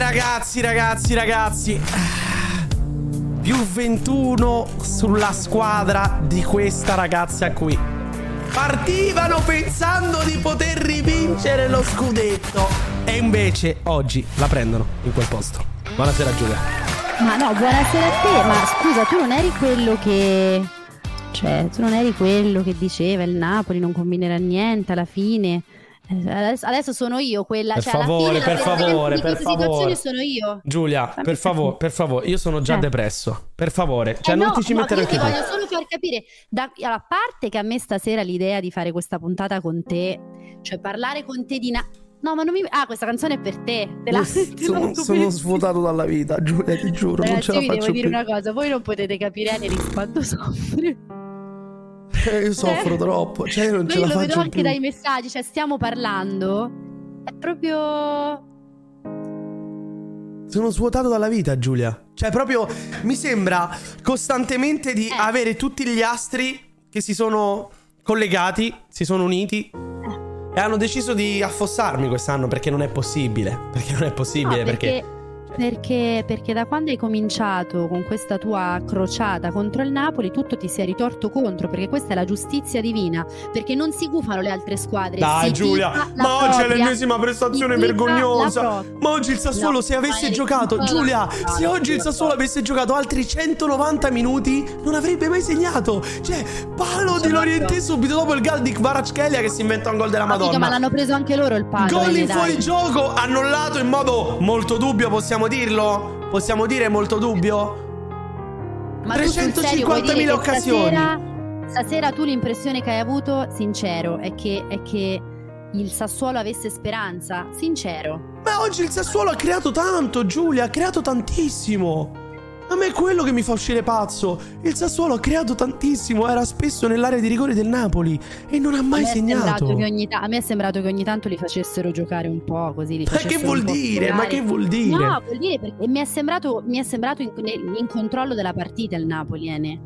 ragazzi, ragazzi, ragazzi. Più 21 sulla squadra di questa ragazza qui. Partivano pensando di poter rivincere lo scudetto. E invece oggi la prendono in quel posto. Buonasera Giulia. Ma no, buonasera a te. Ma scusa, tu non eri quello che. Cioè, tu non eri quello che diceva il Napoli non combinerà niente alla fine. Eh, Adesso, adesso sono io quella. Per cioè, alla favore, fine, per la favore, per queste situazioni favore. sono io. Giulia, Fammi per favore, per favore, io sono già Eh. depresso. Per favore, cioè Eh non no, ti ci no, mettere io ti voglio solo far capire, da, allora, a parte che a me stasera l'idea di fare questa puntata con te, cioè parlare con te di... Na- no, ma non mi... Ah, questa canzone è per te. Te la, te sono, metto sono per- svuotato dalla vita, Giulia, ti giuro, non Ragazzi, ce la io vi devo faccio dire più. una cosa, voi non potete capire Eneris quanto soffre. Eh, Io soffro Eh. troppo, cioè io non Ma ce la lo vedo faccio anche più. dai messaggi, cioè stiamo parlando, è proprio... Sono svuotato dalla vita, Giulia. Cioè, proprio mi sembra costantemente di Eh. avere tutti gli astri che si sono collegati, si sono uniti Eh. e hanno deciso di affossarmi quest'anno perché non è possibile. Perché non è possibile, No, perché... perché, perché, perché da quando hai cominciato con questa tua crociata contro il Napoli, tutto ti si è ritorto contro, perché questa è la giustizia divina, perché non si gufano le altre squadre. Dai Giulia, ma oggi è l'ennesima prestazione vergognosa. Ma oggi il Sassuolo No, se avesse giocato, Giulia, no, se no, oggi il Sassuolo avesse giocato altri 190 minuti, non avrebbe mai segnato. Cioè, palo di Lorientè subito dopo il gol di Kvaratskhelia che si inventa un gol della Madonna. ma l'hanno preso anche loro il palo. Gol in dai. fuorigioco annullato in modo molto dubbio, possiamo dirlo? Possiamo dire molto dubbio? Ma tu sul serio vuoi 350.000 dire che occasioni. Stasera, stasera tu l'impressione che hai avuto, sincero, è che, è che il Sassuolo avesse speranza. Sincero. Ma oggi il Sassuolo ha creato tanto, Giulia, ha creato tantissimo. A me è quello che mi fa uscire pazzo. Il Sassuolo ha creato tantissimo, era spesso nell'area di rigore del Napoli e non ha mai a, segnato. che ogni ta- a me è sembrato che ogni tanto li facessero giocare un po' così. Ma che vuol dire? Ma che vuol dire? No, vuol dire perché mi è sembrato, mi è sembrato in, in controllo della partita il Napoli, Ene.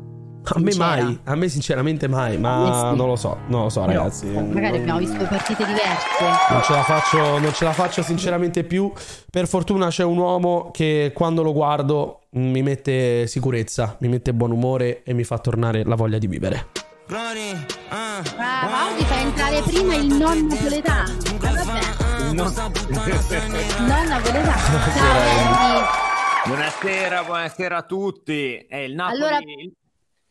A me sincera. mai, a me sinceramente mai, ma sì. non lo so, non lo so ragazzi. magari abbiamo visto partite diverse. Non ce la faccio, non ce la faccio sinceramente più. Per fortuna c'è un uomo che quando lo guardo mm, mi mette sicurezza, mi mette buon umore e mi fa tornare la voglia di vivere. Ah, ma oggi fa entrare prima il non napoletano. Vabbè, No. non napoletano. Ciao, buonasera, buonasera a tutti. È il Napoli. Allora-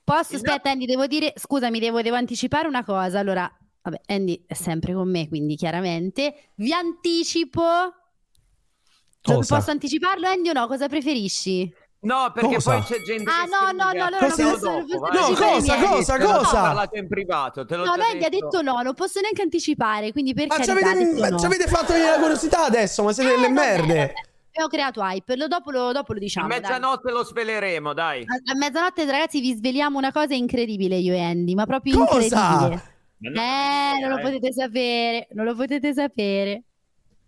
Posso, aspetta, Andy, devo dire, scusami, devo, devo anticipare una cosa. Allora, vabbè, Andy è sempre con me, quindi chiaramente vi anticipo. Cioè, Cosa? Posso anticiparlo, Andy, o no? Cosa preferisci? No, perché Cosa? poi c'è gente Ah, che no, no, no, allora Cosa- non posso, dopo, posso. No, cosa, cosa, cosa? parlato in privato, te l'ho No, Andy ha detto no, non posso neanche anticipare, quindi per Ma ci avete, no. fatto venire la curiosità adesso, ma siete Eh, delle vabbè, merde. vabbè. Abbiamo creato hype, lo dopo lo, dopo lo A diciamo. dai. mezzanotte lo sveleremo, dai. A, a mezzanotte, ragazzi, vi sveliamo una cosa incredibile, io e Andy, ma proprio Cosa? incredibile. No, Eh, non lo eh. potete sapere, non lo potete sapere.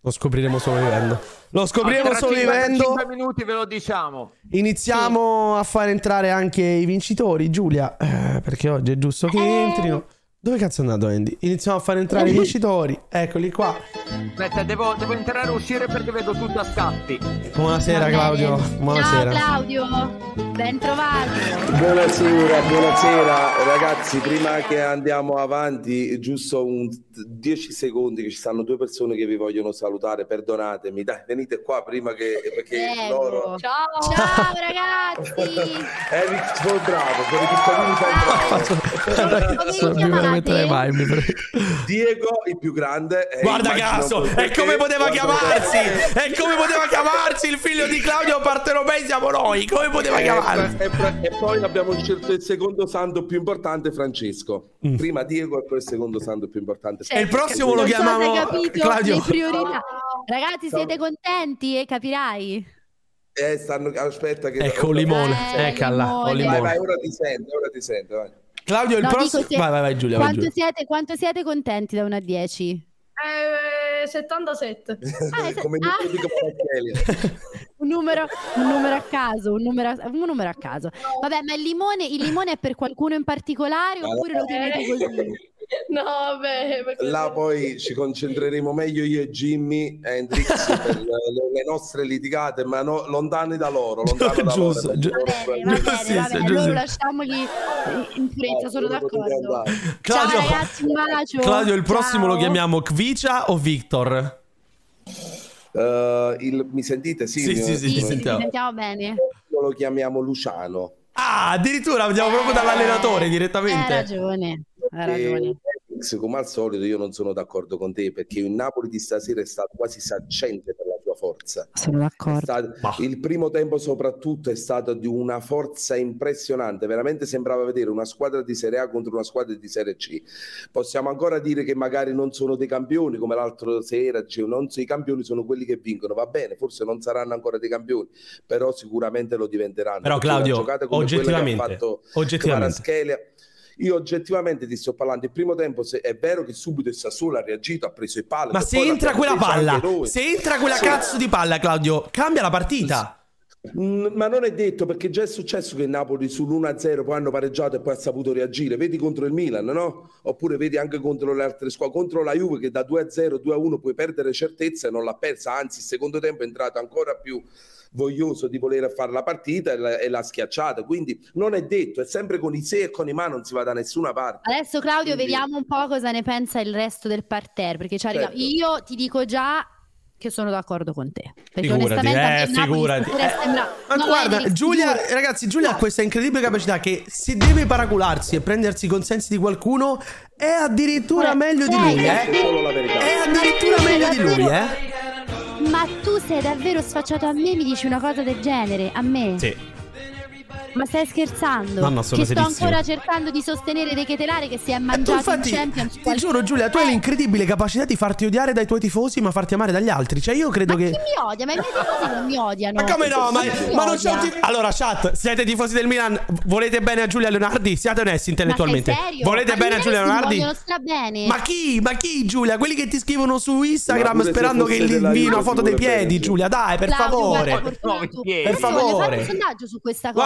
Lo scopriremo solo vivendo. Lo scopriremo solo 55 vivendo. minuti ve lo diciamo. Iniziamo a far entrare anche i vincitori, Giulia. eh, perché oggi è giusto che Eh. entrino. Dove cazzo è andato Andy? Iniziamo a fare entrare i vincitori. Eccoli qua. Aspetta, devo, devo entrare e uscire perché vedo tutto a scatti. Buonasera. Claudio. Buonasera. Ciao Claudio, ben trovato. Buonasera, buonasera ragazzi, prima che andiamo avanti, giusto un 10 secondi che ci stanno due persone che vi vogliono salutare, perdonatemi, dai, venite qua prima che perché loro Ciao. Ciao ragazzi. Eric sono bravo, per i piccolini sei bravo. Non mi permetterei mai. mi pre- Diego il più grande e Guarda caso, e come poteva chiamarsi? E come poteva chiamarsi il figlio di Claudio Partenopei siamo noi? Come poteva E, chiamarsi? e- e poi abbiamo scelto il secondo santo più importante, Francesco. Mm. Prima Diego e poi il secondo santo più importante. E il prossimo lo chiamiamo capito Claudio. Ragazzi, siete contenti? E capirai. Eh, stanno, aspetta che... Ecco limone, Eh, eccola, ho limone. Vai, vai, ora ti sento, ora ti sento, vai. Claudio, il No, prossimo. dico se- Vai, vai, vai, Giulia. Vai, Quanto Giulia. siete, quanto siete contenti da 1 a 10? Eh, 77. Ah, es- Come ah. dico. Un numero, un numero a caso, un numero a, un numero a caso. Vabbè, ma il limone, il limone è per qualcuno in particolare oppure lo tenete così? No, vabbè. perché- Là poi ci concentreremo meglio io e Jimmy Hendrix per le, le nostre litigate, ma no- lontani da loro, lontano da Giusto, loro. giu- Va bene, va bene, Sì, va sì, bene. giusto. Loro lasciamoli in fretta, sono d'accordo. Claudio, Ciao ragazzi, un bacio. Claudio, il prossimo Ciao. lo chiamiamo Kvicia o Victor? Eh, il- mi sentite? Sì, Sì, mi- sì, sì, Sì, ti sì, ti sentiamo. sentiamo bene. Lo chiamiamo Luciano. Ah, addirittura andiamo proprio dall'allenatore Hai direttamente. ragione, hai ragione. E, come al solito, io non sono d'accordo con te perché il Napoli di stasera è stato quasi saccente per la forza. Sono d'accordo. stato- il primo tempo soprattutto è stato di una forza impressionante, veramente sembrava vedere una squadra di Serie A contro una squadra di Serie C. Possiamo ancora dire che magari non sono dei campioni come l'altra sera, dicevo, non so, i campioni sono quelli che vincono, va bene, forse non saranno ancora dei campioni, però sicuramente lo diventeranno. Però, Claudio, giocata come quella che ha oggettivamente, fatto oggettivamente. Io oggettivamente ti sto parlando, il primo tempo se- è vero che subito il Sassuolo ha reagito, ha preso i pali. Ma se entra quella palla, se entra quella Sì. cazzo di palla, Claudio, cambia la partita. Ma non è detto perché già è successo che il Napoli sull'1-0 poi hanno pareggiato e poi ha saputo reagire. Vedi contro il Milan, no? Oppure vedi anche contro le altre squadre, contro la Juve che da 2-0, 2-1 puoi perdere certezza e non l'ha persa, anzi il secondo tempo è entrato ancora più voglioso di voler fare la partita e l'ha, e l'ha schiacciata. Quindi non è detto, è sempre con i se e con i ma non si va da nessuna parte. Adesso Claudio Quindi- vediamo un po' cosa ne pensa il resto del parterre, perché ci Certo. io ti dico già che sono d'accordo con te. Perché Figurati, onestamente a me eh, figurati. Eh, sembra- Ma No, guarda, Hendrix, Giulia, giuro. ragazzi, Giulia ha questa incredibile capacità che se deve paracularsi e prendersi i consensi di qualcuno è addirittura Eh, meglio di eh, lui, È eh. È addirittura meglio di lui, eh. Ma tu sei davvero sfacciato a me mi dici una cosa del genere? A me? Sì. Ma stai scherzando? No, no, sono che sto serissimo. ancora cercando di sostenere De Ketelare che si è Ma tu mangiato infatti, in Champions. ti qual- giuro Giulia, tu hai Eh, l'incredibile capacità di farti odiare dai tuoi tifosi ma farti amare dagli altri. Cioè io credo Ma che... chi mi odia? Ma i miei tifosi non mi odiano. Ma come no? Ma, mi ma non c'è un tifo- Allora, chat, siete tifosi del Milan? Volete bene a Giulia Leonardi? Siate onesti intellettualmente. Ma sei serio? Volete Ma bene a Giulia Leonardi? strabene. Ma chi? Ma chi Giulia? Quelli che ti scrivono su Ma Instagram sperando che gli invii una foto dei piedi, bene, Giulia, dai, per Claudio, favore. Per Io voglio fare favore. un sondaggio su questa cosa.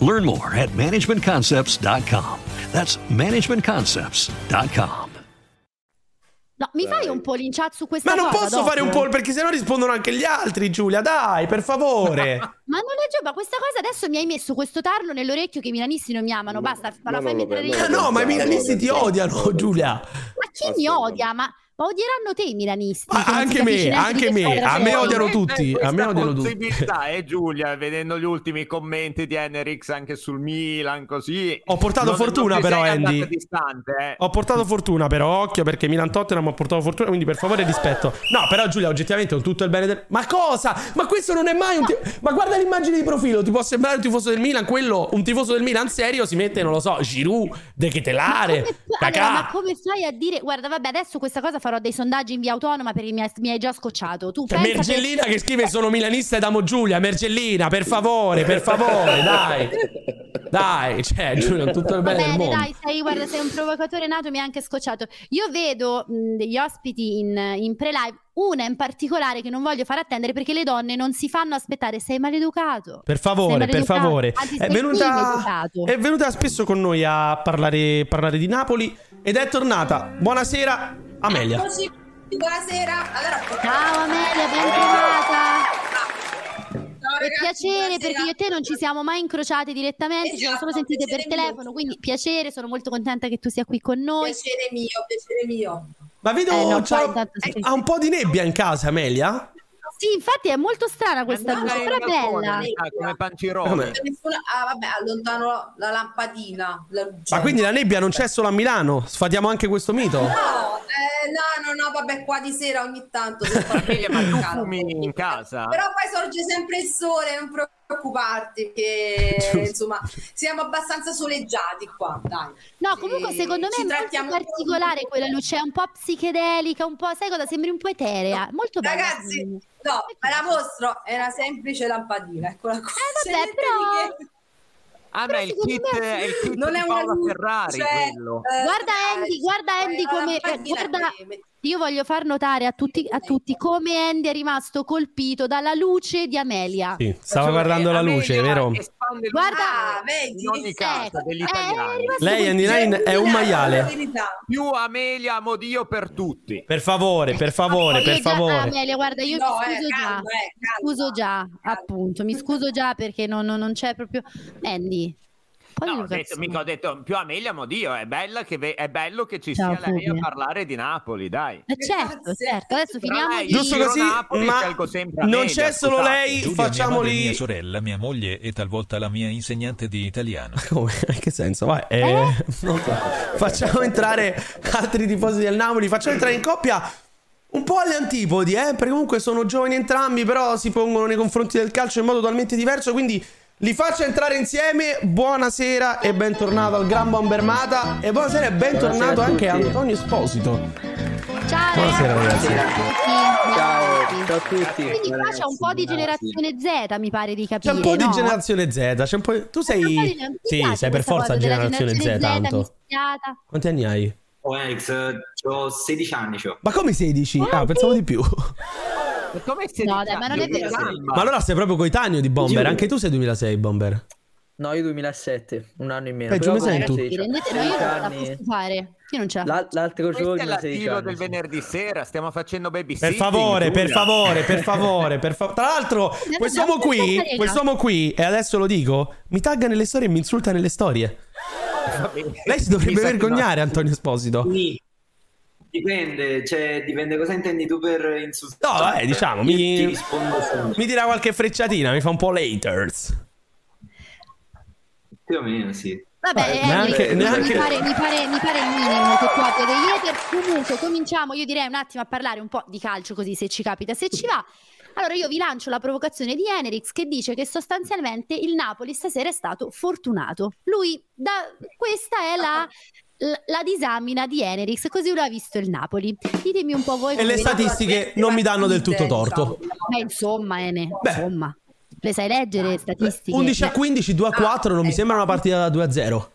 Learn more at managementconcepts.com. That's managementconcepts.com. No, mi fai un po' linciato su questa Ma non cosa posso dopo? fare un poll perché sennò rispondono anche gli altri, Giulia, dai, per favore. Ma non è già, ma questa cosa adesso mi hai messo questo tarlo nell'orecchio che i milanisti non mi amano. Basta, ma la fai mettere lì. Ah, no, ma i milanisti ti odiano, Giulia. Ma chi mi odia? Ma, ma odieranno te i milanisti? Ma anche me, anche che me. A me odiano Eh, tutti, questa a me odiano tutti. possibilità, eh, Giulia, vedendo gli ultimi commenti di Enerix anche sul Milan, così. Ho portato non- fortuna non però, Andy. distante, eh. Ho portato fortuna, però occhio perché Milan Tottenham ho portato fortuna, quindi per favore rispetto. No, però Giulia, oggettivamente con tutto il bene del Ma cosa? Ma questo non è mai un ti- Ma guarda l'immagine di profilo, ti può sembrare un tifoso del Milan, quello un tifoso del Milan serio si mette, non lo so, Giroud, De Ketelare, Come- allora, ma come fai a dire? Guarda, vabbè, adesso questa cosa fa farò dei sondaggi in via autonoma perché mi hai, mi hai già scocciato. Tu pensa Mergellina che scrive sono milanista ed amo Giulia. Mergellina, per favore, per favore, dai. Dai, cioè, Giulia, tutto il Va bene del bene, mondo. dai, sei, guarda, sei un provocatore nato, mi ha anche scocciato. Io vedo mh, degli ospiti in, in pre-live, una in particolare che non voglio fare attendere perché le donne non si fanno aspettare. Sei maleducato. Per favore, Sei per maleducato. favore. Anzi, È venuta, è venuta spesso con noi a parlare, parlare di Napoli ed è tornata. Buonasera, Amelia. Eccoci, buonasera. Allora, Ciao Amelia, ben trovata. Ciao, È piacere buonasera. perché io e te non ci siamo mai incrociati direttamente, ci siamo solo Esatto, sentite per piacere mio. telefono, quindi piacere, sono molto contenta che tu sia qui con noi. Piacere mio, piacere mio. Ma vedo Eh, no, eh, ha un po' di nebbia in casa, Amelia. Sì, infatti è molto strana questa luce, però è bella. ah, come? Nessuna- Ah, vabbè, allontano la lampadina. la. Ma quindi la nebbia non c'è solo a Milano? Sfatiamo anche questo mito? No, eh, no, no, no, vabbè, qua di sera ogni tanto. ma tu fumi in casa? Però poi sorge sempre il sole, non preoccuparti, che insomma siamo abbastanza soleggiati qua, dai. No, comunque E secondo me è molto particolare quella luce, è un po' psichedelica, un po', sai cosa? Sembri un po' eterea, molto bella. Ragazzi, no, me la mostro, è una semplice lampadina, eccola qua. Eh, vabbè, però- che- Ah, ma il kit, me- è il kit non di è una Paola luce, Ferrari quello. eh, Guarda dai, Andy, guarda Andy come eh, guarda, io voglio far notare a tutti, a tutti come Andy è rimasto colpito dalla luce di Amelia. Sì, stava guardando la luce, Amelia vero? Guarda- Ah, vedi? in ogni casa degli eh, rimasto Lei, Andy. Nine, è un La maiale. Più Amelia, amo Dio per tutti. Per favore, per favore, per già- favore. Amelia, guarda, io No, mi eh, scuso già. calma, eh, Mi calma. scuso già, Calma. appunto, mi scuso già perché non, non- non c'è proprio Andy. Un po' di No, ho detto, mica ho detto più Amelia, amo Dio. È, bella che ve- è bello che ci Ciao, sia lei a parlare di Napoli, dai. Eh, certo, certo. Adesso finiamo lei- di... Giusto così, Napoli, ma non c'è solo scusate. lei, Giulia, mia madre, facciamoli... mia sorella, mia moglie e talvolta la mia insegnante di italiano. Come? In che senso? Vai, eh, non so. Facciamo entrare altri tifosi del Napoli, facciamo entrare in coppia un po' alle antipodi, eh? Perché comunque sono giovani entrambi, però si pongono nei confronti del calcio in modo totalmente diverso, quindi li faccio entrare insieme. Buonasera e bentornato al Gran Bombermata e buonasera e bentornato anche a Antonio Esposito. Ciao Buonasera, ragazzi. Ciao, ciao a tutti. Quindi qua c'è un po' di generazione Z, mi pare di C'è capire. un po' di no? generazione Z, c'è un po'... Tu sei... C'è di- Sì, sei per forza della generazione Z, generazione tanto. Quanti anni hai? Oh, Alex, ho 16 anni. C'ho. Ma come 16? Ah, pensavo di più. E come sei No, di- dai, ma non è vero. Ma allora sei proprio coetaneo di Bomber, anche tu sei 2006 Bomber. No, io 2007, un anno in meno. Peggio Però mi sento. 16 rendete? No, io non la 16 posso fare. Io non ce la La- l'altro Questo giorno è 16 l'attivo del venerdì sera, stiamo facendo Per babysitting. favore, per favore, per favore, per favore. Tra l'altro, quest'uomo qui, quest'uomo qui, e adesso lo dico, mi tagga nelle storie e mi insulta nelle storie. Lei si dovrebbe Mi no. vergognare, Antonio Esposito. Sì. Dipende, cioè dipende cosa intendi tu per insultare. No, vabbè, diciamo, mi-. Mi dirà qualche frecciatina, mi fa un po' laters. Più o meno, sì. Vabbè, Eh, neanche- mi, neanche- pare, mi, pare, mi pare il minimo che tu abbia degli hater. Comunque, cominciamo, io direi un attimo a parlare un po' di calcio, così se ci capita, se ci va. Allora, io vi lancio la provocazione di Enerix che dice che sostanzialmente il Napoli stasera è stato fortunato. Lui, da, questa è la, la, disamina di Enerix, così lo ha visto il Napoli. Ditemi un po' voi E le statistiche non mi danno del tutto torto. Ma insomma, Ene, Beh. insomma, le sai leggere le statistiche? 11 a Beh, 15, 2 a 4, non mi sembra una partita da 2 a 0.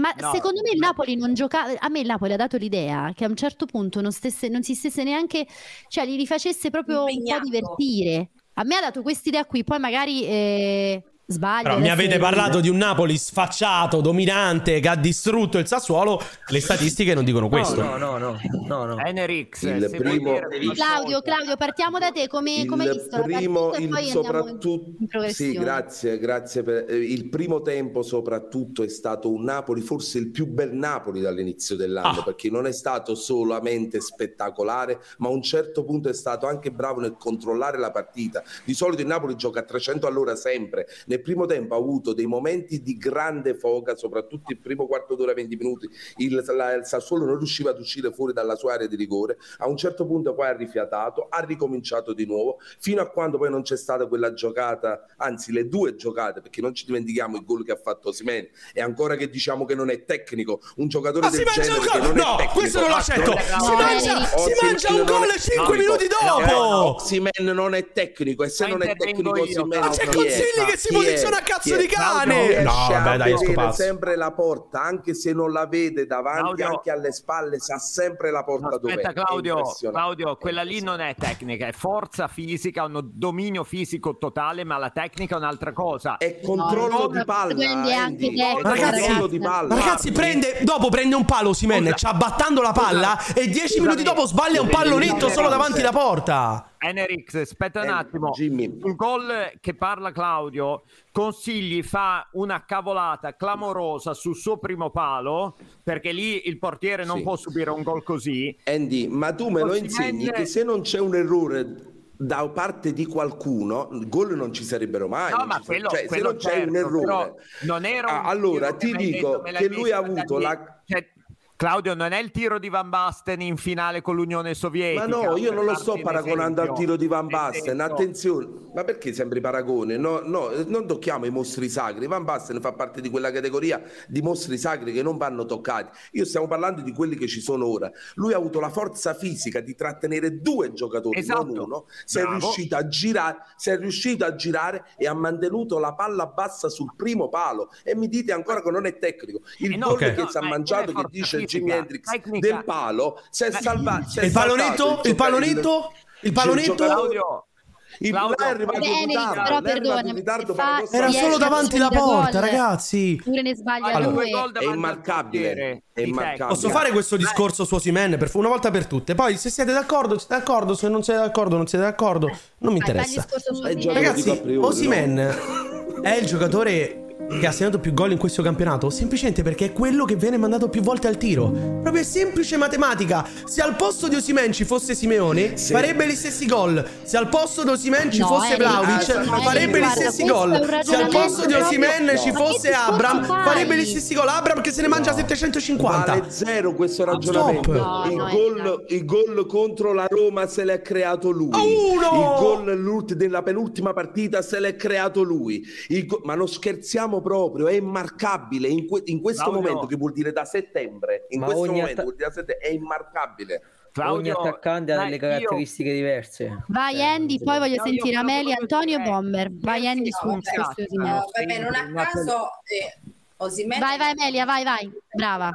Ma No. secondo me il Napoli non giocava. A me il Napoli ha dato l'idea che a un certo punto non, stesse, non si stesse neanche. cioè li rifacesse proprio un po' Impegnato. divertire. A me ha dato quest'idea qui, poi magari eh, sbaglio. Però mi avete parlato di un Napoli sfacciato, dominante, che ha distrutto il Sassuolo. Le statistiche non dicono questo. No, no, no, no, no. Enerix, Il primo- dire Claudio, Claudio, partiamo da te. Come, come hai il visto la primo, il soprattutto, in sì, grazie, grazie per, eh, il primo tempo soprattutto è stato un Napoli, forse il più bel Napoli dall'inizio dell'anno, Ah. perché non è stato solamente spettacolare, ma a un certo punto è stato anche bravo nel controllare la partita. Di solito il Napoli gioca a 300 all'ora sempre, ne nel primo tempo ha avuto dei momenti di grande foga, soprattutto il primo quarto d'ora, 20 minuti, il, la- il Sassuolo non riusciva ad uscire fuori dalla sua area di rigore, a un certo punto poi ha rifiatato, ha ricominciato di nuovo, fino a quando poi non c'è stata quella giocata, anzi le due giocate, perché non ci dimentichiamo il gol che ha fatto Osimhen, e ancora che diciamo che non è tecnico, un giocatore Ma del genere un che gol? non è No, tecnico, questo non lo accetto. non è- Si mangia- si mangia un gol è cinque tecnico. minuti dopo. Eh, Osimhen non è tecnico e se non è tecnico io, Osimhen Ma c'è Consigli è? che si Chi è? posiziona a cazzo di cane. No, vabbè, dai, io sto vedere pazzo. sempre la porta, anche se non la vede davanti, Claudio. anche alle spalle, sa sempre la porta dove Aspetta Claudio, Claudio, quella lì non è tecnica, è forza fisica, un dominio fisico totale, ma la tecnica è un'altra cosa. È controllo di palla, è anche tecnica, ragazzi, controllo di palla. Ragazzi, prende, dopo prende un palo Simen, ci abbattando la palla e dieci minuti dopo sbaglia un pallonetto solo davanti alla porta. Enerix, aspetta un attimo. Jimmy. Sul gol che parla Claudio, Consigli fa una cavolata clamorosa sul suo primo palo, perché lì il portiere non Sì. può subire un gol così. Andy, ma tu me lo insegni che se non c'è un errore da parte di qualcuno, gol non ci sarebbero mai. No, ma quello, cioè, se quello non c'è certo, un errore, però non era un Ah, allora ti dico detto, che lui ha avuto la. Cioè, Claudio, non è il tiro di Van Basten in finale con l'Unione Sovietica. Ma no, io non lo sto paragonando al esempio. tiro di Van Basten. Attenzione, ma perché sempre paragone? No, no, non tocchiamo i mostri sacri. Van Basten fa parte di quella categoria di mostri sacri che non vanno toccati. Io stiamo parlando di quelli che ci sono ora. Lui ha avuto la forza fisica di trattenere due giocatori, Esatto. non uno. Si è, riuscito a girare, si è riuscito a girare e ha mantenuto la palla bassa sul primo palo. E mi dite ancora che non è tecnico. Il Eh no, gol ok. che no, si è ma è mangiato, che dice Jimi Hendrix tecnica. del palo, si è salvato. il pallonetto? Il pallonetto? Il pallonetto? Il Claudio, è arrivato in ritardo, però perdonami, fa. Era solo davanti la porta, gol, ragazzi. Pure ne sbaglia Allora. È immarcabile, è immarcabile. Posso fare questo discorso su Osimen per una volta per tutte? Poi se siete d'accordo, siete d'accordo, se non siete d'accordo, non siete d'accordo, non mi interessa. Ragazzi, Osimen è il giocatore che ha segnato più gol in questo campionato semplicemente perché è quello che viene mandato più volte al tiro. Proprio è semplice matematica. Se al posto di Osimen ci fosse Simeone, Sì. farebbe gli stessi gol. Se al posto di Osimen ci No, fosse Eric, Vlaovic, ah, no, farebbe Eric, gli guarda, stessi gol. Se al posto di Osimen No. ci fosse Abram, fai? farebbe gli stessi gol. Abram che se ne mangia 750. Vale zero questo ragionamento. il, gol, no. il gol contro la Roma se l'è creato lui. Uno! Il gol della penultima partita se l'è creato lui. Il go- ma non scherziamo proprio, è immarcabile. In, que- in questo Claudio. momento, che vuol dire da settembre, in Ma questo ogni momento vuol dire da settembre, è immarcabile. Claudio, Ogni attaccante ha delle io- caratteristiche diverse. Vai Cioè, Andy, poi voglio No, io sentire Amelia, Antonio Bomber. Vai Andy su questo eh, Osimhen. No, vabbè, non a caso eh, Osimhen Vai, vai Amelia, vai, vai. Brava.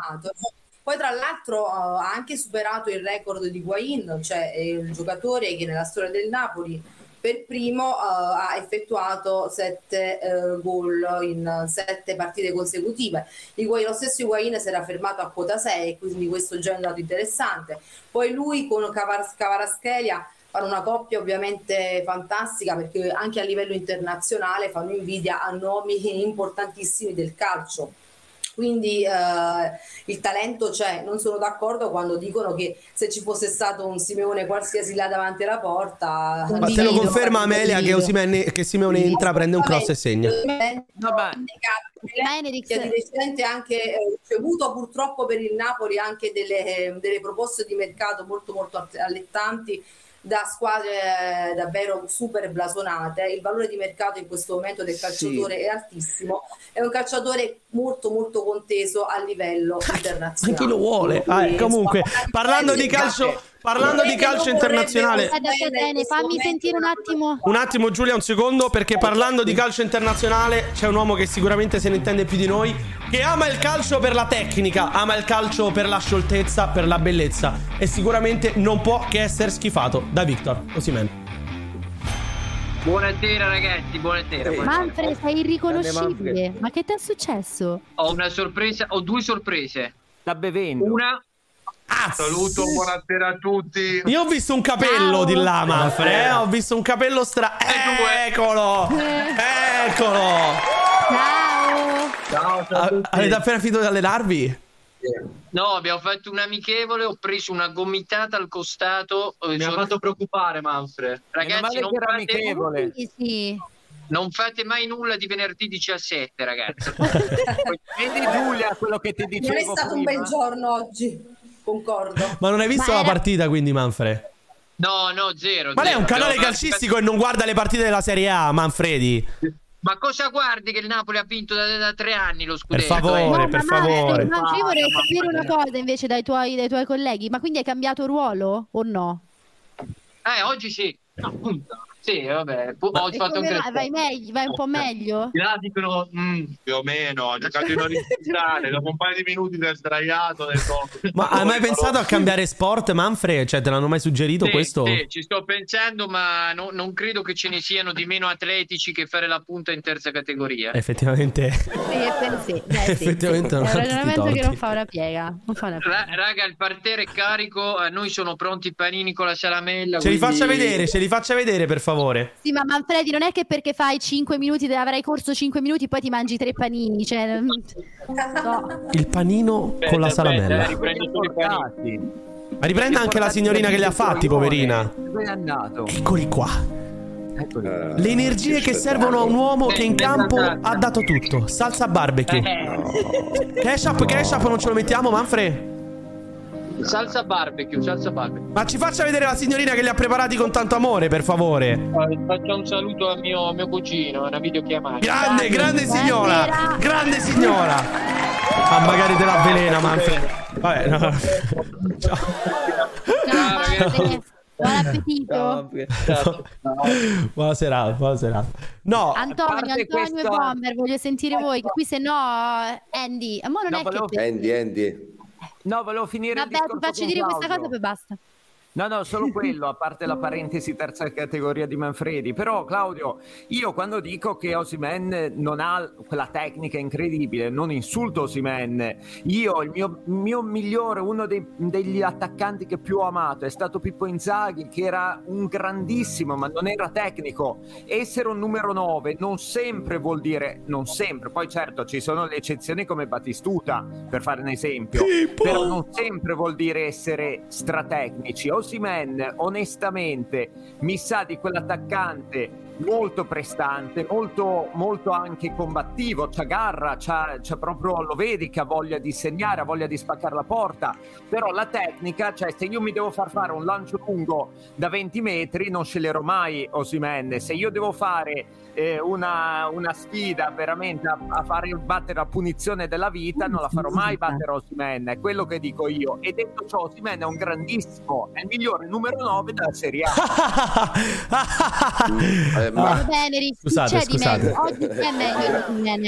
Poi tra l'altro uh, ha anche superato il record di Guain, cioè è il giocatore che nella storia del Napoli per primo uh, ha effettuato sette uh, gol in sette partite consecutive. Higuain- lo stesso Higuain si era fermato a quota 6, quindi questo già è un dato interessante. Poi lui con Cavar- Cavaraschelia fanno una coppia ovviamente fantastica perché anche a livello internazionale fanno invidia a nomi importantissimi del calcio. Quindi eh, il talento c'è, non sono d'accordo quando dicono che se ci fosse stato un Simeone qualsiasi là davanti alla porta... Ma te lo conferma Amelia che. Osimhen, che Simeone entra, prende un cross e segna. Vabbè. Che di recente anche eh, ricevuto purtroppo per il Napoli anche delle, eh, delle proposte di mercato molto molto allettanti da squadre eh, davvero super blasonate. Il valore di mercato in questo momento del calciatore è altissimo. È un calciatore molto molto conteso a livello internazionale. Chi lo vuole? Ah, comunque, parlando di calcio, parlando di calcio internazionale. Fammi sentire un attimo. Un attimo Giulia, un secondo, perché parlando di calcio internazionale c'è un uomo che sicuramente se ne intende più di noi, che ama il calcio per la tecnica, ama il calcio per la scioltezza, per la bellezza e sicuramente non può che essere schifato da Victor Osimhen. Buonasera ragazzi, buonasera. buonasera. Manfred, sei irriconoscibile. Ma che ti è successo? Ho una sorpresa, ho due sorprese. Sta bevendo. Una, Saluto, buonasera a tutti. Io ho visto un capello Ciao. di là, Manfred, eh? ho visto un capello stra... Eccolo! Eccolo! Ciao. Ciao, ciao a A- tutti. avete appena finito di allenarvi? no, abbiamo fatto un amichevole, ho preso una gomitata al costato. eh, Mi ha sono- fatto preoccupare Manfred. Ragazzi, non che era fate, amichevole. Sì, sì. Non fate mai nulla di venerdì 17, ragazzi. Vedi Giulia quello che ti dicevo Non è stato un prima? bel giorno oggi, concordo. Ma non hai visto Ma la era- partita quindi, Manfred? No, no, zero. Ma lei è zero. un canale Devo- calcistico e non guarda le partite della Serie A, Manfredi. Ma cosa guardi che il Napoli ha vinto da, da tre anni lo Per scudetto? favore, eh? No, per ma favore. ma io vorrei sapere una cosa invece dai tuoi, dai tuoi colleghi. Ma quindi hai cambiato ruolo o no? Eh, oggi sì. No, appunto. Sì, vabbè. pu- ho fatto come anche vai? Meglio, vai un po' meglio? Di là dicono "Mm, più o meno, ha giocato in orizzontale, dopo un paio di minuti ti è sdraiato. ho detto, Ma hai mai pensato a cambiare sport, Manfred? Cioè, te l'hanno mai suggerito Sì, questo? sì, ci sto pensando, ma no- non credo che ce ne siano di meno atletici che fare la punta in terza categoria. Effettivamente. Sì, sì, sì, Effettivamente non È un i ragionamento che non fa una piega. Non fa una piega. Ra- raga, il parterre è carico, a noi sono pronti i panini con la salamella. Ce li quindi- faccia vedere, ce li faccia vedere, per favore. Sì, ma Manfredi, non è che perché fai 5 minuti, avrai corso 5 minuti, poi ti mangi tre panini. Cioè, no. Il panino con la Aspetta, salamella. eh, riprendo solo i panini. Ma riprenda anche la signorina che li ha fatti, poverina. Dove è andato? Eccoli qua. Le energie che servono a un uomo che in campo ha dato tutto. Salsa barbecue. Eh, Ketchup, ketchup non ce lo mettiamo, Manfred? Salsa barbecue, salsa barbecue. Ma ci faccia vedere la signorina che li ha preparati con tanto amore, per favore. Eh, Faccio un saluto al mio, a mio cugino, una videochiamata. Grande, grande signora. Grande signora. Ah, magari te la avvelena, Manfred. Vabbè, no. Ciao. Ciao. Buon appetito. Buona serata, buona serata. No, Antonio, Antonio e questa- Bomber, voglio sentire voi, qui se no Andy, ma non No, è volevo- che Andy, Andy. No, volevo finire Vabbè, ti faccio dire questa cosa e poi basta. No, no, solo quello, a parte la parentesi terza categoria di Manfredi. Però, Claudio, io quando dico che Osimen non ha quella tecnica incredibile, non insulto Osimen. Io, il mio, mio migliore, uno dei- degli attaccanti che più ho amato è stato Pippo Inzaghi, che era un grandissimo, ma non era tecnico. Essere un numero 9 non sempre vuol dire, non sempre, poi certo ci sono le eccezioni come Battistuta, per fare un esempio, però non sempre vuol dire essere stratecnici. Osimen, onestamente, mi sa di quell'attaccante molto prestante, molto, molto anche combattivo, c'ha garra, c'ha, c'ha proprio, lo vedi che ha voglia di segnare, ha voglia di spaccare la porta, però la tecnica, cioè se io mi devo far fare un lancio lungo da 20 metri non sceglierò mai Osimen, se io devo fare eh, una, una sfida veramente a, a fare battere la punizione della vita, non la farò mai battere Osimen, è quello che dico io. E detto ciò, Osimen è un grandissimo, è il migliore numero 9 della Serie A. Eh, ma- chi Scusate, scusate.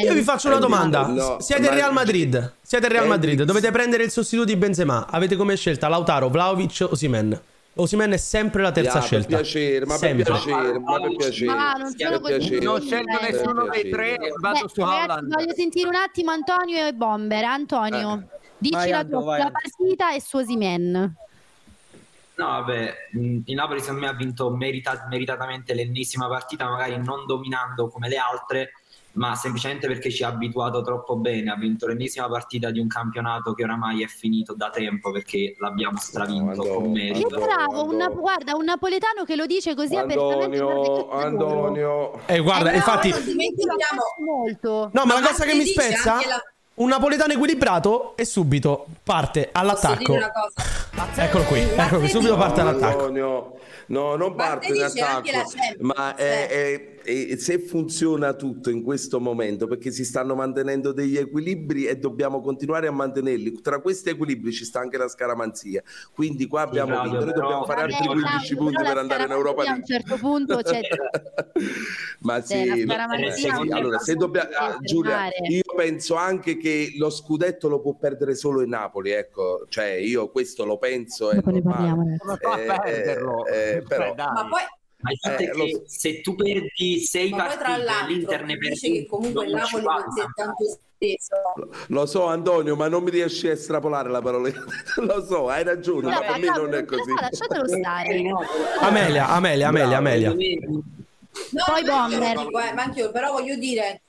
Io vi faccio una domanda. No, Siete il Real Madrid. Siete il Real Eh, Madrid. Dovete prendere il sostituto di Benzema. Avete come scelta Lautaro, Vlaovic, Osimen. Osimen è sempre la terza Ya, scelta. Per piacere, ma Sempre. per piacere, ma per piacere. Ah, non sono per piacere. Non scelgo Eh, nessuno dei tre, vado Beh, su ragazzi, Haaland. voglio sentire un attimo Antonio e Bomber. Antonio, dici Vai, la tua partita e su Osimen. No, vabbè, il Napoli secondo me ha vinto merita- meritatamente l'ennesima partita, magari non dominando come le altre, ma semplicemente perché ci ha abituato troppo bene. Ha vinto l'ennesima partita di un campionato che oramai è finito da tempo perché l'abbiamo stravinto Madonna, con Che merito. Madonna. bravo, un, nap- guarda, un napoletano che lo dice così che Antonio. Antonio. Eh, guarda, Eh, infatti. però non dimentichiamo molto. No, ma la Ma cosa che mi spezza. la- Un napoletano equilibrato e subito parte all'attacco. Eccolo qui, eccolo qui, subito parte all'attacco. Antonio, no, non parte in attacco, ma è- è- è- se funziona tutto in questo momento, perché si stanno mantenendo degli equilibri e dobbiamo continuare a mantenerli. Tra questi equilibri ci sta anche la scaramanzia, quindi qua abbiamo Claudio, vinto. Noi dobbiamo fare Vabbè, altri 15 Claudio, punti per andare in Europa League. a un certo punto, cioè, Ma la sì, scaramanzia eh, sì, non sì. è allora se dobbiamo ah. Giulia, io penso anche che lo scudetto lo può perdere solo il Napoli, ecco, cioè io questo lo penso è normale. parliamo. Come fa a Eh, perderlo? eh, eh, però-. Ma poi, Ma il fatto Eh, è lo che so. se tu perdi sei ma poi tra partite, l'altro l'Inter ne perdi che comunque Napoli non si è tanto steso. Lo so Antonio, ma non mi riesci a estrapolare la parola. lo so, hai ragione, ma Vabbè, per me non è così. lasciatelo stare. Amelia, Amelia, Amelia, Amelia. No, Poi ma Bomber. lo dico, eh, ma anche io, però voglio dire,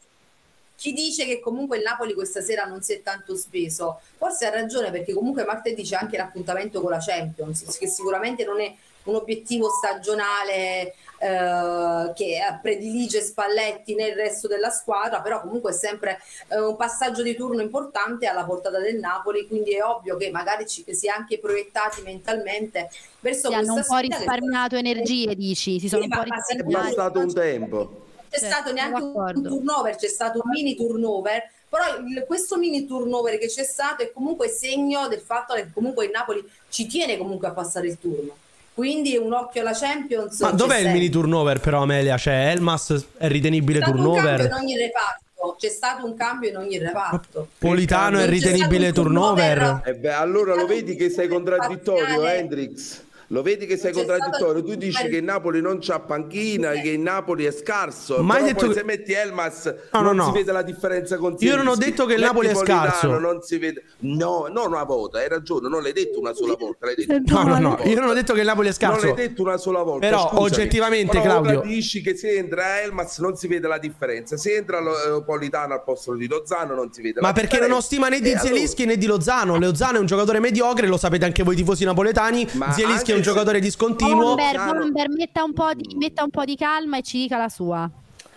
chi dice che comunque il Napoli questa sera non si è tanto speso, forse ha ragione perché comunque martedì c'è anche l'appuntamento con la Champions, che sicuramente non è un obiettivo stagionale eh, che predilige Spalletti nel resto della squadra, però comunque è sempre eh, un passaggio di turno importante alla portata del Napoli, quindi è ovvio che magari ci si è anche proiettati mentalmente verso Si hanno un po' sfida che- risparmiato energie, dici? Si sono Sì, un po' ma- ma È risparmiati. passato un tempo. c'è Certo, stato neanche un, turnover, c'è stato un mini turnover, però il- questo mini turnover che c'è stato è comunque segno del fatto che comunque il Napoli ci tiene comunque a passare il turno. Quindi un occhio alla Champions. Ma dov'è il sempre. mini turnover però Amelia? Cioè Elmas è ritenibile C'è stato un cambio in turnover? ogni reparto, c'è stato un cambio in ogni reparto. Politano è ritenibile turnover- turnover? E beh, allora lo vedi che sei contraddittorio, parziale. Hendrix. Lo vedi che sei contraddittorio. Tu dici che il Napoli non c'ha panchina, che il Napoli è scarso. Ma hai però detto che- se metti Elmas No, no, non si no. vede la differenza con Io non ho detto che il Metti Napoli è scarso. Non si vede. No, non una volta, hai ragione, non l'hai detto una sola volta. L'hai detto No, no, no, volta. io non ho detto che il Napoli è Non scarso. l'hai detto una sola volta. Però, scusami. oggettivamente, Però Claudio- dici che se entra Elmas non si vede la differenza. Se entra eh, Politano al posto di Lozano non si vede Ma la perché non ho differenza. stima né di E allora- Zielinski né di Lozano? Lozano è un giocatore mediocre, lo sapete anche voi tifosi napoletani. Ma Zielinski è un giocatore discontinuo. Bomber, Bomber, metta un, po di, metta un po' di calma e ci dica la sua.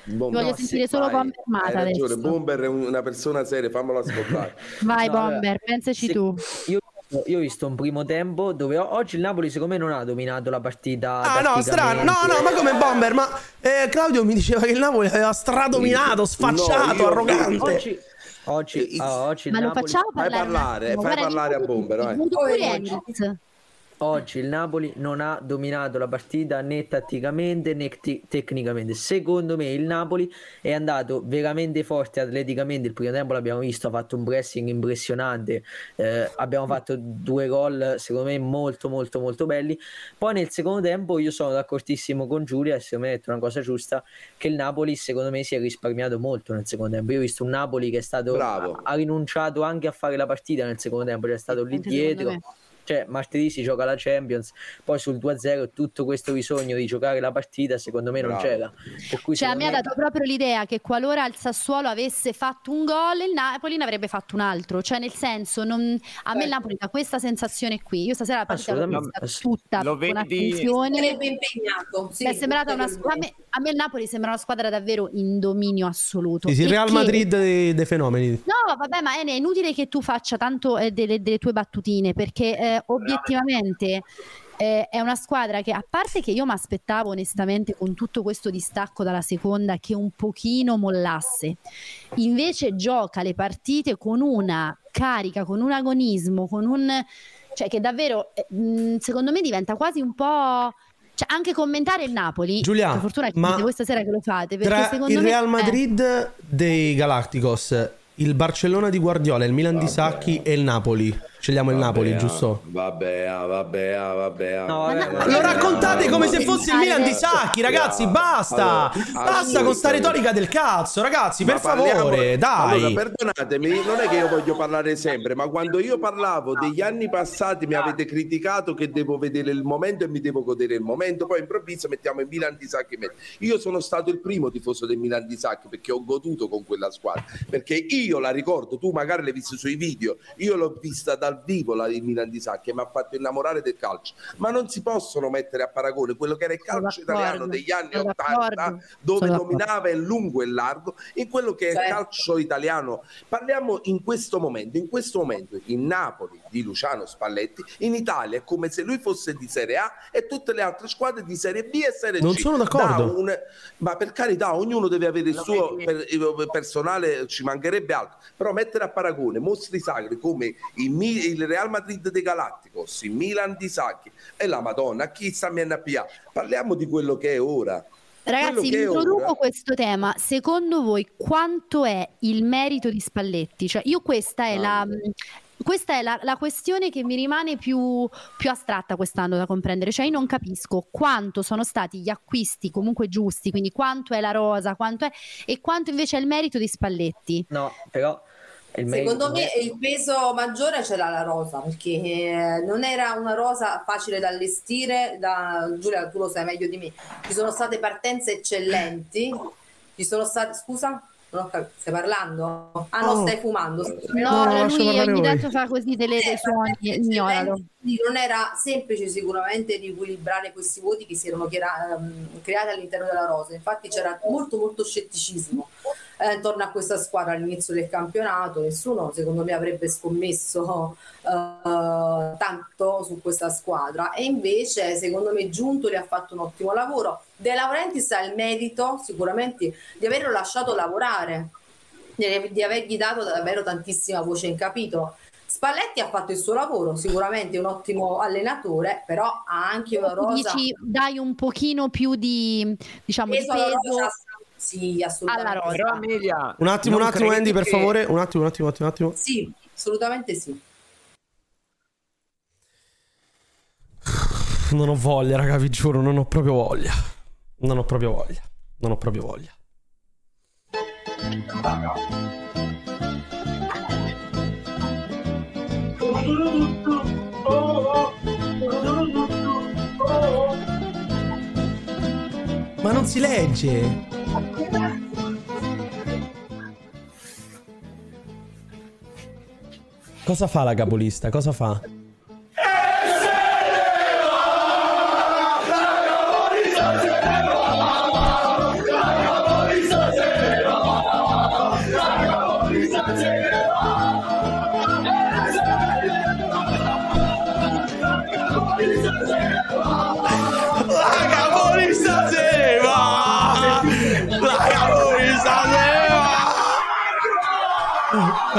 Bomber. Voglio sentire solo Vai, Bomber Mata Hai ragione, adesso. Bomber è un- una persona seria, fammelo ascoltare. Vai No, Bomber, allora, pensaci se- tu. Io, io ho visto un primo tempo dove oggi il Napoli secondo me non ha dominato la partita. Ah no, strano. No, no, ma come Bomber? Ma eh, Claudio mi diceva che il Napoli aveva stradominato, sfacciato, No, io- arrogante. Oggi, oggi, ah, oggi il Ma lo Napoli- facciamo Fai parlare? un parlare, fai parlare a Bomber, vai. Oggi- il Napoli non ha dominato la partita né tatticamente né ti- tecnicamente. Secondo me il Napoli è andato veramente forte atleticamente. Il primo tempo l'abbiamo visto, ha fatto un pressing impressionante. eh, abbiamo fatto due gol, secondo me, molto, molto, molto belli. Poi nel secondo tempo io sono d'accordissimo con Giulia e secondo me ha detto una cosa giusta, che il Napoli secondo me si è risparmiato molto nel secondo tempo. Io ho visto un Napoli che è stato Bravo. ha, ha rinunciato anche a fare la partita nel secondo tempo, cioè è stato lì dietro me. Cioè martedì si gioca la Champions, poi sul 2-0 tutto questo bisogno di giocare la partita secondo me non Bravo. c'era. Per cui Cioè, a me ha me- dato proprio l'idea che qualora il Sassuolo avesse fatto un gol, il Napoli ne avrebbe fatto un altro. Cioè, nel senso, non- a me il Napoli dà questa sensazione qui. Io stasera la partita l'ho vista tutta Lo con vedi- attenzione. Sarebbe impegnato. Sì, Mi è sembrata una a, me, a me il Napoli sembra una squadra davvero in dominio assoluto. Sì, sì, il Real che- Madrid dei, dei fenomeni. No, vabbè, ma Ene, è inutile che tu faccia tanto eh, delle, delle tue battutine, perché eh, obiettivamente eh, è una squadra che, a parte che io mi aspettavo onestamente con tutto questo distacco dalla seconda che un pochino mollasse, invece gioca le partite con una carica, con un agonismo, con un... cioè che davvero, eh, secondo me diventa quasi un po'... Cioè, anche commentare il Napoli, Giulia, per fortuna che ma siete voi stasera che lo fate, perché Tra secondo il me... Real eh, Madrid dei Galacticos, il Barcellona di Guardiola, il Milan di Sacchi e il Napoli. Scegliamo il Napoli, Vabbè, giusto? Vabbè, ah, vabbè, ah, vabbè. ah. No, vabbè, ma- Lo raccontate come se fosse il Milan di Sacchi, ragazzi, basta! Allora, Basta con sta retorica del cazzo, ragazzi, per parliamo- favore, dai! Allora, perdonatemi, non è che io voglio parlare sempre, ma quando io parlavo degli anni passati mi avete criticato che devo vedere il momento e mi devo godere il momento, poi improvviso mettiamo il Milan di Sacchi. Io sono stato il primo tifoso del Milan di Sacchi perché ho goduto con quella squadra, perché io la ricordo, tu magari l'hai vista sui video, io l'ho vista dal vivo la, il Milan di Sacchi e mi ha fatto innamorare del calcio, ma non si possono mettere a paragone quello che era il calcio italiano degli anni sono 80 d'accordo, dove dominava in lungo e largo in quello che è il Certo. calcio italiano. Parliamo in questo momento, in questo momento il Napoli di Luciano Spalletti in Italia è come se lui fosse di Serie A e tutte le altre squadre di Serie B e Serie Non C. sono d'accordo. Da un- ma per carità, ognuno deve avere il suo per- personale, ci mancherebbe altro, però mettere a paragone mostri sacri come il, Mi- il Real Madrid dei Galacticos, il Milan di Sacchi e la Madonna, chi sta in NPA? Parliamo di quello che è ora. Ragazzi, è introduco ora- questo tema. Secondo voi quanto è il merito di Spalletti? Cioè, io questa è la... Questa è la, la questione che mi rimane più, più astratta quest'anno da comprendere, cioè io non capisco quanto sono stati gli acquisti comunque giusti, quindi quanto è la rosa, quanto è e quanto invece è il merito di Spalletti. No, però Secondo me il peso maggiore ce l'ha la rosa, perché eh, non era una rosa facile da allestire, da... Giulia tu lo sai meglio di me, ci sono state partenze eccellenti, ci sono state, scusa? Non ho capito. Stai parlando? Ah no, Oh. stai fumando. No, No, lascia lui parlare ogni voi. tanto fa così delle dei suoni, ignoralo. Non era semplice sicuramente riequilibrare questi voti che si erano ehm, creati all'interno della rosa. Infatti c'era molto molto scetticismo eh, intorno a questa squadra all'inizio del campionato. Nessuno secondo me avrebbe scommesso eh, tanto su questa squadra e invece secondo me Giuntoli ha fatto un ottimo lavoro. De Laurentiis ha il merito sicuramente di averlo lasciato lavorare, di, di avergli dato davvero tantissima voce in capitolo. Spalletti ha fatto il suo lavoro, sicuramente è un ottimo allenatore, però ha anche una rosa. dici dai un pochino più di diciamo di peso sì, assolutamente. alla rosa. Però Amelia, Un attimo, un attimo, Andy, per che- favore. Un attimo, un attimo, un attimo, un attimo. Sì, assolutamente sì. Non ho voglia, raga, vi giuro, non ho proprio voglia. Non ho proprio voglia. Non ho proprio voglia. Ma non si legge. Cosa fa la capolista? Cosa fa?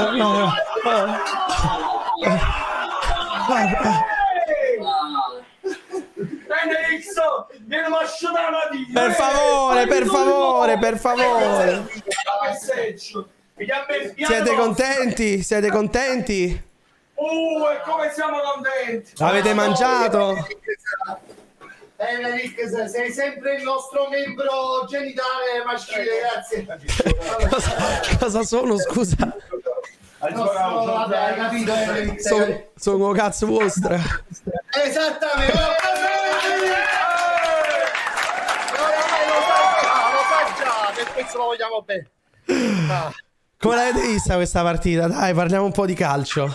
se va! Per favore, per favore, per favore. Siete contenti? Siete contenti? Uh, e come siamo contenti! Avete mangiato? Enric, sei sempre il nostro membro genitale maschile, grazie. Cosa, cosa sono, scusa? Nostro- vabbè, hai capito, Enric? Sono, sono cazzo vostra. Esattamente! Che questo lo vogliamo bene. Ah. Come l'avete vista questa partita? Dai, parliamo un po' di calcio.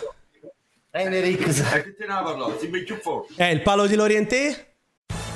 Enric. Eh, il palo di Lorientè?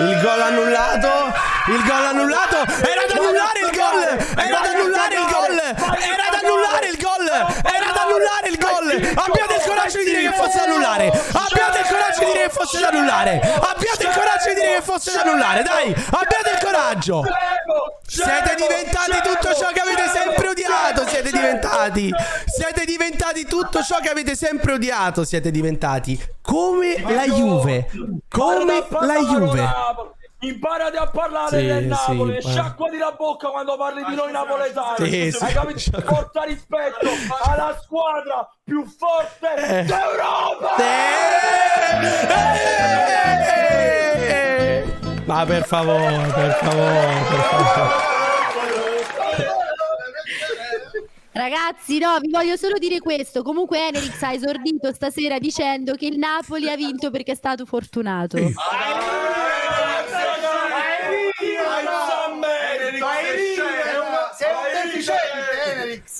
Il gol annullato. Il gol annullato. Era da annullare il gol. Era da annullare il gol. Era da annullare il gol. Annullare il gol. Abbiate il coraggio di dire che fosse da annullare. Abbiate il coraggio di dire che fosse da annullare. Abbiate il coraggio di dire che fosse da annullare. Dai, abbiate il coraggio. Siete diventati tutto ciò che avete sempre odiato. Siete diventati. Siete diventati tutto ciò che avete sempre odiato. Siete diventati come la Juve. Come la Juve. Imparati a parlare Sì, del sì, Napoli, impara. sciacquati la bocca quando parli di noi napoletani. Sì, sì, Hai capito? Porta rispetto alla squadra più forte Eh. d'Europa! Ma per favore, per favore, per favore. Ragazzi, no, vi voglio solo dire questo. Comunque Enerix ha esordito stasera dicendo che il Napoli ha vinto perché è stato fortunato. Sei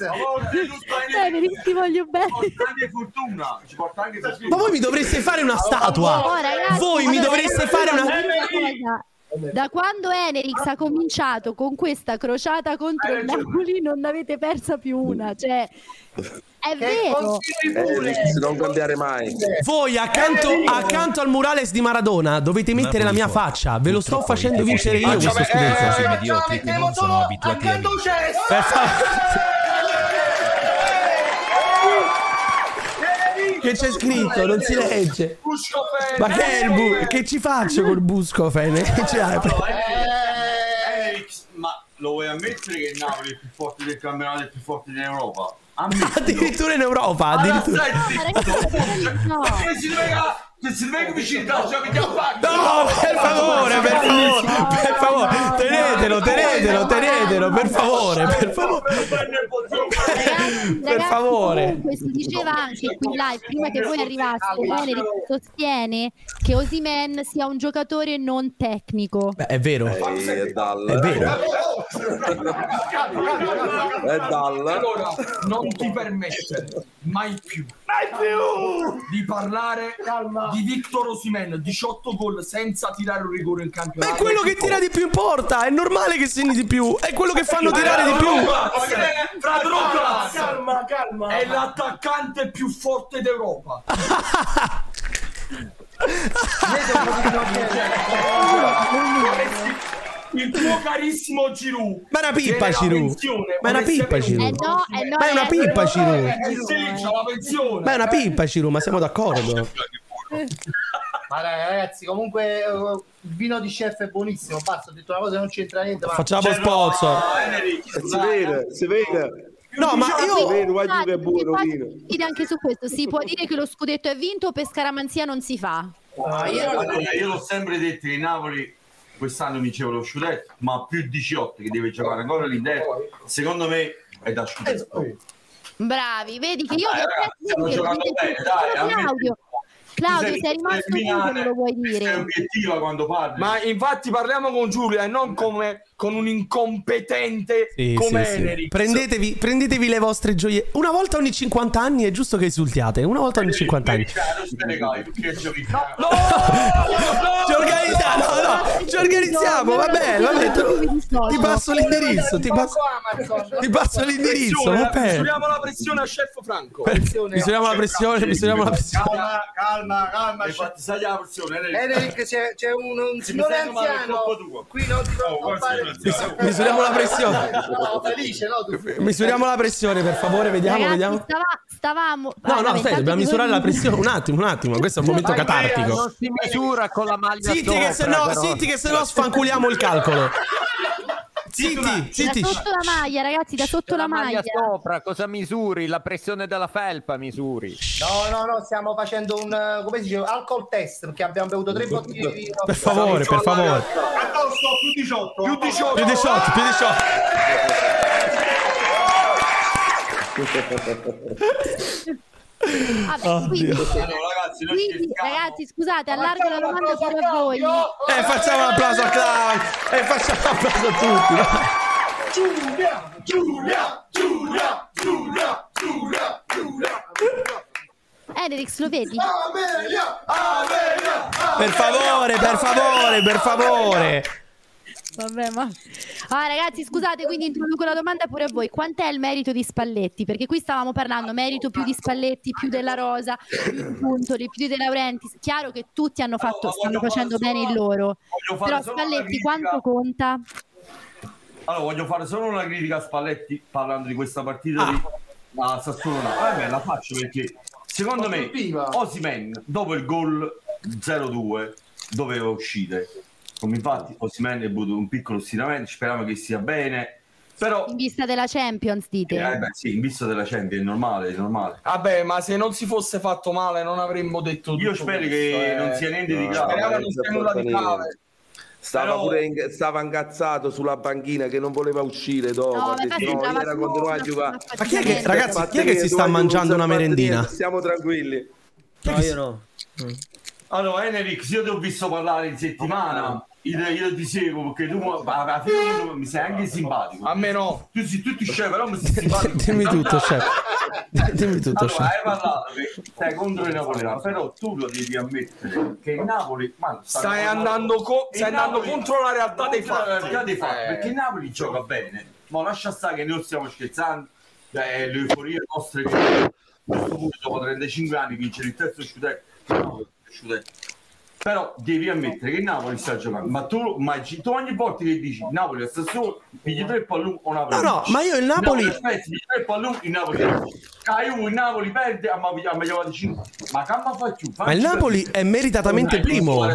Enerix! Enerix, ti voglio bene. Ma voi mi dovreste fare una statua. Oh, ragazzi, Voi mi dovreste fare una. cosa. Da quando Enerix ha cominciato con questa crociata contro il Napoli non ne avete persa più una. Cioè, è vero. Eh, non cambiare mai. Voi accanto, accanto al murales di Maradona dovete mettere la mia faccia. Ve lo sto facendo vincere io questo scudetto. Mediocri che non sono abituati a vincere. Per favore. Che c'è scritto? Non si legge. Ma che è il bu- Che ci faccio col Buscofen? Che ce l'hai? Ma lo vuoi ammettere che il Napoli è il più forte del campionato e il più forte d'Europa? Addirittura in Europa, addirittura. No. Perché si deve se si deve vicino al gioco di affari. No, per favore, per favore, per favore, tenetelo, tenetelo, tenetelo, per favore, per favore. Per Ragazzi, favore. Comunque si diceva anche qui live, prima che voi arrivaste, Enerix sostiene che Osimen sia un giocatore non tecnico. Beh, è vero. Ehi, è dal. È vero. È dal. Allora, non ti permettere mai più, di parlare di Victor Osimen, 18 gol senza tirare un rigore in campionato. È quello che tira di più in porta, è normale che segni di più, è quello che fanno tirare di più. Fra Douglas calma, calma. è l'attaccante più forte d'Europa. Il tuo carissimo Giroud. Ma è una pippa, Giroud. Ma è una pippa, Giroud. Eh no, eh no, Ma è una eh, pippa, Giroud. Eh sì, c'ha la pensione. Ma è una pippa, Giroud, ma siamo d'accordo. Ma dai, ragazzi, comunque eh, il vino di chef è buonissimo. Basta, ho detto una cosa che non c'entra niente. Ma... Facciamo sponsor. Si vede, si vede. No, ma Si io che è buono vino. dire anche su questo, si può dire che lo scudetto è vinto o per scaramanzia non si fa? Ah, io- l'ho sempre detto che il Napoli quest'anno vinceva lo scudetto, ma più 18 che deve giocare ancora all'interno, secondo me è da scudetto. Bravi, vedi che io Dai, ragazzi, stiamo vedi che- giocando bene, dai, Claudio, sei sei rimasto tu che me lo vuoi Sei dire. obiettiva quando parli. Ma infatti parliamo con Giulia e non come con un incompetente Sì, come sì, sì. Enerix. Prendetevi, prendetevi le vostre gioie. Una volta ogni 50 anni è giusto che esultiate. Una volta ogni 50 anni. Ci organizziamo, no, no, ci organizziamo, va bene, va bene. Ti passo l'indirizzo, ti passo, ti passo l'indirizzo, va bene. Misuriamo la pressione a chef Franco. Misuriamo la pressione, misuriamo la pressione. Calma, calma, calma. Sai la pressione, Eric, c'è, un, è anziano. Qui non ti preoccupare. Mis- misuriamo la pressione. No, felice, no? Tu. Misuriamo la pressione, per favore, vediamo, Ragazzi, vediamo. stava- stavamo... No, no, intanto dobbiamo misurare voi- la pressione. Un attimo, un attimo, questo è un momento catartico. Non si misura con la maglia Zitti che se sopra, no, però. zitti che se no sfanculiamo il calcolo. Zitti, Da zitti. sotto la maglia, ragazzi, da sotto la maglia. sopra, cosa misuri? La pressione della felpa misuri. No, no, no, stiamo facendo un, eh, come si dice, alcol test, perché abbiamo bevuto tre bottiglie di vino. Per favore, per favore. Addosso, più 18. Più 18. Più 18, più 18. Vabbè, quindi, ragazzi, noi quindi, ragazzi, scusate, allargo la domanda pure a voi. E facciamo un applauso a Claudio. E facciamo un applauso a tutti. Giulia, Giulia, Giulia, Giulia, Giulia, Giulia. Enerix, lo vedi? Amelia, Amelia, Per favore, per favore, per favore. Vabbè, ma... Ah, ragazzi, scusate, quindi introduco la domanda pure a voi. Quant'è il merito di Spalletti? Perché qui stavamo parlando merito più di Spalletti, più della Rosa, più di Puntoli, più di De Laurentiis. Chiaro che tutti hanno fatto, stanno facendo bene il loro. Però solo Spalletti quanto conta? Allora, voglio fare solo una critica a Spalletti parlando di questa partita di a Sassuolo. Vabbè, la faccio perché secondo me Osimen dopo il gol 0-2 doveva uscire. Come infatti Osimen ha avuto un piccolo stiramento, speriamo che sia bene. Però In vista della Champions, dite? eh, beh, sì, in vista della Champions è normale, è normale. Vabbè, ma se non si fosse fatto male non avremmo detto Io tutto spero questo, che eh. non sia niente di grave. Speriamo non sia nulla di grave. Stava Però- pure in- stava incazzato sulla panchina che non voleva uscire dopo. No, detto, no, era su- continuare a giocare. Ma chi è che, ragazzi, chi è che si sta mangiando una merendina? Stiamo tranquilli. No, io no. Allora, Enerix, io ti ho visto parlare in settimana io, io ti seguo perché tu ma- alla fine mi sei anche simpatico. A me no. Tu sei tutto scemo, però mi sei simpatico. Dimmi tutto, chef. Dimmi tutto, Allora, chef. hai parlato che stai contro i napoletani, però tu lo devi ammettere che il Napoli ma Stai andando, co- Il stai andando contro la realtà dei la fatti. realtà dei fatti, Eh. perché il Napoli gioca bene. Ma lascia stare che noi stiamo scherzando, eh, l'euforia nostra che a questo punto dopo 35 anni vincere il terzo scudetto. no, scudetto. Però devi ammettere che Napoli sta giocando. Ma tu, ma tu ogni volta che dici Napoli sta solo, pigli tre palloni o Napoli. No, no, ma io il Napoli- aspetta, pigli tre palloni, il Napoli il Napoli perde, a me a me chiamate 5. Ma che ma fa più? Ma il Napoli è meritatamente primo.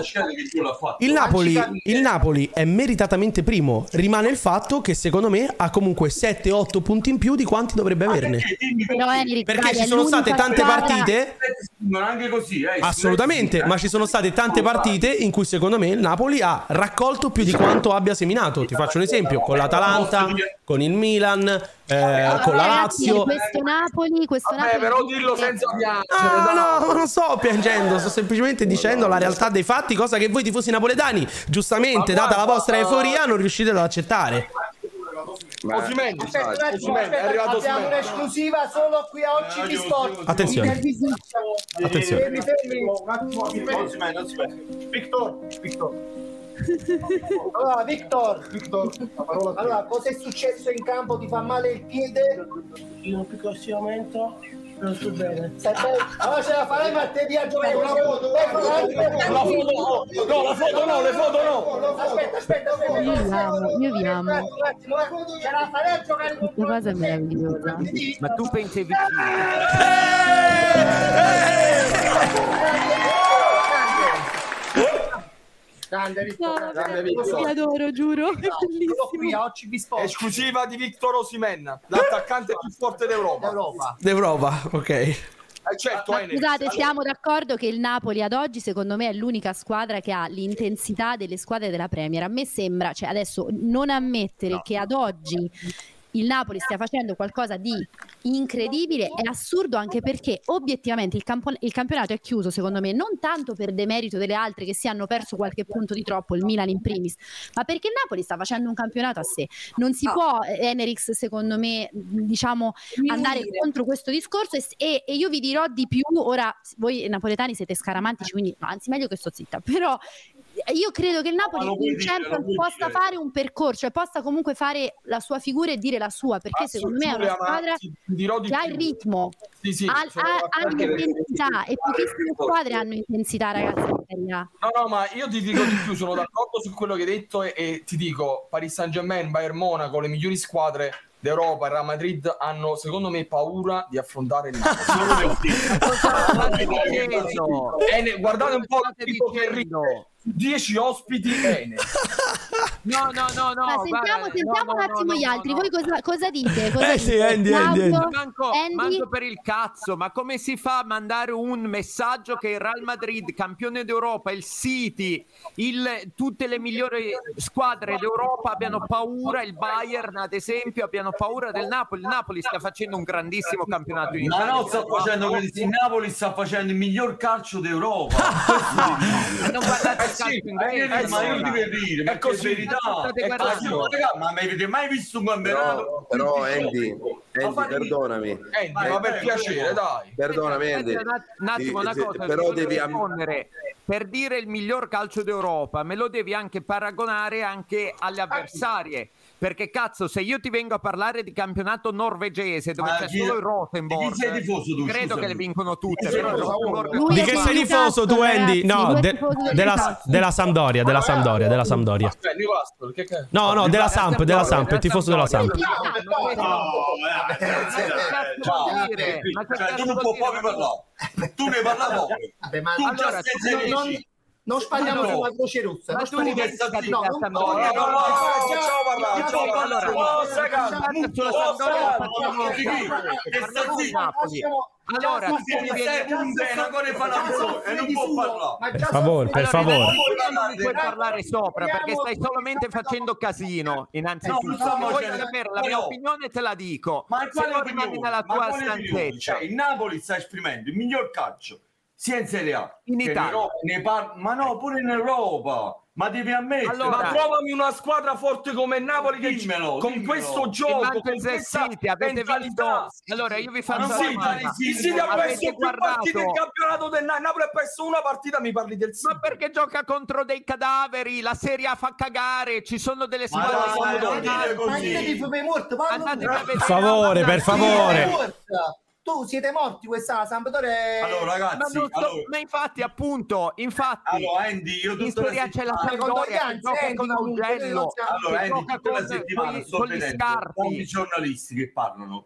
Il Napoli, il Napoli è meritatamente primo. Rimane il fatto che secondo me ha comunque 7-8 punti in più di quanti dovrebbe averne. Però Enric, Perché ci sono state tante partite. Non anche così, eh. Assolutamente, ma ci sono state tante partite in cui secondo me il Napoli ha raccolto più di quanto abbia seminato. Ti faccio un esempio con l'Atalanta, con il Milan, eh, con la Lazio. questo Napoli, questo Vabbè, Napoli però dillo senza piangere. No, dai. no, non sto piangendo, sto semplicemente dicendo la realtà dei fatti, cosa che voi tifosi napoletani, giustamente, Ma data la guarda, vostra eh, euforia, non riuscite ad accettare. Osimhen, è arrivato abbiamo un'esclusiva solo qui a Oggi Sport. Attenzione. Attenzione. Fermi, fermi. Un attimo, Victor, Victor. Allora, Victor, Victor, allora, cosa è successo in campo? Ti fa male il piede? Un piccolo sciamento, non sto bene. Allora ce la te di a giocare una foto. La foto no, no, la foto no, le foto no. Aspetta, aspetta, aspetta. Io vi amo, io vi amo. Un attimo, eh. ce la farei a giocare con Questa cosa è meravigliosa. Ma tu pensi vicino? Grande Victor, grande Ti Victor. adoro, giuro. Qui bellissimo. a Oggi Sport. Esclusiva di Victor Osimhen, l'attaccante più forte d'Europa. Europa. D'Europa, ok. Eh certo, Ma scusate, siamo d'accordo che il Napoli ad oggi, secondo me, è l'unica squadra che ha l'intensità delle squadre della Premier. A me sembra, cioè adesso non ammettere che ad oggi il Napoli stia facendo qualcosa di incredibile è assurdo anche perché obiettivamente il, campo- il campionato è chiuso, secondo me, non tanto per demerito delle altre che si hanno perso qualche punto di troppo, il Milan in primis, ma perché il Napoli sta facendo un campionato a sé. Non si può, eh, Enerix, secondo me, diciamo, andare contro questo discorso e, e- e io vi dirò di più, ora voi napoletani siete scaramantici, quindi no, anzi meglio che sto zitta, però io credo che il Napoli in Champions possa dire. fare un percorso, cioè possa comunque fare la sua figura e dire la sua, perché secondo me è una squadra ti dirò di che ha il ritmo, Sì, sì, ha, sono ha- l'intensità e pochissime squadre hanno intensità, ragazzi. No, no, ma io ti dico di più, sono d'accordo su quello che hai detto e, e ti dico, Paris Saint-Germain, Bayern Monaco, le migliori squadre d'Europa, il Real Madrid hanno secondo me paura di affrontare il Napoli. Guardate un po' il tipo che ride. 10 ospiti Ene. No, no, no, no. Ma guarda, sentiamo, sentiamo no, un attimo no, gli altri, no. voi cosa, cosa dite? Cosa Eh sì, dite? Andy, Andy, Claudio? Andy. Manco, Andy? manco per il cazzo, ma come si fa a mandare un messaggio che il Real Madrid, campione d'Europa, il City, il- tutte le migliori squadre d'Europa abbiano paura, il Bayern ad esempio abbiano paura del Napoli, il Napoli sta facendo un grandissimo campionato in Ma no, sta facendo il Napoli sta facendo il miglior calcio d'Europa. Non guardate Eh calcio inglese, eh, ma io allora. devo dire, È così. è verità. È così. Ma mi avete mai visto un campionato? Però, però Andy, Andy, perdonami. Andy, ma per piacere, dai. Perdonami Andy. Un attimo, una cosa, sì, però devi rispondere. Per dire il miglior calcio d'Europa, me lo devi anche paragonare anche alle avversarie. Perché cazzo, se io ti vengo a parlare di campionato norvegese dove Ma c'è chi- solo il di Rosenborg, chi sei tifoso tu, credo scusami? che le vincono tutte. Però il? Rosenborg- Lui Di che sei tifoso tu, Andy? No, della, della Sampdoria, della Sampdoria, della Sampdoria. No, no, della Samp, della Samp, è tifoso della Samp. Ma Cioè, tu non puoi parlare. Tu ne parla poco. Tu già tu Serie non, spariamo No. sulla Croce Rossa. Ma Non tu che sta no, no, no, no, Ciao, parlare, ciao, parlare. Oh, sulla Sampdoria. Napoli. Allora, e. Per favore, per favore. non puoi parlare sopra perché stai solamente facendo casino innanzitutto. No, vuoi sapere la mia opinione te la dico. Ma Se quale opinione? nella tua opinione? stanzetta. Cioè, il Napoli sta esprimendo il miglior calcio sia in Serie A In che Italia. Europa, ne par- ma no, pure in Europa. Ma devi ammettere. ma trovami una squadra forte come il Napoli che Dimmelo, con dimmelo. questo gioco, con questa City, avete mentalità. visto? Allora, io vi faccio una domanda. il City ha Avete perso più guardato- partite in campionato del Napoli. Ha perso una partita, mi parli del City. Ma perché gioca contro dei cadaveri? La Serie A fa cagare, ci sono delle squadre che sono vedere Per favore, per favore. Tu siete morti questa Sampdoria. Allora, Ma, ragazzi, non so- allora, ma infatti, appunto, infatti, allora, Andy, io in tutte le Serie A c'è la settimane- Sampdoria che gioca con Augello, Allora, Andy, settimane con gli- sto vedendo pochi giornalisti che parlano.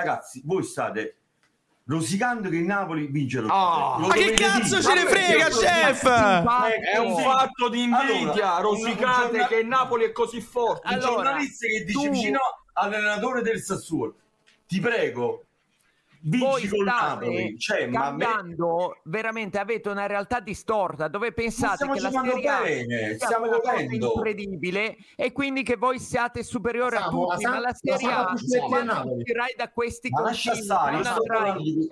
Ragazzi, voi state rosicando che il Napoli vince lo. Lo Ma che cazzo dire. ce ne frega, chef? È un fatto di invidia, Allora, rosicate un giorna- che il Napoli è così forte. Un Allora, giornalista che dice tu- vicino all'allenatore del Sassuolo. Ti prego, vinci voi state. Cioè, ma me- cambiando veramente avete una realtà distorta dove pensate che la Serie A bene, sia stiamo una cosa incredibile e quindi che voi siate superiori a tutti la ma la Serie A uscirai da questi Ma confini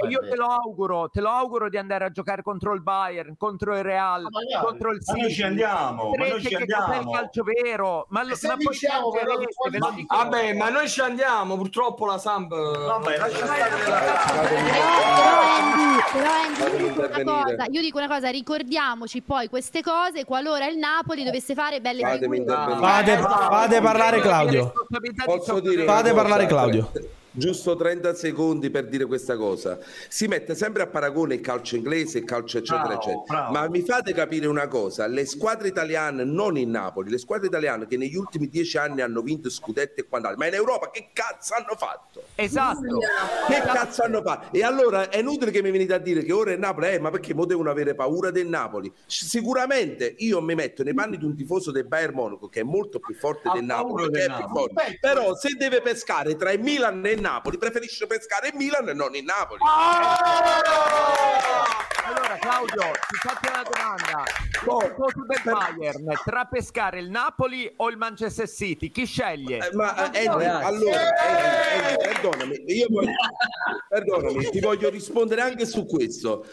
io te lo auguro te lo auguro di andare a giocare contro il Bayern contro il Real Ma magari. contro il Ma City noi ci andiamo, ma noi ci cos'è il andiamo. calcio vero ma, lo- ma poi vinciamo, però, ma-. Vabbè, ma noi ci andiamo, purtroppo la Samp... Vabbè, lascia stare Però Andy, io dico cosa, io dico una cosa, ricordiamoci poi queste cose qualora il Napoli dovesse fare belle intervenire. Fate, fate parlare Claudio. Posso dire Fate cosa? parlare Claudio. Giusto 30 secondi per dire questa cosa. Si mette sempre a paragone il calcio inglese, il calcio eccetera Bravo, eccetera. bravo. Ma mi fate capire una cosa, le squadre italiane, non in Napoli, le squadre italiane che negli ultimi dieci anni hanno vinto scudetti e quant'altro, ma in Europa che cazzo hanno fatto? esatto Che cazzo hanno fatto? E allora è inutile che mi venite a dire che ora il Napoli, eh, ma perché mo devono avere paura del Napoli? C- Sicuramente io mi metto nei panni di un tifoso del Bayern Monaco che è molto più forte Ha del Napoli, del è più Napoli. forte. Però se deve pescare tra il Milan e il Napoli, preferisce pescare il Milan e non il Napoli. Allora Claudio, ti faccio una domanda. Come tifoso del Bayern, tra pescare il Napoli o il Manchester City, chi sceglie? Eh, ma eh, Andy, allora, Andy, perdonami, io voglio- perdonami, ti voglio rispondere anche su questo.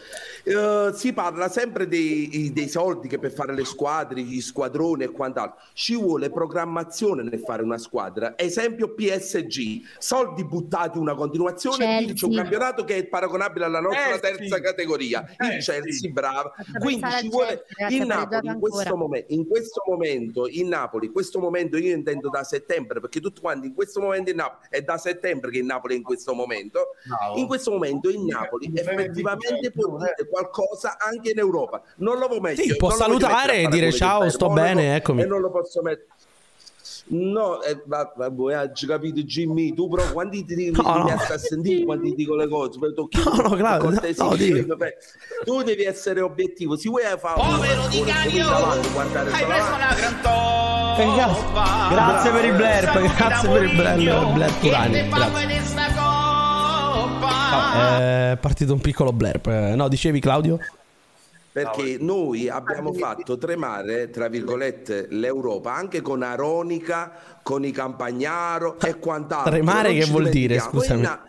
Eh, si parla sempre dei, dei soldi che per fare le squadre, gli squadroni e quant'altro. Ci vuole programmazione nel fare una squadra. Esempio PSG, soldi buttati una continuazione Chelsea. vince un campionato che è paragonabile alla nostra Eh, terza sì. categoria. Il Eh, Chelsea, sì. brava. Quindi ci vuole il Napoli in questo, momento, in questo momento in Napoli, in questo momento io intendo da settembre, perché tutti quanti in questo momento in Napoli è da settembre che il Napoli è in questo momento. Bravo. In questo momento il Napoli effettivamente vedere, può dire qualcosa anche in Europa. Non lo voglio mettere. Sì, può salutare e dire ciao, sto bene, eccomi. E non lo posso mettere. No, eh, va- va- voi hai capito Jimmy, tu però quando ti dico No, no. a sentire quando ti dico le cose, poi tocchi No, no, Claudio, no, no, vabbè. tu devi essere obiettivo, se vuoi fare Povero Di guardare hai preso la gran toppa. Che cazzo? Grazie per il blurb, grazie per il blurb, blurb Turani. Grazie. sta coppa. È partito un piccolo blurb. Eh, No, dicevi Claudio? Perché noi abbiamo fatto tremare, tra virgolette, l'Europa anche con Aronica, con i Campagnaro e quant'altro. Tremare Non che vuol dire, scusami? E na-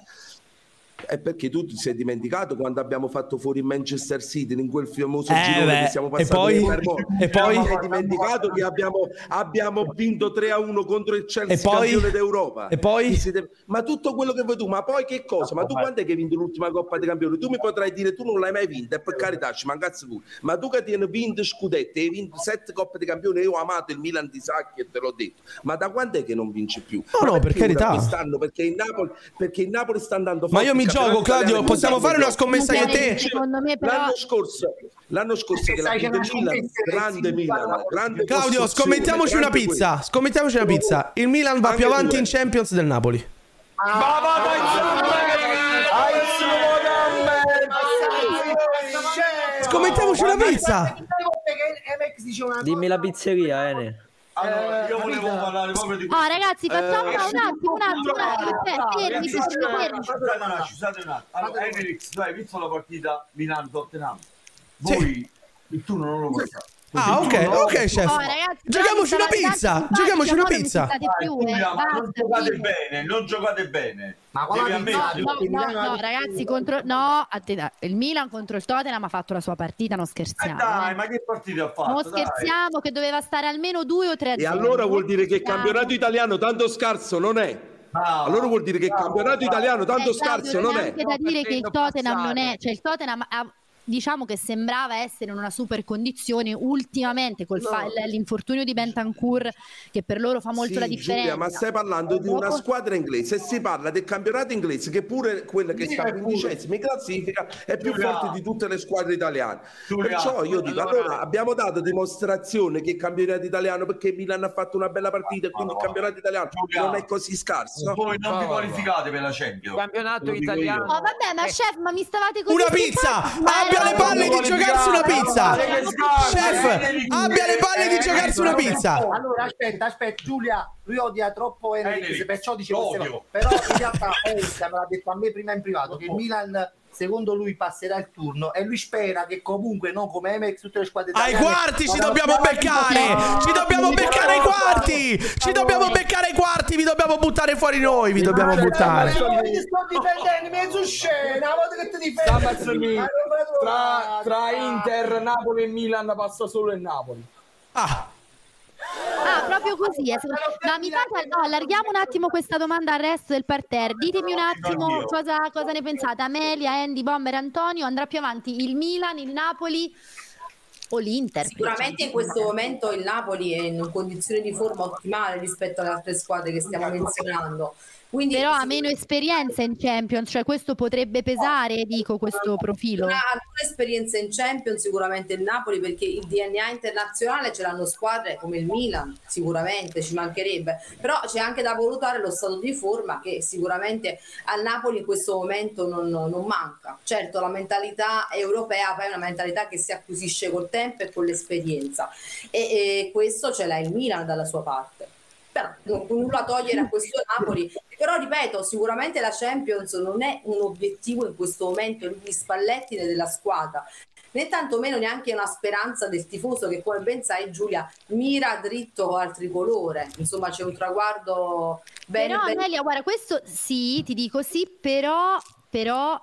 È perché tu ti sei dimenticato quando abbiamo fatto fuori Manchester City in quel famoso Eh, girone beh, che siamo e passati poi- in Vermont. e poi- Ti sei dimenticato che abbiamo, abbiamo vinto 3 a 1 contro il Chelsea E poi- campione d'Europa. e poi? Siete- Ma tutto quello che vuoi tu, ma poi che cosa? Ma tu quando è che hai vinto l'ultima Coppa dei Campioni? Tu mi potrai dire tu non l'hai mai vinta, e per carità ci mancazzi pure. Ma tu che ti hai vinto scudetti, hai vinto 7 Coppe dei Campioni, io ho amato il Milan di Sacchi e te l'ho detto. Ma da quando è che non vinci più? No, Ma no, per carità. Quest'anno perché il Napoli, perché il Napoli sta andando Ma io mi gioco, Claudio, possiamo fare una scommessa io e te? Secondo me però L'anno scorso, l'anno scorso che non il Milan, grande Milan, grande Claudio, scommettiamoci una grande pizza. Scommettiamoci una pizza. Il Milan va più avanti due. in Champions del Napoli. Scommettiamoci una pizza. Dimmi la pizzeria, Ene. Allora, io volevo parlare proprio di Oh ragazzi, facciamo Eh, un attimo, un attimo, un attimo, fermi, fermi. Scusate un attimo. Allora, Enrix, tu hai visto la partita Milan-Tottenham? Voi il turno non lo passate. Ah, ok, ok, chef. Oh, ragazzi, Giochiamoci una pizza. Giochiamoci una pizza. più, eh, ma non basta, giocate fine. bene, non giocate bene. Ma quella ammettere. No, no, no, ragazzi, contro... no, atten- il Milan contro il Tottenham ha fatto la sua partita, non Eh scherziamo. dai, eh. ma che partita ha fatto? Non dai? scherziamo che doveva stare almeno 2 o 3 a E 0. allora vuol dire che il campionato italiano tanto scarso non è. Allora vuol dire che il campionato italiano tanto Eh, Claudio, scarso non c'è è. anche da dire che il Tottenham passare. non è, cioè il Tottenham ha- diciamo che sembrava essere in una super condizione ultimamente col fa- No. l'infortunio di Bentancur che per loro fa molto Sì, la differenza. Giulia, ma stai parlando di una squadra inglese e si parla del campionato inglese che pure quella che sta quindicesima in classifica è più Giulia. forte di tutte le squadre italiane. Giulia, Perciò io dico, allora- allora abbiamo dato dimostrazione che il campionato italiano perché il Milan ha fatto una bella partita e quindi il campionato italiano Giulia. non è così scarso. Voi non vi qualificate per la Il Champions. campionato italiano. Oh, vabbè, ma chef, ma mi stavate così Una pizza! Abbia le palle di giocarsi una pizza! Chef, abbia le palle di giocarsi una pizza! Allora aspetta, aspetta, Giulia, lui odia troppo Enrique, Enrique, perciò dice queste cose. Però in realtà Enrique me l'ha detto a me prima in privato che il Milan secondo lui passerà il turno e lui spera che comunque non come Emex tutte le squadre Ai quarti ci dobbiamo beccare! Ci dobbiamo beccare ai quarti! Ci dobbiamo beccare ai quarti! Vi dobbiamo buttare fuori noi! Vi dobbiamo buttare! Sto difendendo mezzo scena, tra Inter, Napoli e Milan passa solo il Napoli. Ah, Ah, proprio così. eh. Ma mi fate, no, allarghiamo un attimo questa domanda al resto del parterre. Ditemi un attimo cosa, cosa ne pensate. Amelia, Andy, Bomber, Antonio. Andrà più avanti il Milan, il Napoli o l'Inter? Sicuramente in questo momento il Napoli è in condizione di forma ottimale rispetto alle altre squadre che stiamo menzionando. Quindi Però ha meno esperienza in Champions, cioè questo potrebbe pesare, dico, questo profilo. Ha alcune esperienze in Champions sicuramente il Napoli perché il DNA internazionale ce l'hanno squadre come il Milan, sicuramente ci mancherebbe, però c'è anche da valutare lo stato di forma che sicuramente al Napoli in questo momento non, non manca. Certo la mentalità europea poi è una mentalità che si acquisisce col tempo e con l'esperienza e, e questo ce l'ha il Milan dalla sua parte. Però nulla togliere a questo Napoli, però ripeto, sicuramente la Champions non è un obiettivo in questo momento di Spalletti né della squadra, né tantomeno neanche una speranza del tifoso che come ben sai Giulia mira dritto al tricolore, insomma c'è un traguardo bene, Però bene- Amelia, guarda, questo sì, ti dico sì, però, però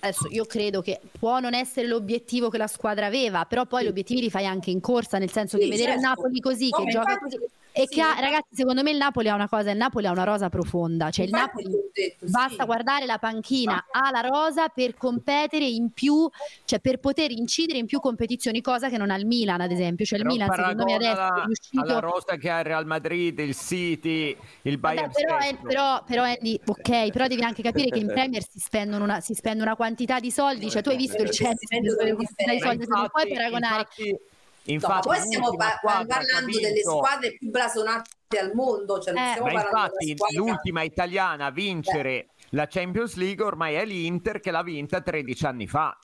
adesso io credo che può non essere l'obiettivo che la squadra aveva, però poi gli obiettivi li fai anche in corsa, nel senso che Sì, vedere il certo. Napoli così, No, che gioca infatti- così. E sì, che ha- infatti- ragazzi, secondo me il Napoli ha una cosa, il Napoli ha una rosa profonda, cioè il Infatti Napoli detto, sì. basta guardare la panchina, ha la rosa per competere in più, cioè per poter incidere in più competizioni, cosa che non ha il Milan, ad esempio, cioè il Però Milan secondo me adesso è paragonala riuscito alla rosa che ha il Real Madrid, il City, il Vabbè, Bayern però, stesso. eh, però, però Andy, ok, però devi anche capire che in Premier si spendono una, si spende una quantità di soldi, cioè tu hai visto il Chelsea quantità di soldi, se non puoi paragonare. Infatti, No, ma infatti poi stiamo l'ultima pa- squadra che ha parlando delle vinto- squadre più blasonate al mondo, cioè Eh. stiamo Ma parlando infatti squadra l'ultima italiana a vincere la Champions League ormai è l'Inter che l'ha vinta 13 anni fa.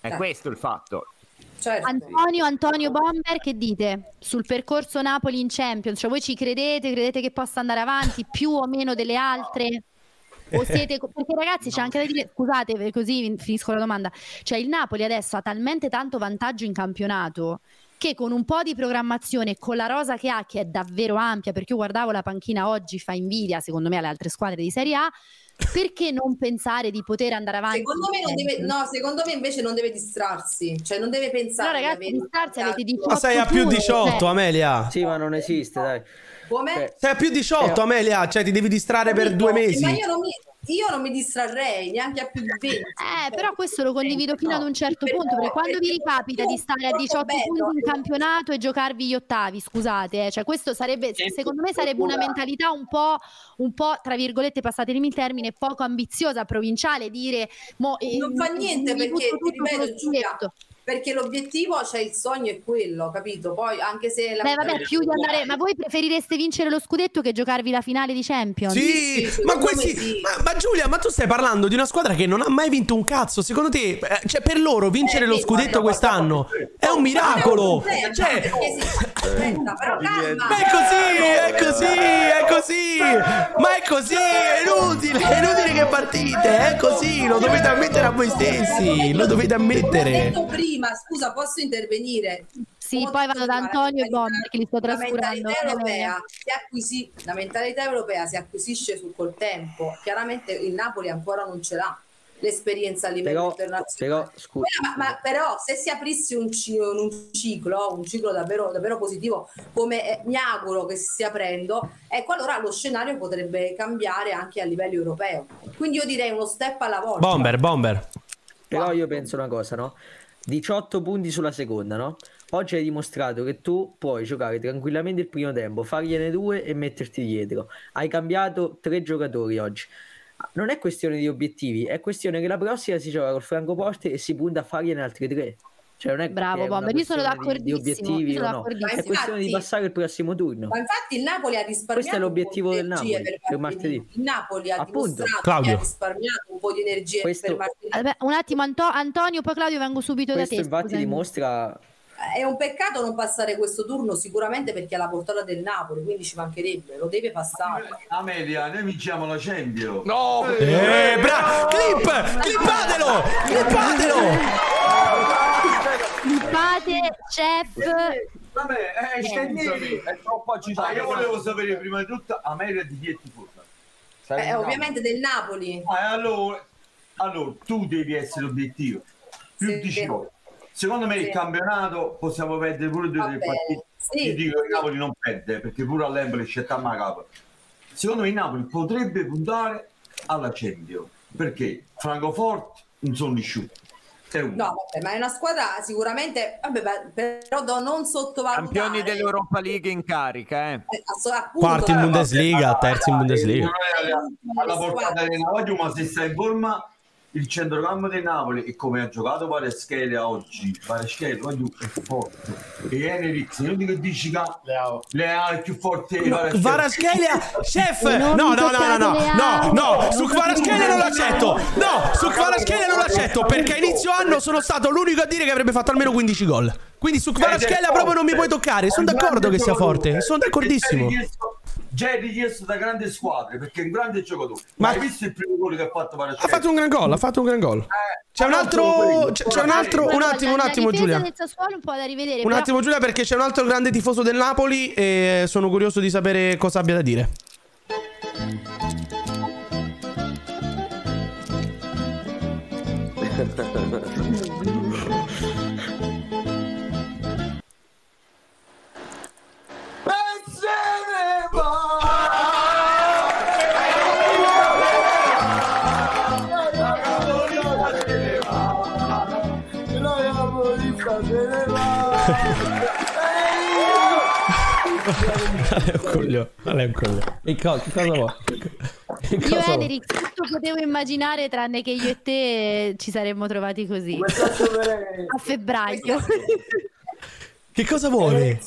È Eh. questo il fatto. Certo. Antonio, Antonio Bomber, che dite sul percorso Napoli in Champions? Cioè voi ci credete? Credete che possa andare avanti più o meno delle altre? O siete, perché ragazzi c'è anche da dire, scusate così finisco la domanda, cioè il Napoli adesso ha talmente tanto vantaggio in campionato che con un po' di programmazione e con la rosa che ha, che è davvero ampia, perché io guardavo la panchina oggi, fa invidia secondo me alle altre squadre di Serie A, perché non pensare di poter andare avanti? Secondo me, non deve, no, secondo me invece non deve distrarsi, cioè non deve pensare. No, ragazzi, distrarsi avete vantaggio. 18 Ma sei a più punti, 18, cioè. Amelia. Sì, ma non esiste, dai. Come? Sei a più 18, Amelia. Cioè, ti devi distrarre per due mesi. Ma io non mi, io non mi distrarrei neanche a più di 20. Eh, però questo lo condivido fino ad un certo Però- punto, perché quando vi ricapita di stare a troppo 18 bello. punti in campionato e giocarvi gli ottavi, scusate, eh, cioè questo sarebbe, secondo me sarebbe una mentalità un po', un po', tra virgolette, passatemi il termine, poco ambiziosa, provinciale, dire... Mo, eh, Non fa niente mi perché, butto ti tutto ripeto, Giulia. Perché l'obiettivo, cioè il sogno è quello, capito? Poi anche se la Beh, vabbè, più di andare... Ma voi preferireste vincere lo scudetto che giocarvi la finale di Champions? Sì, ma, questi, ma, ma Giulia, ma tu stai parlando di una squadra che non ha mai vinto un cazzo. Secondo te, eh, cioè, per loro vincere lo scudetto quest'anno è un miracolo. Cioè, Aspetta, però calma. ma è così, è così, è così. Ma è così, è inutile, è inutile che partite. È così, lo dovete ammettere a voi stessi. Lo dovete Ho ammettere. Prima, scusa, posso intervenire? Sì, poi vado da Antonio e Bomber che li sto La trascurando. mentalità europea, si acquisi- la mentalità europea si acquisisce sul col tempo. Chiaramente il Napoli ancora non ce l'ha l'esperienza a livello Però, internazionale. però scusa, Ma, ma però se si aprisse un, un ciclo, un ciclo davvero, davvero positivo, come eh, mi auguro che si stia aprendo, ecco allora lo scenario potrebbe cambiare anche a livello europeo. Quindi io direi uno step alla volta. Bomber, bomber. Però io penso una cosa, no? 18 punti sulla seconda, no? Oggi hai dimostrato che tu puoi giocare tranquillamente il primo tempo, fargliene due e metterti dietro. Hai cambiato tre giocatori oggi. Non è questione di obiettivi, è questione che la prossima si gioca col Francoforte e si punta a fargliene altri tre. Cioè non è Bravo, Bomber, io sono questione di- d'accordissimo, obiettivi sono o no. d'accordissimo. È questione di passare il prossimo turno. Ma infatti il Napoli ha risparmiato Questo è l'obiettivo un po' del Napoli, per per martedì. Il Napoli ha Appunto. dimostrato Claudio. che ha risparmiato un po' di energie Questo- per martedì. Vabbè, un attimo, Anto- Antonio, poi Claudio, vengo subito Questo da te. infatti scusami. dimostra È un peccato non passare questo turno sicuramente perché è la portata del Napoli, quindi ci mancherebbe, lo deve passare. Amelia, noi vinciamo la Champions. No! Eh, bravo. Clip, clippatelo, clippatelo. Fate, chef. Vabbè, eh, scendimi. È troppo Ah, agitato. io volevo sapere prima di tutto Amelia di chi è tifosa. Eh, ovviamente del Napoli. Ah, allora, allora, tu devi essere obiettivo. Più Sì. 18. Secondo me il Sì. campionato possiamo perdere pure due o tre partite. Sì. Ti dico che il Napoli non perde perché pure all'Empoli c'è a capo. Secondo me il Napoli potrebbe puntare alla Champions perché Francoforte non sono uno. No, vabbè, ma è una squadra sicuramente, vabbè, però do- non sottovalutare. Campioni dell'Europa League in carica, eh. Eh, ass- appunto, Quarti in eh, Bundesliga, terzi in Bundesliga. alla portata di Napoli, ma se stai in forma il centrocampo del Napoli e come ha giocato Vareschele oggi, Vareschele voglio è forte e Enerix, non dico che dici che le ha il più forte di Kvaratskhelia. Varaschelia, chef! No, no, no, no, no, no, no, su Kvaratskhelia non l'accetto. No, su Kvaratskhelia non l'accetto perché a inizio anno sono stato l'unico a dire che avrebbe fatto almeno 15 gol. Quindi su Kvaratskhelia proprio non mi puoi toccare. Sono d'accordo che sia forte, sono d'accordissimo. Già è richiesto da grandi squadre perché è un grande giocatore. Ma- Ma hai visto il primo gol che ha fatto Ha Vareschele? fatto un gran gol, ha fatto un gran gol. C'è un altro, c'è c'è un altro, un attimo, un attimo Giulia. un po' da rivedere. Un però- attimo Giulia perché c'è un altro grande tifoso del Napoli e sono curioso di sapere cosa abbia da dire. è un coglione, non è un coglione. E co- che cosa vuoi? Che Io cosa e vuoi? Enerix tutto potevo immaginare tranne che io e te ci saremmo trovati così. A febbraio. Che cosa vuole?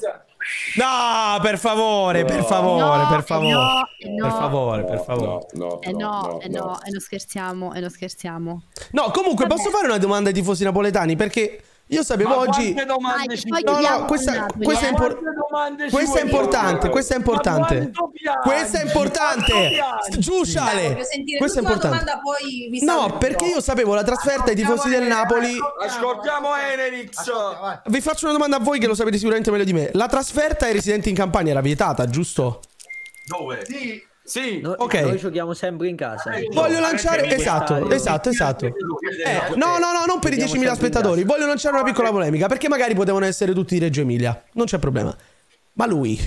No, per favore, per favore, No, per eh favore. no, eh Per no. favore, per favore. Eh no, eh no, e non scherziamo, e non scherziamo. No, comunque posso fare una domanda ai tifosi napoletani perché Io sapevo Ma oggi. quante domande Dai, ci No, no, questa, questa è eh. impor- questa è importante, questa è importante. Questa è importante. Quanto piangi? Giù, Sciale. Voglio sentire Questa è importante. domanda, poi vi No, perché io sapevo la trasferta ai tifosi del Napoli. Ascoltiamo Enerix. Vi faccio una domanda a voi che lo sapete sicuramente meglio di me. La trasferta ai residenti in campagna era vietata, giusto? Dove? Sì. Sì. No- Ok. Noi giochiamo sempre in casa. Voglio lanciare. Esatto, esatto, esatto. Eh, no, no, no, non per i 10.000 spettatori. Voglio lanciare una piccola polemica. Perché magari potevano essere tutti di Reggio Emilia. Non c'è problema. Ma lui.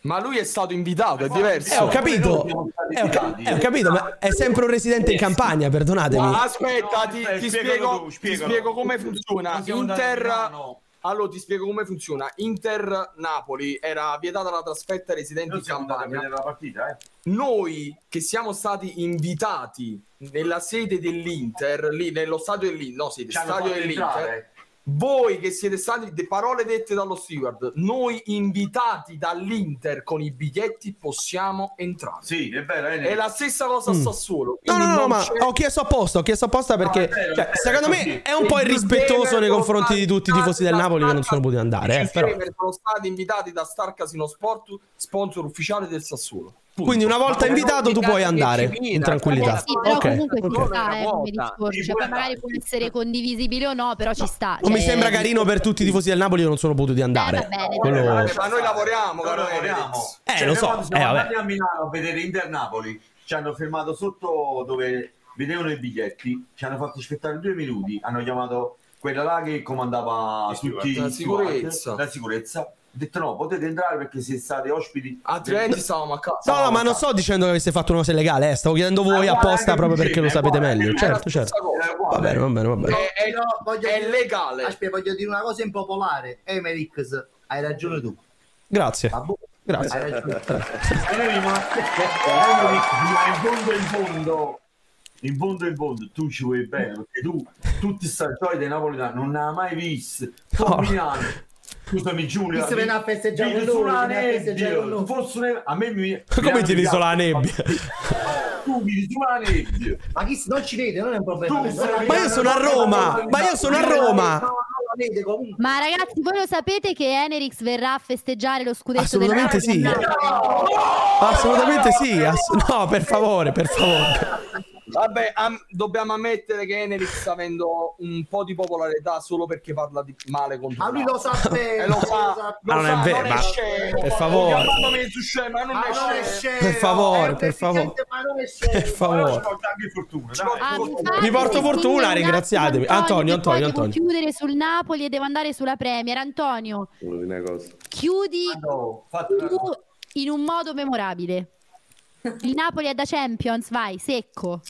Ma lui è stato invitato, è diverso. Eh, ho capito. Eh, ho, ca- eh, ho capito, ma è sempre un residente in campagna, perdonatemi. Ma aspetta, ti, Eh, ti spiego, ti spiego come funziona. Non siamo Allora ti spiego come funziona. Inter Napoli era vietata la trasferta ai residenti in campagna. la partita, eh. Noi che siamo stati invitati nella sede dell'Inter, lì nello stadio dell'Inter, no, sede, stadio dell'Inter. entrare. Voi che siete stati, de parole dette dallo steward, noi invitati dall'Inter con i biglietti possiamo entrare. Sì, è vero, è È la stessa cosa a Mm. Sassuolo. No, quindi no, no, non ma c'è- ho chiesto apposta, ho chiesto apposta perché è vero, cioè, vero, secondo me è un po' irrispettoso nei confronti di tutti i tifosi del Napoli che non sono potuti andare, eh, però. Sono stati invitati da Star Casino Sport, sponsor ufficiale del Sassuolo. Punto. Quindi una volta Ma- invitato tu puoi andare in tranquillità. Eh sì, però Ok. comunque ci ok. sta, eh, come discorso. Cioè, magari può essere condivisibile o no, però ci sta. Non mi Cioè, sembra carino per tutti i tifosi del Napoli che non sono potuti andare. Eh, va bene, Quello- Ma ma noi lavoriamo, caro Noi lavoriamo. Eh, Cioè, lo so, eh, siamo vabbè. andati a Milano a vedere Inter Napoli, ci hanno fermato sotto dove vedevano i biglietti, ci hanno fatto aspettare due minuti, hanno chiamato quella là che comandava tutti La sicurezza. la sicurezza. Detto no, potete entrare perché siete stati ospiti. Altrimenti stavamo a casa. No, no, ma non sto dicendo che aveste fatto una cosa illegale, eh. Stavo chiedendo voi Ah, apposta proprio anche perché lo insieme, sapete guarda, meglio. Certo, certo. Eh, Va bene, va bene, va bene. È, voglio è legale. Aspetta, voglio dire una cosa impopolare. Emerix, hai ragione tu. Grazie. Grazie. Hai ragione. In fondo in fondo in fondo in fondo tu ci vuoi bene perché tu tutti sti soliti napoletani non ne hai mai visti combinati scusami Giulia Chi se viene a festeggiare vivi con noi, sulla nebbia noi. fosse ne- a me mi Come ti riso la nebbia? tu vivi sulla nebbia Ma chi non ci vede, non è un problema. Ma io sono a Roma, ma io sono a Roma. Ma ragazzi, voi lo sapete che Enerix verrà a festeggiare lo scudetto Assolutamente del sì. Assolutamente sì. ass- no, per favore, per favore. Vabbè, am- dobbiamo ammettere che Enerix avendo un po' di popolarità solo perché parla di male contro Ma lui il lo sa bene, Eh, lo lo sa, sa. Ma non è vero, non è ma- scemo. per favore. Per favore, per favore. Per favore. Ah, Vi porto fortuna, ringraziatemi. Antonio, Antonio, devo Antonio. chiudere sul Napoli e devo andare sulla Premier. Antonio, chiudi cosa. in un modo memorabile. Il Napoli è da Champions, vai, secco.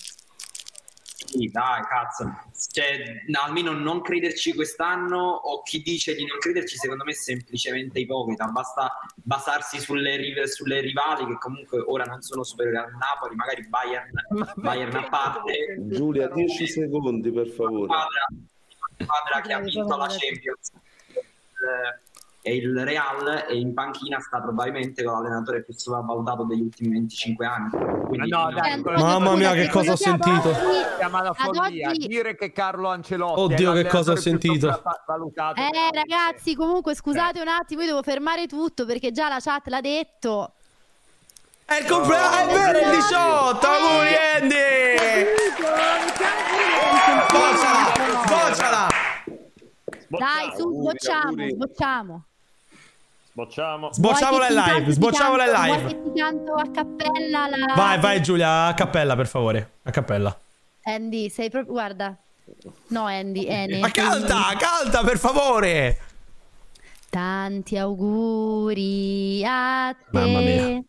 Sì, dai, cazzo. Cioè, no, almeno non crederci quest'anno o chi dice di non crederci, secondo me è semplicemente ipocrita. Basta basarsi sulle, rive- sulle rivali che comunque ora non sono superiori al Napoli, magari Bayern, Bayern a parte. Giulia, 10 secondi per favore. squadra, squadra che ha vinto la Champions eh, e il Real e in panchina sta probabilmente con l'allenatore più sopravvalutato degli ultimi 25 anni. Quindi, No, dai, Antonio, Mamma mia, che cosa ho sentito. oggi- Dire che Carlo Ancelotti Oddio, è che cosa ho sentito. Eh ragazzi, comunque scusate un attimo, io devo fermare tutto perché già la chat l'ha detto. È il compleanno, è vero, il 18. Auguri, Andy. Sbocciala, sbocciala. Dai, su, sbocciamo, auguri. Sbocciamo. Sbocciamo. Sbocciamola in live, sbocciamola in live. Vuoi che ti canto a cappella la... Vai, vai Giulia, a cappella per favore. A cappella. Andy, sei proprio... Guarda. No, Andy, Ene. Ma canta, canta per favore. Tanti auguri a te. Mamma mia.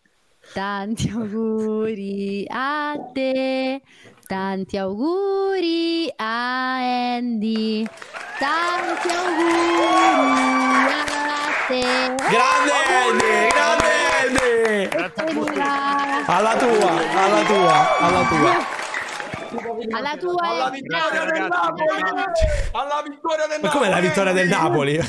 Tanti auguri a te. Tanti auguri a Andy. Tanti auguri a te. Grande Andy, grande Andy. Evviva. Alla tua, alla tua, alla tua. Alla tua Alla eh. vittoria del Napoli! Alla vittoria del Ma Napoli! com'è la vittoria del Napoli?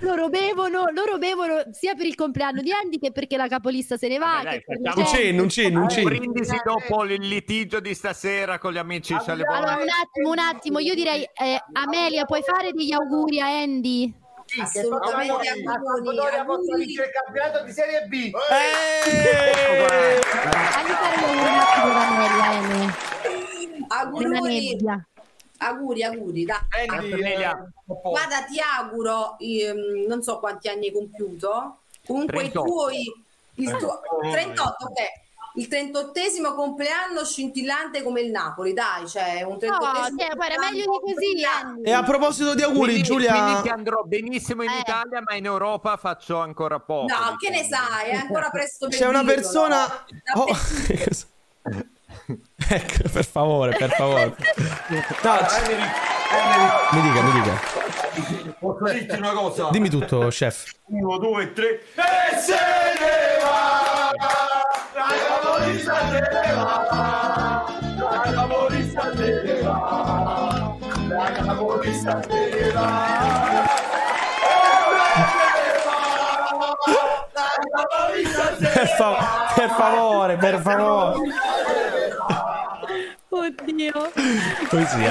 Loro bevono, loro bevono sia per il compleanno di Andy che perché la capolista se ne va. che per Un cenno, un cenno, un cenno. Brindisi dopo il litigio di stasera con gli amici. Allora, un attimo, un attimo, io direi eh, Amelia, puoi fare degli auguri a Andy? Assolutamente Sampdoria possa vincere il campionato di Serie B. Auguri Auguri, auguri, dai. Antonella. Guarda, ti auguro, ehm, non so quanti anni hai compiuto, comunque 38. i tuoi, il tuo, 38, ok. Il 38esimo compleanno scintillante come il Napoli, dai, cioè un 38esimo cioè, guarda, meglio di così, Andy. E a proposito di auguri, Quindi- Giulia. Quindi ti andrò benissimo in Italia, ma in Europa faccio ancora poco. No, che ne sai, è ancora presto per C'è una dirlo, persona. no? Oh, ecco, per favore, per favore. No, mi dica, mi dica. Posso dirti una cosa? Dimmi tutto, chef. Uno, due, tre. E se ne va! Capolista se ne va! La capolista se ne va! La capolista se ne va! Per favore, per favore. Oddio. Poesia.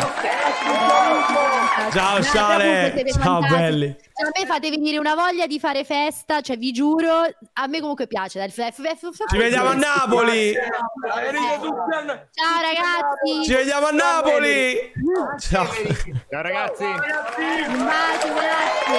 Ciao, siete Ciao, fantastici. belli. Cioè, a me fate venire una voglia di fare festa, cioè vi giuro, a me comunque piace. dai, f- f- f- Ci vediamo a Napoli. Ciao ragazzi. Ci vediamo a Napoli. Ciao. Ciao ragazzi. Un bacio, grazie.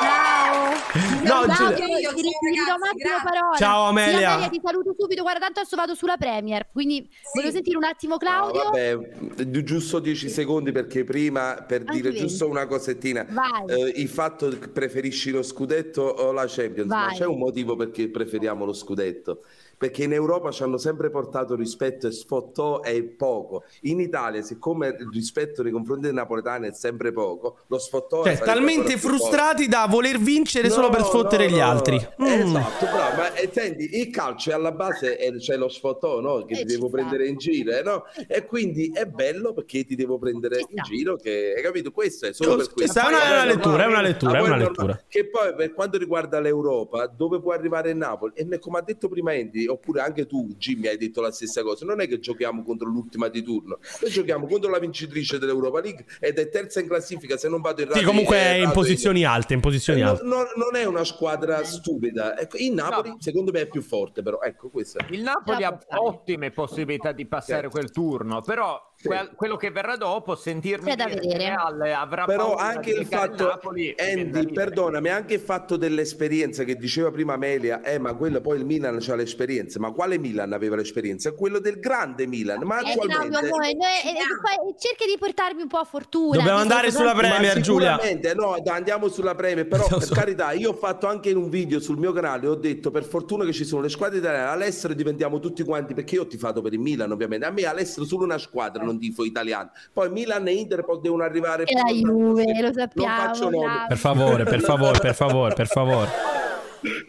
Ciao. No, Ciao, Giulia- ri- ti ri- ti do un attimo parola. Ciao, Sì, Amelia. Amelia, ti saluto subito. Guarda, tanto adesso vado sulla Premier. Quindi volevo sentire un attimo No, Claudio. vabbè, gi- giusto 10 secondi perché prima per Anche dire 20. giusto una cosettina, eh, il fatto che preferisci lo scudetto o la Champions, ma Vai. c'è un motivo perché preferiamo lo scudetto. Perché in Europa ci hanno sempre portato rispetto e sfottò è poco. In Italia, siccome il rispetto nei confronti dei napoletani è sempre poco, lo sfottò Cioè, sarebbe talmente frustrati da voler vincere No, solo per sfottere no, gli no. altri. Mm. Esatto, bravo, ma eh, senti, il calcio è alla base eh, c'è lo sfottò, no? Che Eh, ti devo sta. prendere in giro, eh, no? E quindi è bello perché ti devo prendere Ci in sta. giro, che hai capito? Questo è solo per questo. questa è una- è una lettura, è una lettura, Ma è una lettura. Che poi per quanto riguarda l'Europa, dove può arrivare il Napoli? E come ha detto prima Andy, oppure anche tu, Jimmy, hai detto la stessa cosa. Non è che giochiamo contro l'ultima di turno, noi giochiamo contro la vincitrice dell'Europa League ed è terza in classifica. Se non vado in Sì, comunque è in posizioni alte, in posizioni non, alte. non- non è una squadra stupida. Ecco, il Napoli, secondo me, è più forte, però. Ecco, questo. Il Napoli ha ottime possibilità di passare Certo. quel turno, però quel- quello che verrà dopo, sentirmi C'è da dire che vedere. Real avrà Però anche il fatto, Napoli, Andy, perdonami, anche il fatto dell'esperienza che diceva prima Amelia, eh, ma quello poi il Milan c'ha l'esperienza, ma quale Milan aveva l'esperienza? Quello del grande Milan, ma Eh, attualmente... noi- noi- eh, poi cerchi di portarmi un po' a fortuna. Dobbiamo andare sulla Premier, Ma Giulia. no, andiamo sulla Premier, però Lo per so. carità, io ho fatto anche in un video sul mio canale, ho detto per fortuna che ci sono le squadre italiane, all'estero diventiamo tutti quanti, perché io ho tifato per il Milan ovviamente, a me all'estero solo una squadra, non tifo italiano, poi Milan e Inter poi devono arrivare... E la Juve, lo sappiamo. Bravo. Per favore, per favore, per favore, per favore.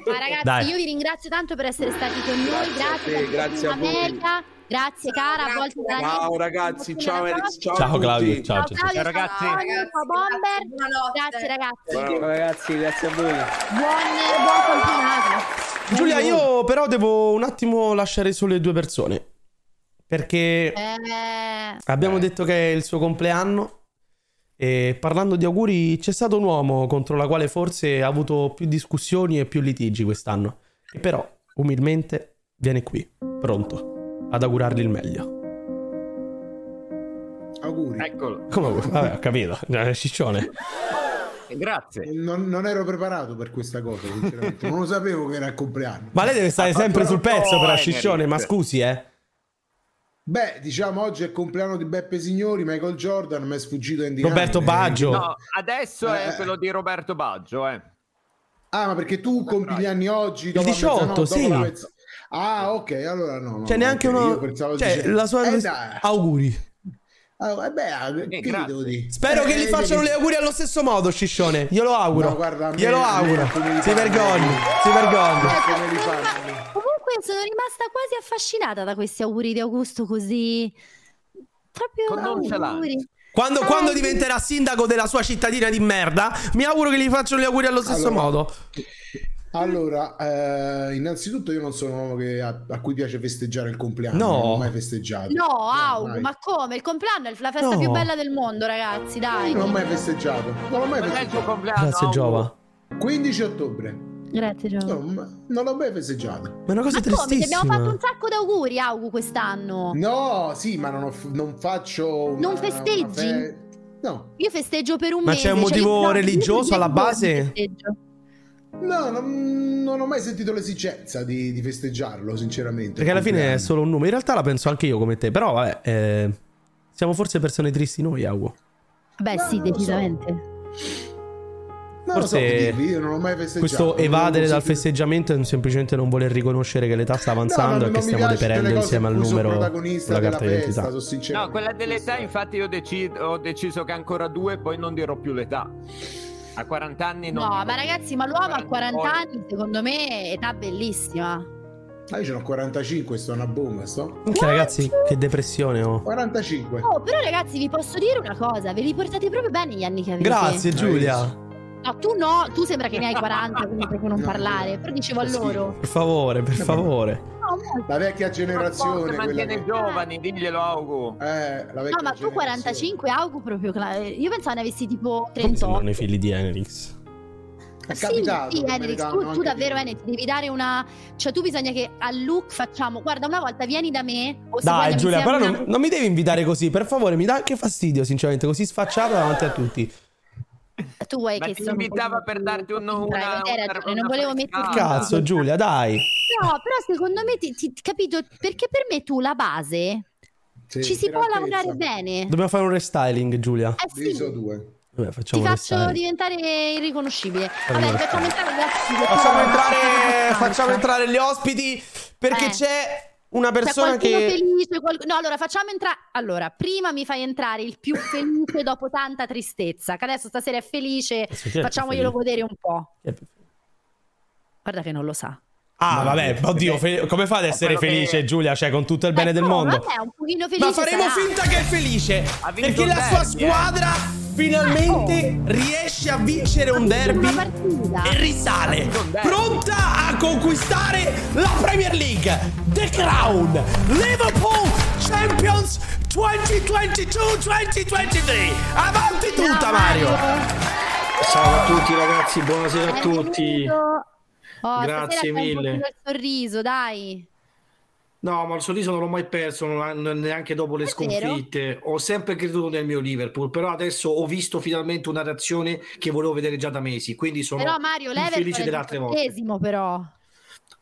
Ma ragazzi, Dai. io vi ringrazio tanto per essere stati con noi. Grazie, grazie a voi. America. Grazie cara, a volte Ciao nebbia, ragazzi, grazie ciao Alex, ciao, Ciao a. Claudio, ciao, Ciao ciao. Ciao, ragazzi. ciao ciao Bomber. Grazie ragazzi. Ciao. Ragazzi, grazie a voi. Buon, buon campionato. Giulia, io però devo un attimo lasciare solo le due persone. Perché Eh, abbiamo detto che è il suo compleanno. E parlando di auguri, c'è stato un uomo contro la quale forse ha avuto più discussioni e più litigi quest'anno. E però, umilmente, viene qui, pronto ad augurargli il meglio. Auguri. Eccolo. Come? Vabbè, ho capito. Eh, Ciccione. Grazie. Non, non ero preparato per questa cosa, sinceramente. non lo sapevo che era il compleanno. Ma lei deve stare sempre sul pezzo per la Ciccione, ma scusi, eh. Beh, diciamo oggi è il compleanno di Beppe Signori, Michael Jordan, mi è sfuggito Andy Roberto Baggio. No, adesso è Eh. quello di Roberto Baggio, eh. Ah, ma perché tu compi gli anni oggi? Il dopo la 18, mezzanotte, sì. mezz- Ah, ok, allora no. no, Cioè, neanche uno. io pensavo Cioè, la sua. Eh, dai. auguri. Ah, eh, beh, ah, che grazie. devo dire? Spero che Eh, gli facciano vedi- gli auguri allo stesso modo, Ciccione. Glielo auguro. No, guarda, me- Glielo me auguro. li Si vergogni. Si vergogni. Comunque sono rimasta quasi affascinata da questi auguri di Augusto così Proprio auguri. Quando, Eh, quando sì. diventerà sindaco della sua cittadina di merda, mi auguro che gli facciano gli auguri allo stesso Allora, modo. Allora, eh, innanzitutto io non sono un uomo che- a, a cui piace festeggiare il compleanno, No. non ho mai festeggiato. No, Augu, mai. ma come? Il compleanno è la festa No. più bella del mondo, ragazzi, dai. Non ho mai festeggiato. Non ho mai Non è il tuo festeggiato. compleanno. Grazie. Giova. 15 ottobre. Grazie, Gio. No, ma- non l'ho mai festeggiato. Ma è una cosa Ma come? Ti tristissima. abbiamo fatto un sacco di auguri, Augu, quest'anno. No, sì, ma non, ho- non faccio. una- Non festeggi? fe- No, Io festeggio per un Ma mese. c'è un cioè, motivo io- no, religioso io alla base? no, non, non ho mai sentito l'esigenza di, di festeggiarlo, sinceramente. Perché alla fine è solo un numero. In realtà la penso anche io come te. Però, vabbè, eh, siamo forse persone tristi noi, Augu. Beh, No, sì, lo so. Decisamente. Non lo so forse che dirvi, io non ho mai festeggiato. Questo evadere dal festeggiamento è semplicemente non voler riconoscere che l'età sta avanzando No, no, e che stiamo deperendo insieme al numero protagonista della carta d'identità. festa. No, quella dell'età, infatti, io deci- ho deciso che ancora due, poi non dirò più l'età. A 40 anni non. No, ma ragazzi, ma l'uomo a 40 Poi- anni, secondo me, è età bellissima. Ah, io ce n'ho 45, sto una bomba, sto. Anche ragazzi, che depressione ho. 45. Oh, però ragazzi, vi posso dire una cosa, ve li portate proprio bene gli anni che avete. Grazie Giulia. No, tu no, tu sembra che ne hai 40, quindi proprio non parlare, però dicevo a loro. Per favore, per favore. No. La vecchia generazione, quella mantiene che... giovani, diglielo Augu. Eh, la vecchia No, ma tu generazione. 45 Augu proprio cla- Io pensavo ne avessi tipo Come sembrano 38. i figli di Enrix. È Sì, capitato. sì, Enrix, tu, tu davvero Enrix, devi dare una cioè tu bisogna che al look facciamo guarda una volta vieni da me o se Dai Giulia, però una- non, non mi devi invitare così, per favore, mi dà anche fastidio, sinceramente, così sfacciato davanti a tutti. Tu vuoi Ma che ti invitava per darti un- una- una- ragione, una non volevo metterti Cazzo Giulia, dai. No, però secondo me ti, ti- capito perché per me tu la base Sì, ci si può lavorare bene. Dobbiamo fare un restyling, Giulia. Eh sì, due. Vabbè, ti facciamo un faccio diventare irriconoscibile. Vabbè, facciamo entrare Facciamo entrare, facciamo entrare gli ospiti perché Eh. c'è una C'è persona qualcuno che... felice, qual- no, allora facciamo entrare. Allora, prima mi fai entrare il più felice dopo tanta tristezza. Che adesso stasera è felice, il più facciamoglielo felice? godere un po'. Più Guarda che non lo sa. Ah, vabbè, oddio, fe- come fa ad essere quello che- felice Giulia? Cioè, con tutto il bene Eh, del no, mondo. Vabbè, un pochino felice. Ma faremo sarà. finta che è felice. Perché la sua derby, eh. Finalmente riesce a vincere un derby e risale. Pronta a conquistare la Premier League. The Crown. Liverpool Champions 2022-2023. Avanti tutta, Mario. Ciao a tutti ragazzi, buonasera a tutti. Oh, Grazie mille. il sorriso, dai. No, ma il sorriso non l'ho mai perso, neanche dopo le È vero? sconfitte. Ho sempre creduto nel mio Liverpool, però adesso ho visto finalmente una reazione che volevo vedere già da mesi, quindi sono Però Mario, felice è delle altre volte. però.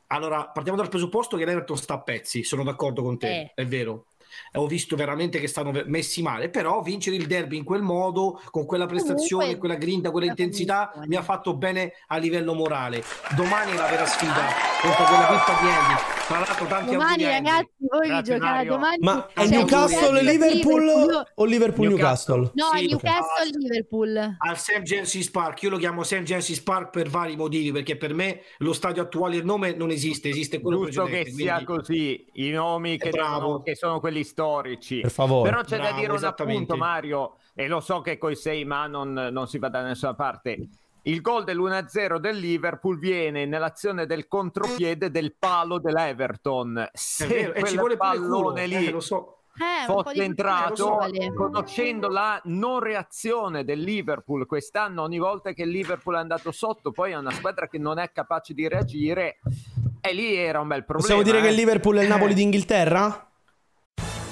Allora, partiamo dal presupposto che l'Everton sta a pezzi, sono d'accordo con te, Eh. è vero. Ho visto veramente che stanno messi male, però vincere il derby in quel modo, con quella prestazione, Comunque- quella grinta, quella la intensità, mi ha fatto bene a livello morale. Domani è la vera sfida contro quella pippa di Andy. Tra l'altro tanti Domani, ragazzi, voi vi Grazie, giocate Mario. domani. Ma è Newcastle Liverpool Io- o Liverpool Newcastle? No, Sì, Newcastle Liverpool. al St. James's Park. Io lo chiamo St. James's Park per vari motivi, perché per me lo stadio attuale, il nome non esiste, esiste quello Giusto che sia quindi- così, i nomi che, bravo. sono, che sono quelli storici. Per favore. Però c'è da Bravo, dire un appunto, Mario, e lo so che coi 6 ma non, non si va da nessuna parte. Il gol dell'1-0 del Liverpool viene nell'azione del contropiede del palo dell'Everton. Se È vero, e ci quel vuole pallone lì eh, lo so. Eh, un po' fosse di entrato, vuole. conoscendo la non reazione del Liverpool quest'anno, ogni volta che il Liverpool è andato sotto, poi è una squadra che non è capace di reagire, e lì era un bel problema. Possiamo dire che eh. il Liverpool è il Napoli d'Inghilterra?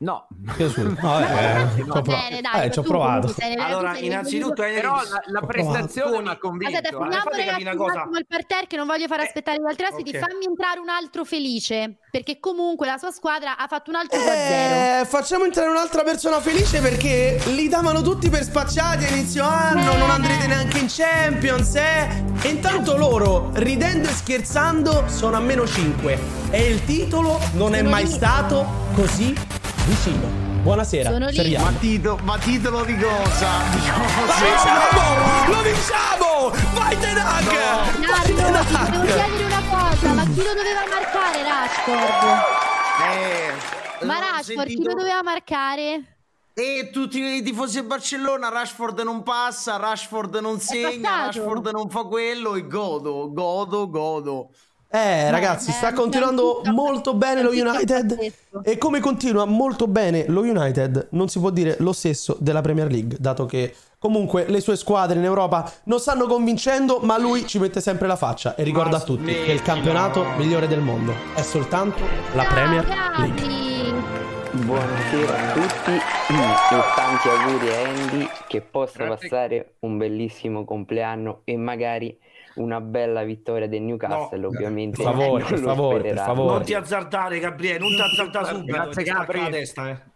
No. No, vabbè, ci ho Va prov- bene, dai, eh, ci ho provato. sei- Allora, innanzitutto, hai Però la, la Ho prestazione mi ha convinto. Aspetta, eh. finiamo ragazzi una cosa. attimo il parterre che non voglio far aspettare gli altri ospiti. ok. Fammi entrare un altro felice, perché comunque la sua squadra ha fatto un altro 2-0. Eh, facciamo entrare un'altra persona felice perché li davano tutti per spacciati a inizio anno, non andrete neanche in Champions, eh? E intanto loro, ridendo e scherzando, sono a meno 5. E il titolo non è mai stato così vicino. Buonasera, Sono lì. A. Ma, tito- ma titolo di cosa? Di Lo cosa? vinciamo! Lo vinciamo! Vai Tenac! Vai Nardo, ti devo Tenac! chiedere una cosa, ma chi lo doveva marcare Rashford? Eh, Ma Rashford chi sentito- lo doveva marcare? E tutti i tifosi del Barcellona, Rashford non passa, Rashford non segna. Rashford non fa quello e godo, godo, godo. Eh, ragazzi, eh, sta c'è continuando molto bene lo United. E come continua molto bene lo United, non si può dire lo stesso della Premier League, dato che comunque le sue squadre in Europa non stanno convincendo, ma lui ci mette sempre la faccia e ricorda a tutti che il campionato migliore del mondo è soltanto la Premier League. Buonasera a tutti e tanti auguri a Andy che possa passare un bellissimo compleanno e magari una bella vittoria del Newcastle, ovviamente. Per favore, non per favore, per favore. Non ti azzardare, Gabriele, non ti azzardare subito. Grazie, ti spacca Gabri. la testa, eh.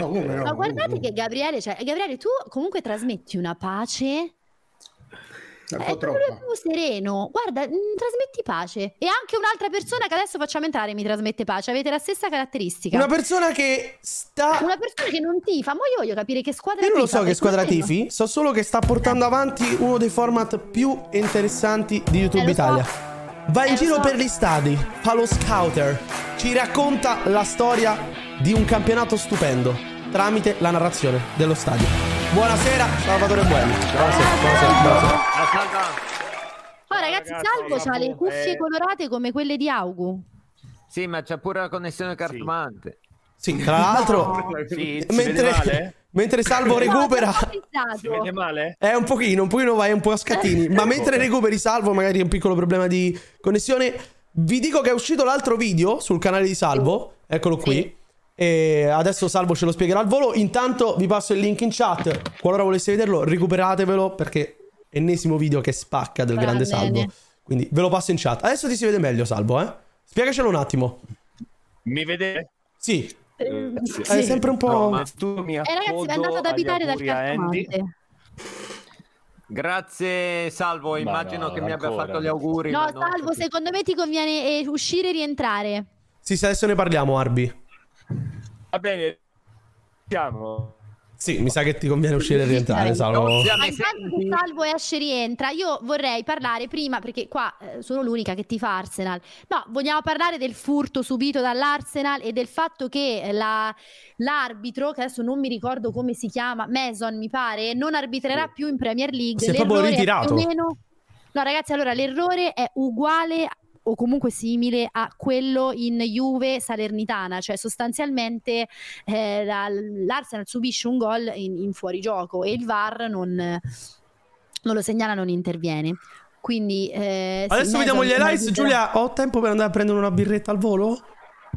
No, no? Ma guardate che Gabriele, cioè, Gabriele, tu comunque trasmetti una pace. Un È po' troppa. più sereno. Guarda, mm, trasmetti pace. E anche un'altra persona che adesso facciamo entrare mi trasmette pace. Avete la stessa caratteristica. Una persona che sta Una persona che non tifa. Ma io voglio capire che squadra Io non lo so che squadra tifi, so solo che sta portando avanti uno dei format più interessanti di YouTube Eh, lo so. Italia. Va in Eh, giro so. per gli stadi, fa lo scouter, ci racconta la storia di un campionato stupendo tramite la narrazione dello stadio. Buonasera, Salvatore Buoni. Buonasera, buonasera, buonasera. Oh, ragazzi, Salvo ha le cuffie colorate come quelle di Augu. Sì, ma c'è pure la connessione cartomante. Sì, tra l'altro, Sì, mentre, mentre Salvo recupera, Si vede male? è un pochino, un pochino vai un po' a scattini, ma mentre recuperi Salvo, magari un piccolo problema di connessione, vi dico che è uscito l'altro video sul canale di Salvo, eccolo qui. E adesso Salvo ce lo spiegherà al volo. Intanto vi passo il link in chat. Qualora voleste vederlo, recuperatevelo perché è ennesimo video che spacca del Va grande bene. Salvo. Quindi ve lo passo in chat. Adesso ti si vede meglio, Salvo, eh? Spiegacelo un attimo. Mi vede? Sì. Eh, È sempre un po'. tu mi Eh, ragazzi, è andato ad abitare dal cartomante. Grazie Salvo, immagino no, che mi abbia ancora. fatto gli auguri. No, ma Salvo, secondo me ti conviene eh, uscire e rientrare. Sì, sì, adesso ne parliamo, Arbi. Va bene, siamo. Sì, mi sa che ti conviene uscire e rientrare, Salvo. Ma intanto che Salvo esce e rientra, io vorrei parlare prima, perché qua eh, sono l'unica che ti fa Arsenal. No, vogliamo parlare del furto subito dall'Arsenal e del fatto che eh, la- l'arbitro, che adesso non mi ricordo come si chiama, Mason mi pare, non arbitrerà più in Premier League. Si è proprio ritirato. più o meno... No, ragazzi, allora l'errore è uguale o comunque simile a quello in Juve Salernitana, cioè sostanzialmente eh, la- l'Arsenal subisce un gol in, in fuorigioco e il VAR non, non lo segnala, non interviene. Quindi eh, Adesso vediamo gli highlights. Giulia, ho tempo per andare a prendere una birretta al volo?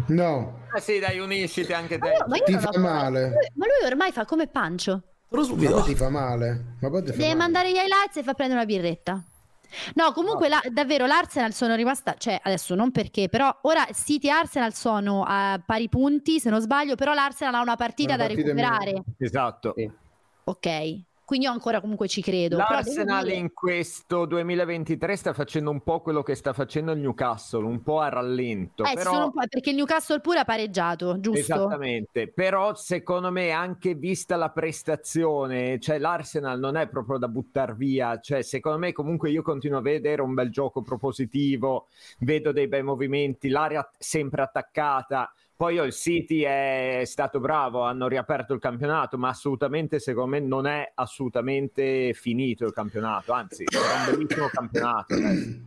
No. Eh sì, dai, unisciti anche te. Ma io Ti non ho fa male. Lui- Ma lui ormai fa come Pancio. Però Ma poi ti fa male. Ma poi ti fa Deve male. mandare gli highlights e fa prendere una birretta. No, comunque la- davvero l'Arsenal sono rimasta, cioè adesso non perché, però ora City e Arsenal sono a pari punti, se non sbaglio, però l'Arsenal ha una partita Una da partita in recuperare. Esatto. Ok, quindi io ancora comunque ci credo. L'Arsenal dire- in questo 2023 sta facendo un po' quello che sta facendo il Newcastle, un po' a rallento. Eh, però... po'- perché il Newcastle pure ha pareggiato, giusto? Esattamente, però secondo me anche vista la prestazione, cioè l'Arsenal non è proprio da buttare via, cioè secondo me comunque io continuo a vedere un bel gioco propositivo, vedo dei bei movimenti, l'area sempre attaccata, poi il City è stato bravo, hanno riaperto il campionato, ma assolutamente secondo me non è assolutamente finito il campionato, anzi è un bellissimo campionato. adesso.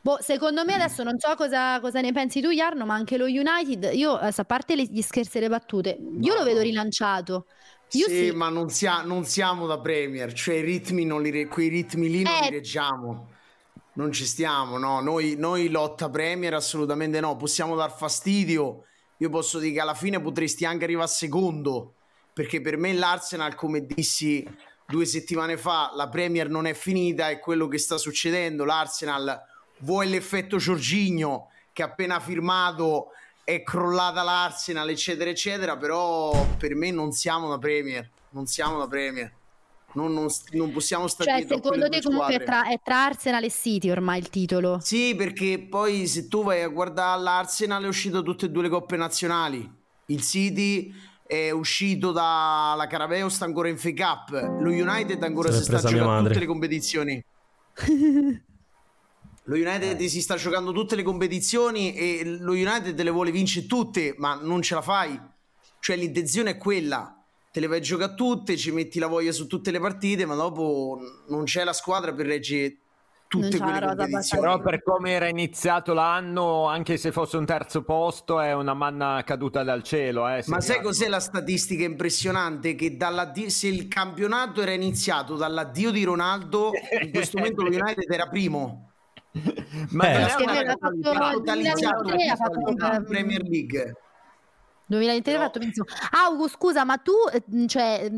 Boh, secondo me adesso non so cosa, cosa ne pensi tu, Jarno, ma anche lo United, io, a parte le- gli scherzi e le battute, io lo vedo rilanciato. Io sì, sì. ma non, sia- non siamo da Premier, cioè i ritmi non li re- quei ritmi lì non Eh. li reggiamo. Non ci stiamo, no. Noi, noi lotta Premier assolutamente no. Possiamo dar fastidio. Io posso dire che alla fine potresti anche arrivare secondo, perché per me l'Arsenal, come dissi due settimane fa, la Premier non è finita, è quello che sta succedendo. L'Arsenal vuoi l'effetto Giorginio che appena firmato è crollata l'Arsenal, eccetera, eccetera, però per me non siamo da Premier, non siamo da Premier. Non, non- non possiamo stare Cioè, secondo te comunque è tra, è tra Arsenal e City ormai il titolo? Sì, perché poi se tu vai a guardare l'Arsenal è uscito tutte e due le coppe nazionali. Il City è uscito dalla Carabeo, sta ancora in FA Cup. Lo United ancora si sta giocando tutte le competizioni. Lo United si sta giocando tutte le competizioni e lo United le vuole vincere tutte, ma non ce la fai. Cioè l'intenzione è quella. Te le vai a giocare tutte, ci metti la voglia su tutte le partite, ma dopo non c'è la squadra per reggere tutte c'ha quelle competizioni. Però per come era iniziato l'anno, anche se fosse un terzo posto, è una manna caduta dal cielo. Eh, Ma sai cos'è la statistica impressionante? Che se il campionato era iniziato dall'addio di Ronaldo, in questo momento lo United era primo. Ma Eh. non è una fatto casualità. il Totalizzato 2023 ha fatto la un- Premier League. 2023 ha fatto benissimo. Augu, scusa, ma tu eh, cioè,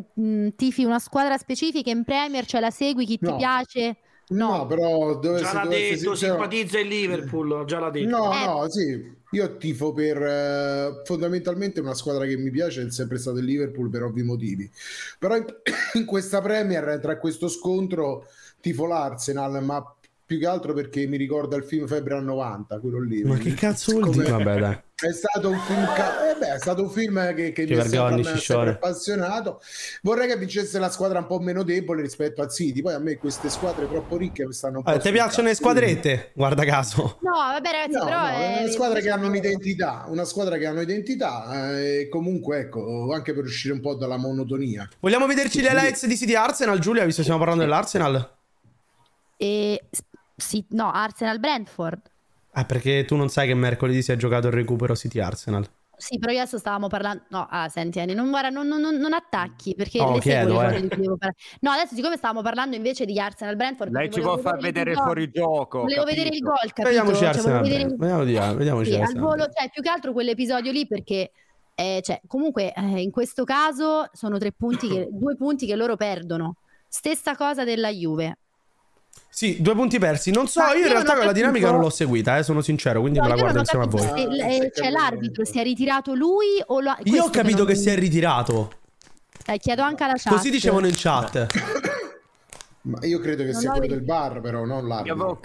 tifi una squadra specifica in Premier, cioè la segui, chi ti No. piace? No, però dove, Già se l'ha dovessi detto, sincero- simpatizza il Liverpool, già l'ha detto. No, Eh. no, sì, io tifo per eh, fondamentalmente una squadra che mi piace, è sempre stato il Liverpool per ovvi motivi. Però in, in questa Premier, tra questo scontro, tifo l'Arsenal, ma più che altro perché mi ricorda il film Febbre al 90, quello lì. Ma che cazzo vuol Come- dire? Vabbè, dai. È stato un film, ca- eh beh, è stato un film che, che Ci mi ha vergogni, sempre, appassionato. Vorrei che vincesse la squadra un po' meno debole rispetto al City. Poi a me queste squadre troppo ricche mi stanno un po' Eh, ti piacciono le squadrette? Guarda caso. No, vabbè ragazzi, No, però no, è... una squadra che hanno un'identità, una squadra che hanno identità eh, e comunque ecco, anche per uscire un po' dalla monotonia. Vogliamo vederci le highlights di City Arsenal, Giulia, visto che stiamo parlando dell'Arsenal? E, sì, no, Arsenal Brentford. Ah, perché tu non sai che mercoledì si è giocato il recupero City Arsenal. Sì, però io adesso stavamo parlando. No, ah, senti, Anni, non, guarda, non, non- non- non attacchi perché No, le chiedo, le eh. cose di cui. No, adesso, siccome stavamo parlando invece di Arsenal Brentford, Lei ci può far vedere il gol. fuorigioco. Volevo capito? vedere il gol, capito? Vediamoci Cioè, Arsenal. vedere Vediamo di vediamoci Sì, al Arsenal. volo, cioè, più che altro quell'episodio lì perché eh, cioè, comunque eh, in questo caso sono tre punti che, due punti che loro perdono. Stessa cosa della Juve. Sì, due punti persi. Non so, Ma io in io non realtà quella dinamica non l'ho seguita, eh, sono sincero, quindi No, me la non guardo insieme a voi. se, eh, cioè, l'arbitro si è ritirato lui o lo... Io ho capito che si è ritirato. Eh, chiedo anche alla chat. Così dicevano in chat. Ma io credo che Non sia quello del bar, però non l'arbitro.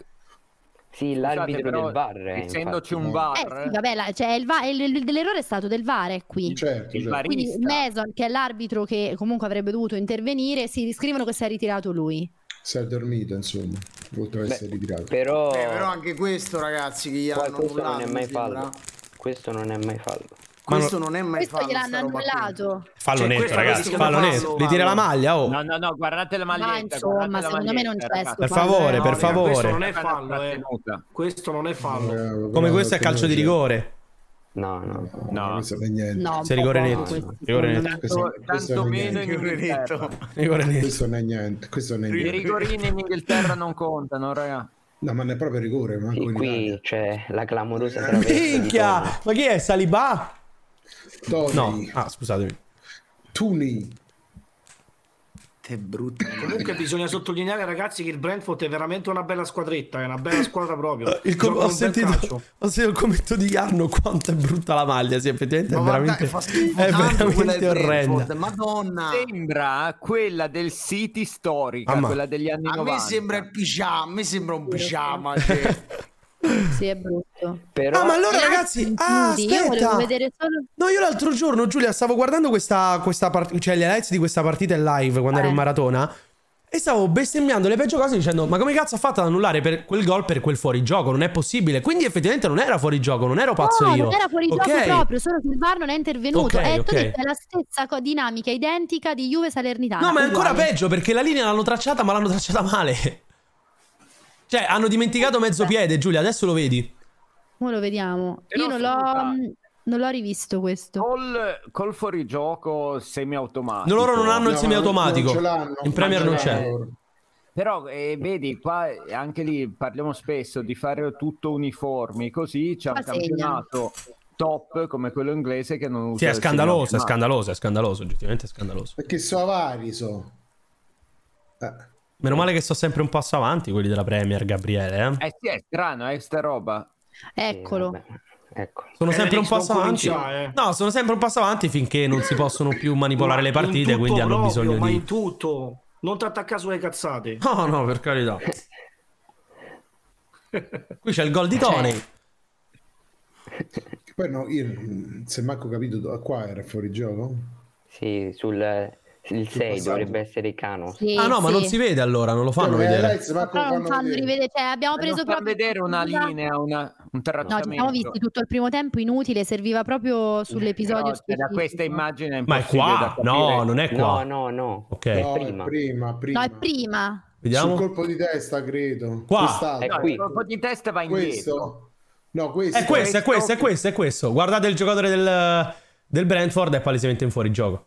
Sì, Scusate, l'arbitro però, del VAR. eh, Essendoci infatti. un bar, Eh sì, vabbè, la- cioè, il va- il- il- l'errore è stato del VAR è qui. Certo, il certo. Quindi. Mason, che è l'arbitro che comunque avrebbe dovuto intervenire, si scrivono che si è ritirato lui. Si è dormito, insomma, oltre ad essere ritirato. Però, Eh, però anche questo, ragazzi, che gli qua- hanno questo non annullato, è mai fallo. Questo non è mai fallo. Questo non è mai Questo fallo. gliel'hanno roba qui. annullato. Fallo Cioè, netto, questo ragazzi. Fallo netto. Gli tira la maglia, oh. No, no, no, guardate la maglietta. Ma insomma, secondo me non c'è Per favore, per Questo favore. non è fallo, eh. Questo non è fallo. Come questo è calcio di rigore. No, no. No, questo non è niente. No, Se rigore netto. questo, Rigore netto. me. Questo, questo Tanto meno in. Inghilterra. Rigore netto. Questo non è niente. Questo non è I niente. rigorini in Inghilterra non contano, raga. No, ma non è proprio rigore, manco Sì, qui c'è la clamorosa traversa di Minchia! Ma chi è? Saliba? Tony, No. Ah, scusatemi. Tuni. Che brutto. Comunque bisogna sottolineare, ragazzi, che il Brentford è veramente una bella squadretta, è una bella squadra proprio. Il com- ho, sentito, ho sentito il commento di Jarno quanto è brutta la maglia. Sì, effettivamente Ma è veramente, è veramente orrenda. Brentford, Madonna. Sembra quella del City storica, Mamma. quella degli anni A 90. me sembra il pigiama, a me sembra un pigiama. cioè. Sì, è brutto. Però Ah, ma allora ragazzi, ah, Io aspetta. vedere solo... No, io l'altro giorno, Giulia, stavo guardando questa, questa partita, cioè le highlights di questa partita in live quando ero in Eh. maratona. E stavo bestemmiando le peggio cose dicendo: Ma come cazzo ha fatto ad annullare per quel gol per quel fuorigioco? Non è possibile. Quindi effettivamente non era fuorigioco, non ero pazzo no, io. non era fuori Ok. gioco proprio, solo che il VAR non è intervenuto. Ok, e ok. tu hai detto, è la stessa co- dinamica identica di Juve Salernitana. No, ma è ancora uguale. peggio perché la linea l'hanno tracciata, ma l'hanno tracciata male. Cioè, hanno dimenticato mezzo piede, Giulia, adesso lo vedi. Ora lo vediamo. Però Io non l'ho, mh, non l'ho rivisto questo. Col, col fuorigioco semiautomatico. Loro non hanno il semiautomatico. non ce l'hanno. In Premier non c'è. Però eh, vedi, qua anche lì parliamo spesso di fare tutto uniformi, così c'è un campionato top come quello inglese che non usa Sì, è scandaloso, è scandaloso, è scandaloso, oggettivamente è scandaloso. Perché so avari, so. Eh. Meno male che sto sempre un passo avanti quelli della Premier, Gabriele. Eh? Eh sì, è strano, è sta roba. Eccolo. Ecco. Sono Eh, sempre un passo avanti. cominciare, eh. No, sono sempre un passo avanti finché non si possono più manipolare le partite, tutto quindi hanno proprio, bisogno Ma di... in tutto. Non ti attaccare sulle cazzate. No, no, per carità. Qui c'è il gol di Tony. Poi no, io se manco capito qua era fuori gioco. Sì, sul il 6 passaggio. dovrebbe essere Icano. Sì, Ah no, ma sì. non si vede allora, non lo fanno eh, vedere. Alex, non fanno rivedere, cioè abbiamo non preso proprio... vedere una linea, una, un No, ci siamo visti tutto il primo tempo inutile, serviva proprio sull'episodio Però, cioè, da specifico. questa immagine è Ma è qua? No, non è qua. No, no, no. Ok. No, è prima. prima, prima. No, è prima. Vediamo. Sul colpo di testa, credo. Qua. È. È No, qui. il colpo di testa va indietro. Questo? No, questo. È questo, è questo, è questo, è questo. Guardate il giocatore del, del Brentford, è palesemente in fuorigioco.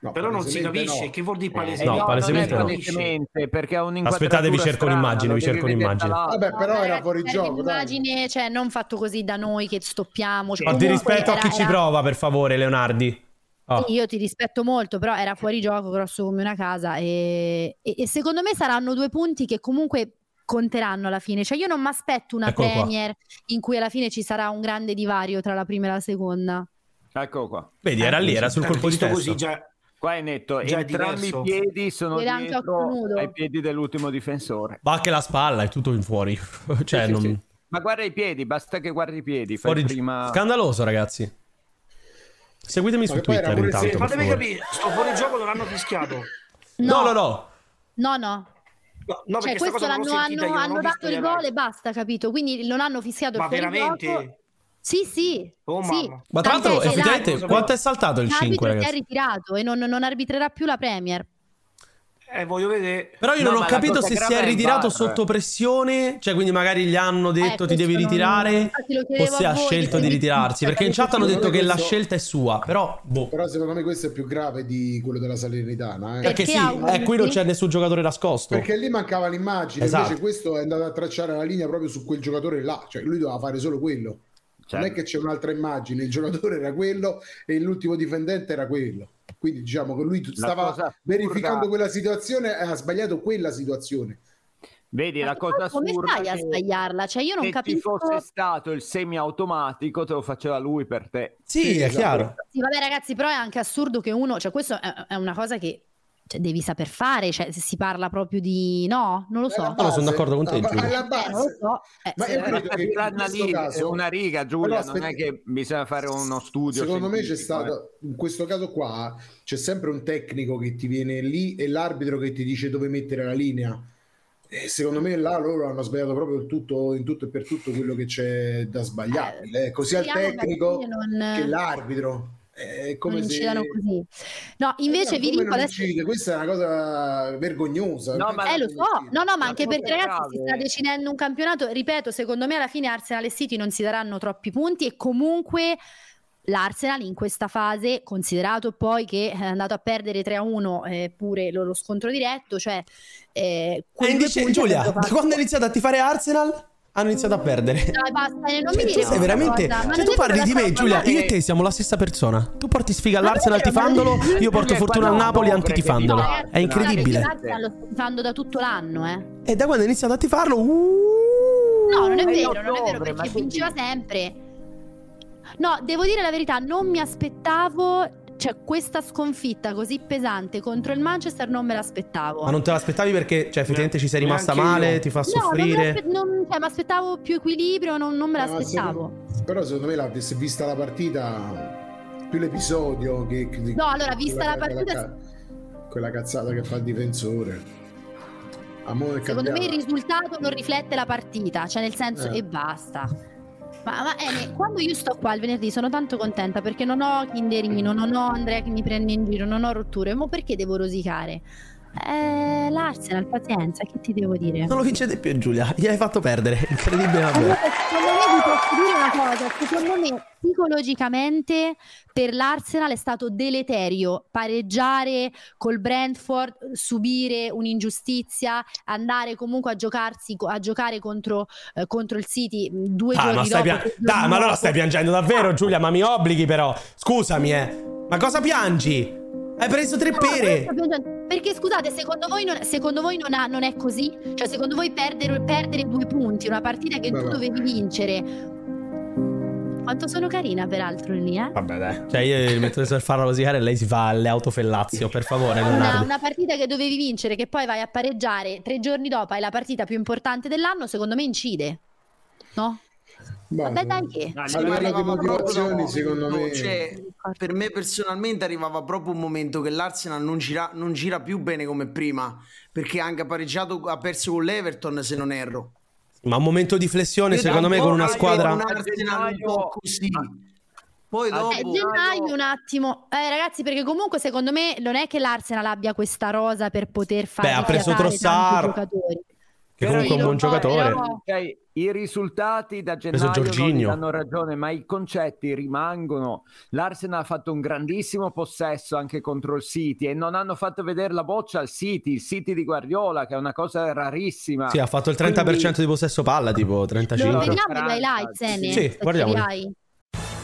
No, Però non si capisce. no. Che vuol dire Eh, palesemente? no, palesemente no. è palesemente, perché ha un'inquadratura Aspettate, vi cerco strana, un'immagine, vi cerco un'immagine. Vabbè, però No, era fuori gioco, dai. un'immagine, cioè non fatto così da noi che stoppiamo. Cioè, Ma di rispetto a era- chi ci era- prova, per favore, Leonardi. Oh. Sì, Io ti rispetto molto, però era fuori gioco, grosso come una casa. E, e- e secondo me saranno due punti che comunque conteranno alla fine. Cioè, io non mi aspetto una Eccolo qua. Premier in cui alla fine ci sarà un grande divario tra la prima e la seconda. Eccolo qua. Vedi, era lì, era sul Eh, colpo di testa. così già Qua è netto, Già entrambi i piedi sono dietro ai piedi dell'ultimo difensore. Va anche la spalla, è tutto in fuori. cioè, Sì, sì, non... sì. Ma guarda i piedi, basta che guardi i piedi. Fai fuori... prima... Scandaloso, ragazzi. Seguitemi Ma su Twitter pure- intanto, fatemi capire, sto fuori gioco non hanno fischiato. No, no, no. No, no. No, no, Cioè, questo l'hanno sentita, hanno, hanno dato il le gol e basta, capito? Quindi non hanno fischiato il Ma fuorigioco. veramente? Sì, sì. Oh, sì. Ma tra l'altro, effettivamente, quanto è saltato il 5, L'arbitro si è ritirato e non, non arbitrerà più la Premier. Eh, voglio vedere. Però io No, non ho la capito se si è ritirato VAR. sotto pressione, cioè quindi magari gli hanno detto Eh, ti devi non- ritirare lo o se ha voi, scelto di ritirarsi, perché in chat hanno detto che la questo- scelta è sua, però boh. Però secondo me questo è più grave di quello della Salernitana. Eh. Perché Perché sì, auguri? eh, qui non c'è nessun giocatore nascosto. Perché lì mancava l'immagine, Esatto. invece questo è andato a tracciare la linea proprio su quel giocatore là, cioè lui doveva fare solo quello. Certo. Non è che c'è un'altra immagine, il giocatore era quello e l'ultimo difendente era quello. Quindi diciamo che lui stava verificando assurda- quella situazione e ha sbagliato quella situazione. Vedi, la cosa Poi come assurda fai a sbagliarla? Cioè, io non se ci capisco. fosse stato il semiautomatico te lo faceva lui per te. Sì, è esatto. chiaro. Sì, vabbè, ragazzi, però è anche assurdo che uno, cioè, questo è una cosa che cioè, devi saper fare. Cioè, se si parla proprio di no, non lo so. Alla No, sono base- d'accordo con te, alla- Giulia. alla Eh, non lo base. so. Eh, Ma io credo che in Una, questo riga, caso- una riga, Giulia, non è che bisogna fare uno studio. Secondo me c'è eh. stato, in questo caso qua, c'è sempre un tecnico che ti viene lì e l'arbitro che ti dice dove mettere la linea. E secondo me là loro hanno sbagliato proprio tutto, in tutto e per tutto quello che c'è da sbagliare. eh, così al che tecnico non- che l'arbitro. È come non se... incidano così. No, invece Eh, vi dico adesso. incide? Questa è una cosa vergognosa. No, ma- Eh, lo so, no, no, ma anche perché ragazzi si sta decidendo un campionato. Ripeto, secondo me alla fine Arsenal e City non si daranno troppi punti e comunque l'Arsenal in questa fase, considerato poi che è andato a perdere 3-1 eh, pure lo, lo scontro diretto, cioè eh, E invece, Giulia, da quando hai iniziato a tifare Arsenal, hanno iniziato a perdere. Dai, basta, eh, non Cioè, mi tu dire sei questa veramente. Cioè, tu è parli di me, Giulia. Io e te siamo la stessa persona. Tu porti sfiga è all'Arsenal tifandolo, io porto fortuna al Napoli antitifandolo. È Ragazzi, incredibile. L'Arsenal lo sto tifando da tutto l'anno, eh. E da quando hai iniziato a tifarlo, uh, No, non è È vero, non è vero perché vinceva sempre. No, devo dire la verità, non mi aspettavo, cioè questa sconfitta così pesante contro il Manchester non me l'aspettavo. Ma non te l'aspettavi perché, cioè, effettivamente ci sei rimasta male, io. ti fa No, soffrire. non- cioè, mi aspettavo più equilibrio, non, non me Eh, l'aspettavo. secondo- Però secondo me la, se vista la partita, più l'episodio che... che- No, allora, vista quella- la partita- Quella, quella cazzata che fa il difensore. Amore Secondo me il risultato non riflette la partita, cioè nel senso Eh. e basta. Ma, ma Ene, quando io sto qua il venerdì sono tanto contenta perché non ho Kinderino, non ho Andrea che mi prende in giro, non ho rotture. Ma perché devo rosicare? Eh, L'Arsenal, pazienza, che ti devo dire? Non lo vincete più, Giulia. Gli hai fatto perdere. Incredibile. Allora, secondo me vi posso dire una cosa, secondo me psicologicamente per l'Arsenal è stato deleterio pareggiare col Brentford, subire un'ingiustizia, andare comunque a giocarsi a giocare contro, eh, contro il City mh, due Ah, giorni ma stai dopo. giorni Dai, ma allora stai piangendo davvero, Giulia? Ma mi obblighi, però. Scusami, eh. Ma cosa piangi? Hai preso tre No, pere. sto piangendo. Perché scusate, secondo voi, non, secondo voi non, ha- non è così? Cioè, secondo voi perdere, perdere due punti, una partita che Beh, tu no. dovevi vincere. Quanto sono carina, peraltro, lì, eh? Vabbè, dai. Cioè, io mi metto a farla rosicare e lei si fa le autofellazio, per favore, Una, una partita che dovevi vincere, che poi vai a pareggiare tre giorni dopo, è la partita più importante dell'anno, secondo me incide. No? Vabbè, dai che. a livello di motivazioni, secondo me. Cioè, per me personalmente arrivava proprio un momento che l'Arsenal non gira, non gira più bene come prima, perché anche ha pareggiato, ha perso con l'Everton se non erro. Ma un momento di flessione, Io secondo me, con una squadra. un Arsenal un po' così. Poi dopo... Eh, gennaio un attimo. Eh, ragazzi, perché comunque secondo me non è che l'Arsenal abbia questa rosa per poter fare Beh, ha preso Trossard, Che comunque è un buon giocatore. però- Ok, I risultati da gennaio danno ragione, ma i concetti rimangono. L'Arsenal ha fatto un grandissimo possesso anche contro il City e non hanno fatto vedere la boccia al City, il City di Guardiola, che è una cosa rarissima. Sì, ha fatto il 30% di possesso palla, tipo Lo 35. vediamo gli highlights? Sì, Se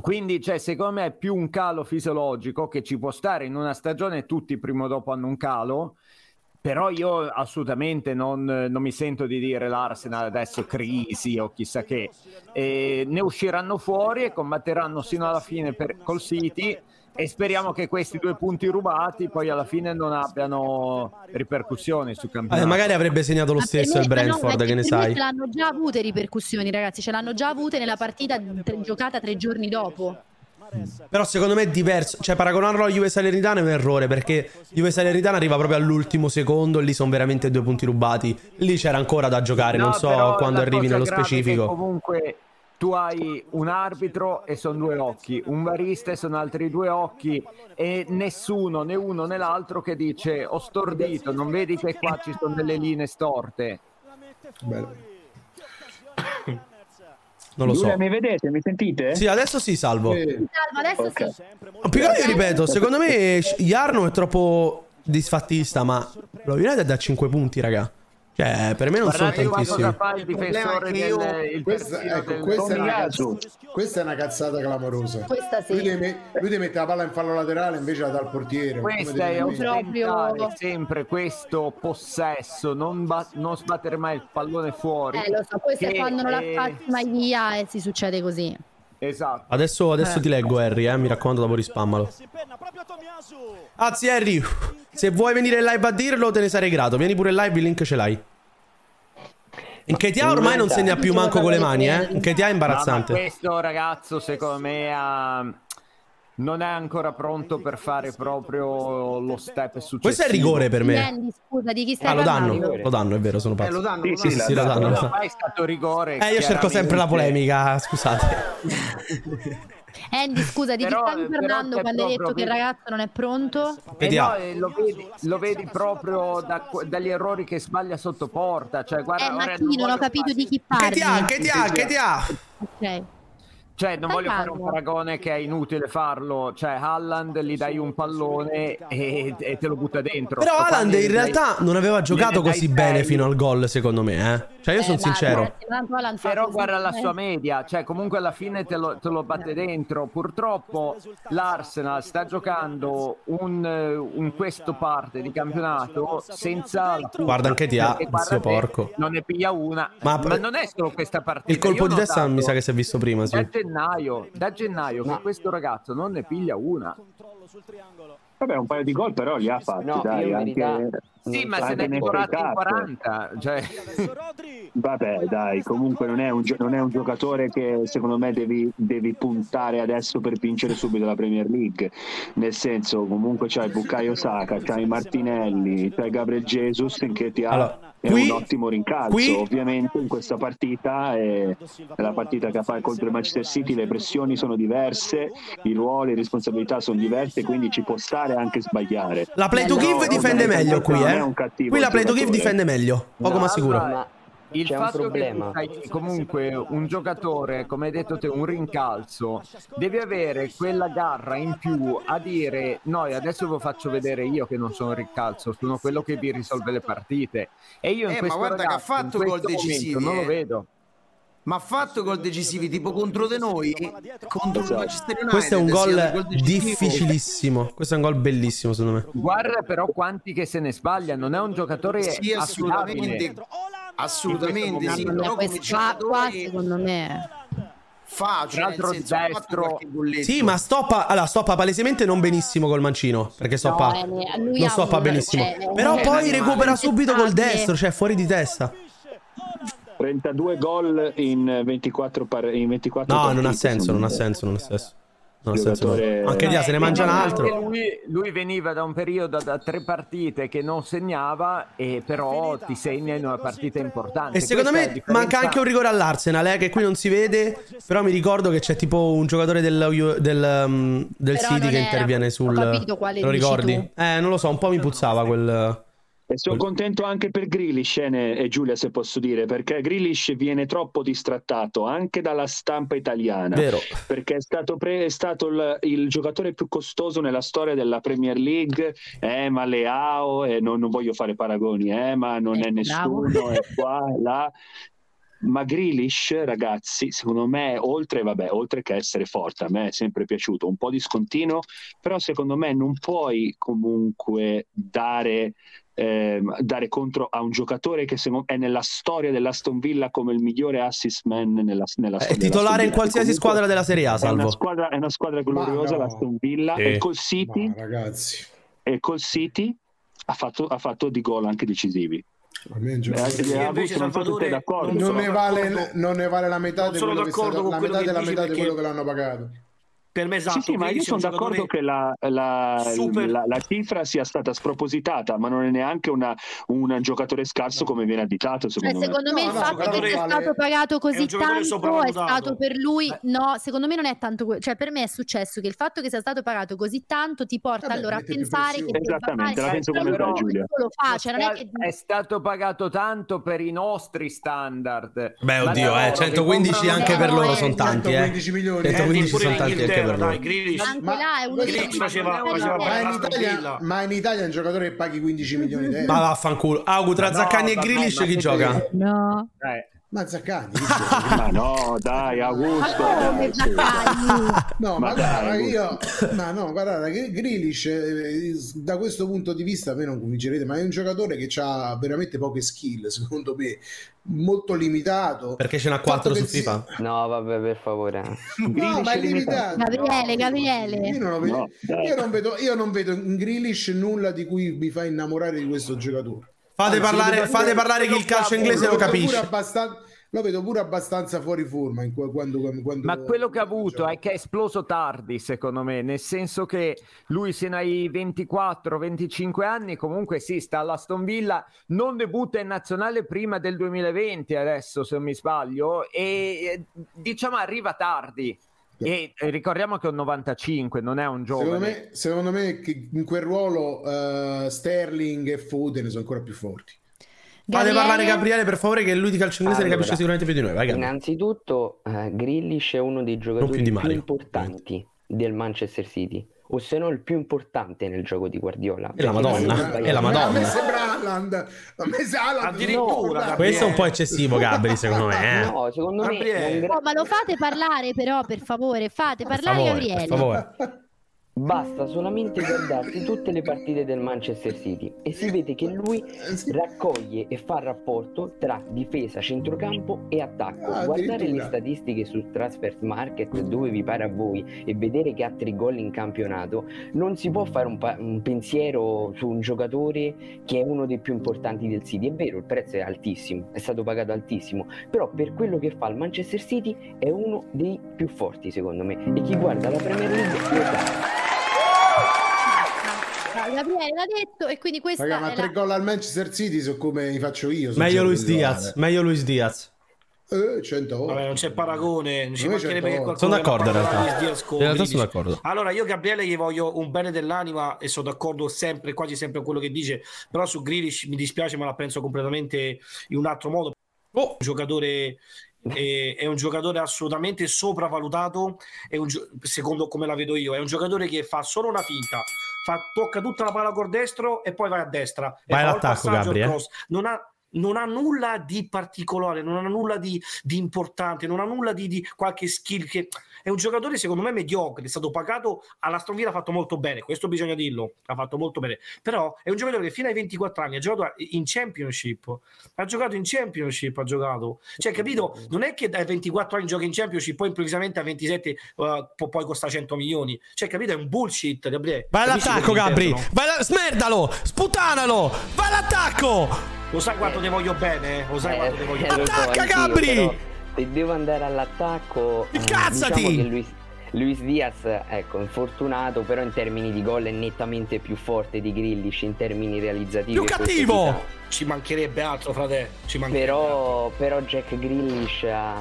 Quindi, cioè, secondo me è più un calo fisiologico che ci può stare in una stagione, tutti prima o dopo hanno un calo. Però io assolutamente non, non mi sento di dire l'Arsenal adesso crisi o chissà che. E ne usciranno fuori e combatteranno sino alla fine per, col City e speriamo che questi due punti rubati poi alla fine non abbiano ripercussioni sul Eh, campionato. magari avrebbe segnato lo stesso me- il no, Brentford, ma che ne sai. Ce l'hanno già avute ripercussioni, ragazzi. Ce l'hanno già avute nella partita tre- giocata tre giorni dopo. Però secondo me è diverso. Cioè, paragonarlo a Juve Salernitana è un errore. Perché Juve Salernitana arriva proprio all'ultimo secondo. E lì sono veramente due punti rubati. Lì c'era ancora da giocare. No, non so quando arrivi nello specifico. Comunque tu hai un arbitro e sono due occhi, un barista e sono altri due occhi e nessuno, né uno né l'altro che dice ho stordito, non vedi che qua ci sono delle linee storte. Non lo so. Giulia, mi vedete? Mi sentite? Sì, adesso sì, salvo. Salvo, adesso sì. Ma più che altro io ripeto, secondo me Jarno è troppo disfattista. Ma lo United da 5 punti, raga. Cioè, per me non sono Guardate io tantissimi. cosa fa il difensore Il è del il questa, ecco, del questa, è una cazzata, questa è una cazzata clamorosa. Questa sì. Lui deve, lui deve mettere la palla in fallo laterale invece la dà al portiere. deve è ostentare sempre questo possesso, non, ba- non sbattere mai il pallone fuori. Eh, lo so, questo è Che, quando non la eh, fatti mai via e si succede così. Esatto. Adesso, adesso Eh. ti leggo, Harry, eh. Mi raccomando, dopo rispammalo. Anzi, Harry, se vuoi venire in live a dirlo, te ne sarei grato. Vieni pure in live, il link ce l'hai. In KTA ormai non segna più manco con le mani, eh. In KTA è No, ma imbarazzante. questo ragazzo, secondo me, ha- non è ancora pronto per fare proprio lo step successivo. Questo è rigore per me. Andy, scusa, di chi stai Ah, lo danno, lo danno, è vero, sono pazzo. lo danno, Sì, lo sì, danno. sì, lo danno. No, danno. ma è stato rigore. Eh, io cerco sempre la polemica, scusate. Andy, scusa, di Però- chi stavi parlando quando hai detto che il ragazzo non è pronto? Eh no, eh, lo, vedi, lo vedi proprio da- dagli errori che sbaglia sotto porta. Cioè, guarda, Eh, ma chi? Non ho capito fare- di chi parli. Che ti ha, che ti ha, che ti ha? Ok. Cioè, non voglio fare un paragone che è inutile farlo. Cioè, Haaland gli dai un pallone e, e te lo butta dentro. Però Haaland in realtà non aveva giocato così bene fino al gol, secondo me, eh. Cioè, io sono Eh, ma sincero. Però guarda la sua media, cioè comunque alla fine te lo, te lo batte dentro. Purtroppo l'Arsenal sta giocando un, un questo parte di campionato senza. Guarda anche ti ha, zio porco. Non ne piglia una, Ma- ma, non è solo questa partita. Il colpo Io di testa mi sa che si è visto prima, sì. Da gennaio, da gennaio che questo ragazzo non ne piglia una. Vabbè, un paio di gol però li ha fatti, No, dai, anche, verità- Sì, ma se ne è divorati in Cup. 40. Cioè... Vabbè, dai, comunque non è, un, non è un giocatore che secondo me devi, devi puntare adesso per vincere subito la Premier League. Nel senso, comunque c'hai Bukayo Saka, c'hai Martinelli, c'hai Gabriel Jesus che ti ha Allora, è qui- un ottimo rincalzo. qui- Ovviamente in questa partita è, è la partita che fa contro il Manchester City, le pressioni sono diverse, i ruoli, le responsabilità sono diverse, quindi ci può stare anche sbagliare. La play to give difende meglio qui, non eh. è un cattivo Qui la play to give difende meglio, poco ma sicuro. Il C'è fatto che tu hai comunque un giocatore, come hai detto te, un rincalzo, devi avere quella garra in più a dire noi adesso ve lo faccio vedere io che non sono un rincalzo, sono quello che vi risolve le partite. E io in Eh, ma questo guarda che ha ragazzo, fatto gol decisivi, momento non lo eh. vedo. Ma ha fatto gol decisivi tipo contro di noi, contro il Manchester United. Questo è un gol difficilissimo. Questo è un gol bellissimo, secondo me. Guarda però quanti che se ne sbaglia, non è un giocatore Sì, assolutamente. Assolutamente sì, però come Questo qua, secondo me. fa, cioè, l'altro senso, destro-. Sì, ma stoppa. Allora, stoppa palesemente non benissimo col mancino. Perché stoppa. No, eh, lui non stoppa benissimo. cioè, Però è poi recupera subito col destro, cioè fuori di testa. 32 gol in 24, par- in 24 No, partite, non ha senso, non ha senso, non ha senso. Non senso. no. Giocatore- Anche Dia se ne mangia un altro. Lui, lui veniva da un periodo da tre partite che non segnava, e però ti segna in una partita importante. E secondo Questa me manca anche un rigore all'Arsenal, eh, che qui non si vede. Però mi ricordo che c'è tipo un giocatore del, del, um, del City non che era- interviene ho sul. capito quale Lo dici ricordi? tu. Eh, non lo so, un po' mi puzzava quel. E sono contento anche per Grealish eh, e Giulia, se posso dire, perché Grealish viene troppo distrattato anche dalla stampa italiana. Vero. Perché è stato, pre- è stato il, il giocatore più costoso nella storia della Premier League. Eh, ma Leao, e non, non voglio fare paragoni, eh, ma non è nessuno, è qua, è là. Ma Grealish, ragazzi, secondo me, oltre, vabbè, oltre che essere forte, a me è sempre piaciuto, un po' discontinuo, però secondo me non puoi comunque dare, ehm, dare contro a un giocatore che è nella storia dell'Aston Villa come il migliore assist man nella, nella È storia titolare in qualsiasi comunque squadra della Serie A, È una salvo. squadra, è una squadra gloriosa, no. l'Aston Villa, Sì. e col City, Ma ragazzi, e col City ha fatto, ha fatto di gol anche decisivi. me Eh, non Salvatore, ne, vale, d'accordo. non ne vale la metà Non di sono quello che la metà della di quello che l'hanno pagato. Per me esatto, sì, sì, ma io sono d'accordo che la, la- super- la- la cifra sia stata spropositata, ma non è neanche una- un giocatore scarso come viene additato, Cioè, secondo me. secondo me No, il no, fatto che sia stato pagato così tanto è stato per lui. No, secondo me non è tanto. que- Cioè, per me è successo che il fatto che sia stato pagato così tanto ti porta Vabbè, allora a pensare che Esattamente, la penso come però Giulia. lo fa, cioè non è che è stato pagato tanto per i nostri standard. Beh, oddio, eh, che 115 comprano- anche per loro eh, sono tanti, eh. 115 milioni. 115 Eh, sono tanti anche Loro. dai, Grealish- anche Ma- là è uno Grealish faceva- faceva Ma in, Italia, ma in Italia è un giocatore che paghi 15 milioni di euro. Ma vaffanculo. Agu, tra No, Zaccagni e Grealish ma chi gioca? No. Eh, Ma Zaccagni, Ma no, dai, Augusto. Ma dai? No, Ma ma, dai, guarda, io, ma no, guarda, che Grealish eh, da questo punto di vista a me non convincerete, ma è un giocatore che ha veramente poche skill, secondo me, molto limitato. Perché ce n'ha Fatto 4 che su si- FIFA? No, vabbè, per favore. No, ma è limitato. Gabriele, Gabriele. Io non, vedo- No, io non vedo, io non vedo in Grealish nulla di cui mi fa innamorare di questo giocatore. Fate parlare, fate parlare chi il calcio inglese lo capisce. lo vedo pure abbastanza fuori forma quando, quando- Ma quello che ha avuto è che è esploso tardi, secondo me, nel senso che lui sino ai 24-25 anni comunque sì, sta all'Aston Villa, non debutta in nazionale prima del 2020 adesso, se non mi sbaglio, e diciamo arriva tardi. E e ricordiamo che è un 95, non è un giovane. Secondo me, secondo me in quel ruolo eh, Sterling e Foden sono ancora più forti. Fate parlare Gabriele per favore che lui di calcio inglese ne Allora, capisce sicuramente più di noi. Vai. Innanzitutto, eh, Grealish è uno dei giocatori più più, importanti del Manchester City, o se no il più importante nel gioco di Guardiola. È la Madonna, è la. Madonna. A me sembra Haaland. A me sembra Haaland. Addirittura. Questo è un po' eccessivo, Gabri, secondo me. Eh. No, secondo me gra- Oh, ma lo fate parlare però, per favore, fate parlare favore, Gabriele. per favore. Basta solamente guardarsi tutte le partite del Manchester City e si vede che lui raccoglie e fa rapporto tra difesa, centrocampo e attacco. Ah, Guardare le statistiche su Transfer Market dove vi pare a voi e vedere che ha tre gol in campionato, non si può fare un, pa- un pensiero su un giocatore che è uno dei più importanti del City. È vero, il prezzo è altissimo, è stato pagato altissimo, però per quello che fa il Manchester City è uno dei più forti secondo me e chi guarda la Premier League lo sa. Gabriele l'ha detto e quindi questa Raga, ma è tre la... gol al Manchester City sono come li faccio io. Meglio Luis. Diaz. Meglio Luis Diaz. Eh, 100 volte. Vabbè, non c'è paragone, non ci mancherebbe che qualcuno Sono d'accordo, in realtà. In realtà sono d'accordo. Allora, io Gabriele gli voglio un bene dell'anima e sono d'accordo sempre, quasi sempre con quello che dice, però su Grealish mi dispiace, ma la penso completamente in un altro modo. Oh. Un giocatore è, è un giocatore assolutamente sopravvalutato, un secondo come la vedo io, è un giocatore che fa solo una finta, fa- tocca tutta la palla col destro e poi vai a destra. E Vai all'attacco, Gabri, eh. Non ha, non ha nulla di particolare, non ha nulla di, di importante, non ha nulla di, di qualche skill che è un giocatore secondo me mediocre, è stato pagato all'Aston Villa ha fatto molto bene, questo bisogna dirlo, ha fatto molto bene, però è un giocatore che fino ai 24 anni ha giocato in Championship, ha giocato in Championship, ha giocato, cioè capito, non è che dai 24 anni giochi in Championship, poi improvvisamente a 27 uh, può poi costa 100 milioni, cioè capito, è un bullshit, Gabriele. Vai all'attacco, Gabri. Vai alla... Smerdalo! Sputanalo! Vai all'attacco! Lo sai quanto te voglio bene? eh? Lo sai Eh, quanto te voglio eh, bene? Attacca, Gabri! Se devo andare all'attacco, eh, Incazzati! diciamo che Luis, Luis Diaz, ecco, infortunato, però in termini di gol è nettamente più forte di Grealish in termini realizzativi. Più cattivo! sa. Ci mancherebbe altro, frate. Ci mancherebbe Però, però Jack Grealish ha,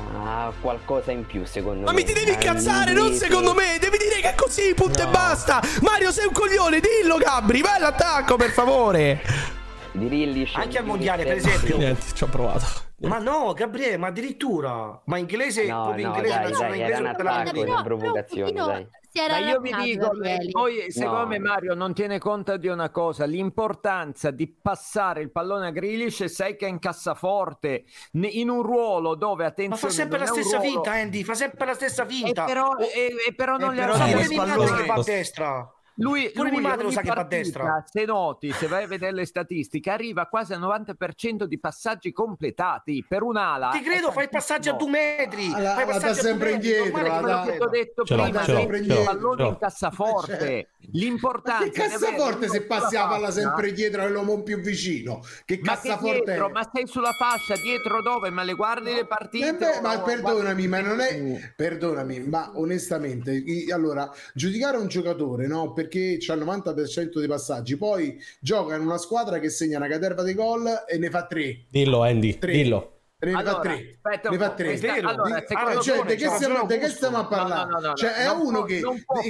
ha qualcosa in più, secondo Ma me. mi ti devi incazzare, non secondo me! Devi dire che è così, punto e basta! Mario, sei un coglione, dillo, Gabri! Vai all'attacco, per favore! Grealish Anche al mondiale, per esempio. Niente, ci ho provato. Ma no, Gabriele, ma addirittura. Ma inglese, No, proprio no, inglese, dai, nazione dai, inglese era un attacco, una provocazione, dai. Si era Ma io vi dico, poi secondo No. me Mario non tiene conto di una cosa, l'importanza di passare il pallone a Grealish e sai che è in cassaforte, in un ruolo dove, Ma attenzione, fa sempre la non stessa ruolo- finta, Andy. Fa sempre la stessa E finta. però, Oh, e- e però non eh, le però ha ma il pallone. che va a destra. Lui, Pure lui madre lo sa che va a destra. Se noti, se vai a vedere le statistiche, arriva quasi al 90% di passaggi completati per un'ala. Ti credo, è fai passaggi a tantissimo. due metri. Ah, la- fai la passaggi dà a due sempre indietro, che dà- Quello che ho detto Ce prima, il pallone in cassaforte. L'importante Ma che è avere cassaforte se passi la palla sempre dietro all'uomo più vicino? Che Ma che cassaforte è? Ma sei sulla fascia, dietro dove? Ma le guardi le partite? Eh ma no? perdonami, ma non è. Perdonami, ma onestamente, allora, giudicare un giocatore, no? Perché c'ha il 90% dei passaggi, poi gioca in una squadra che segna una caterva di gol e ne fa tre. Dillo, Andy, Tre. dillo. Ne fa Allora, tre. aspetta Ne fa tre. questa- allora, Ah, cioè, di che stiamo, ragione di che stiamo a parlare? No, no, no, no, cioè, è uno può- che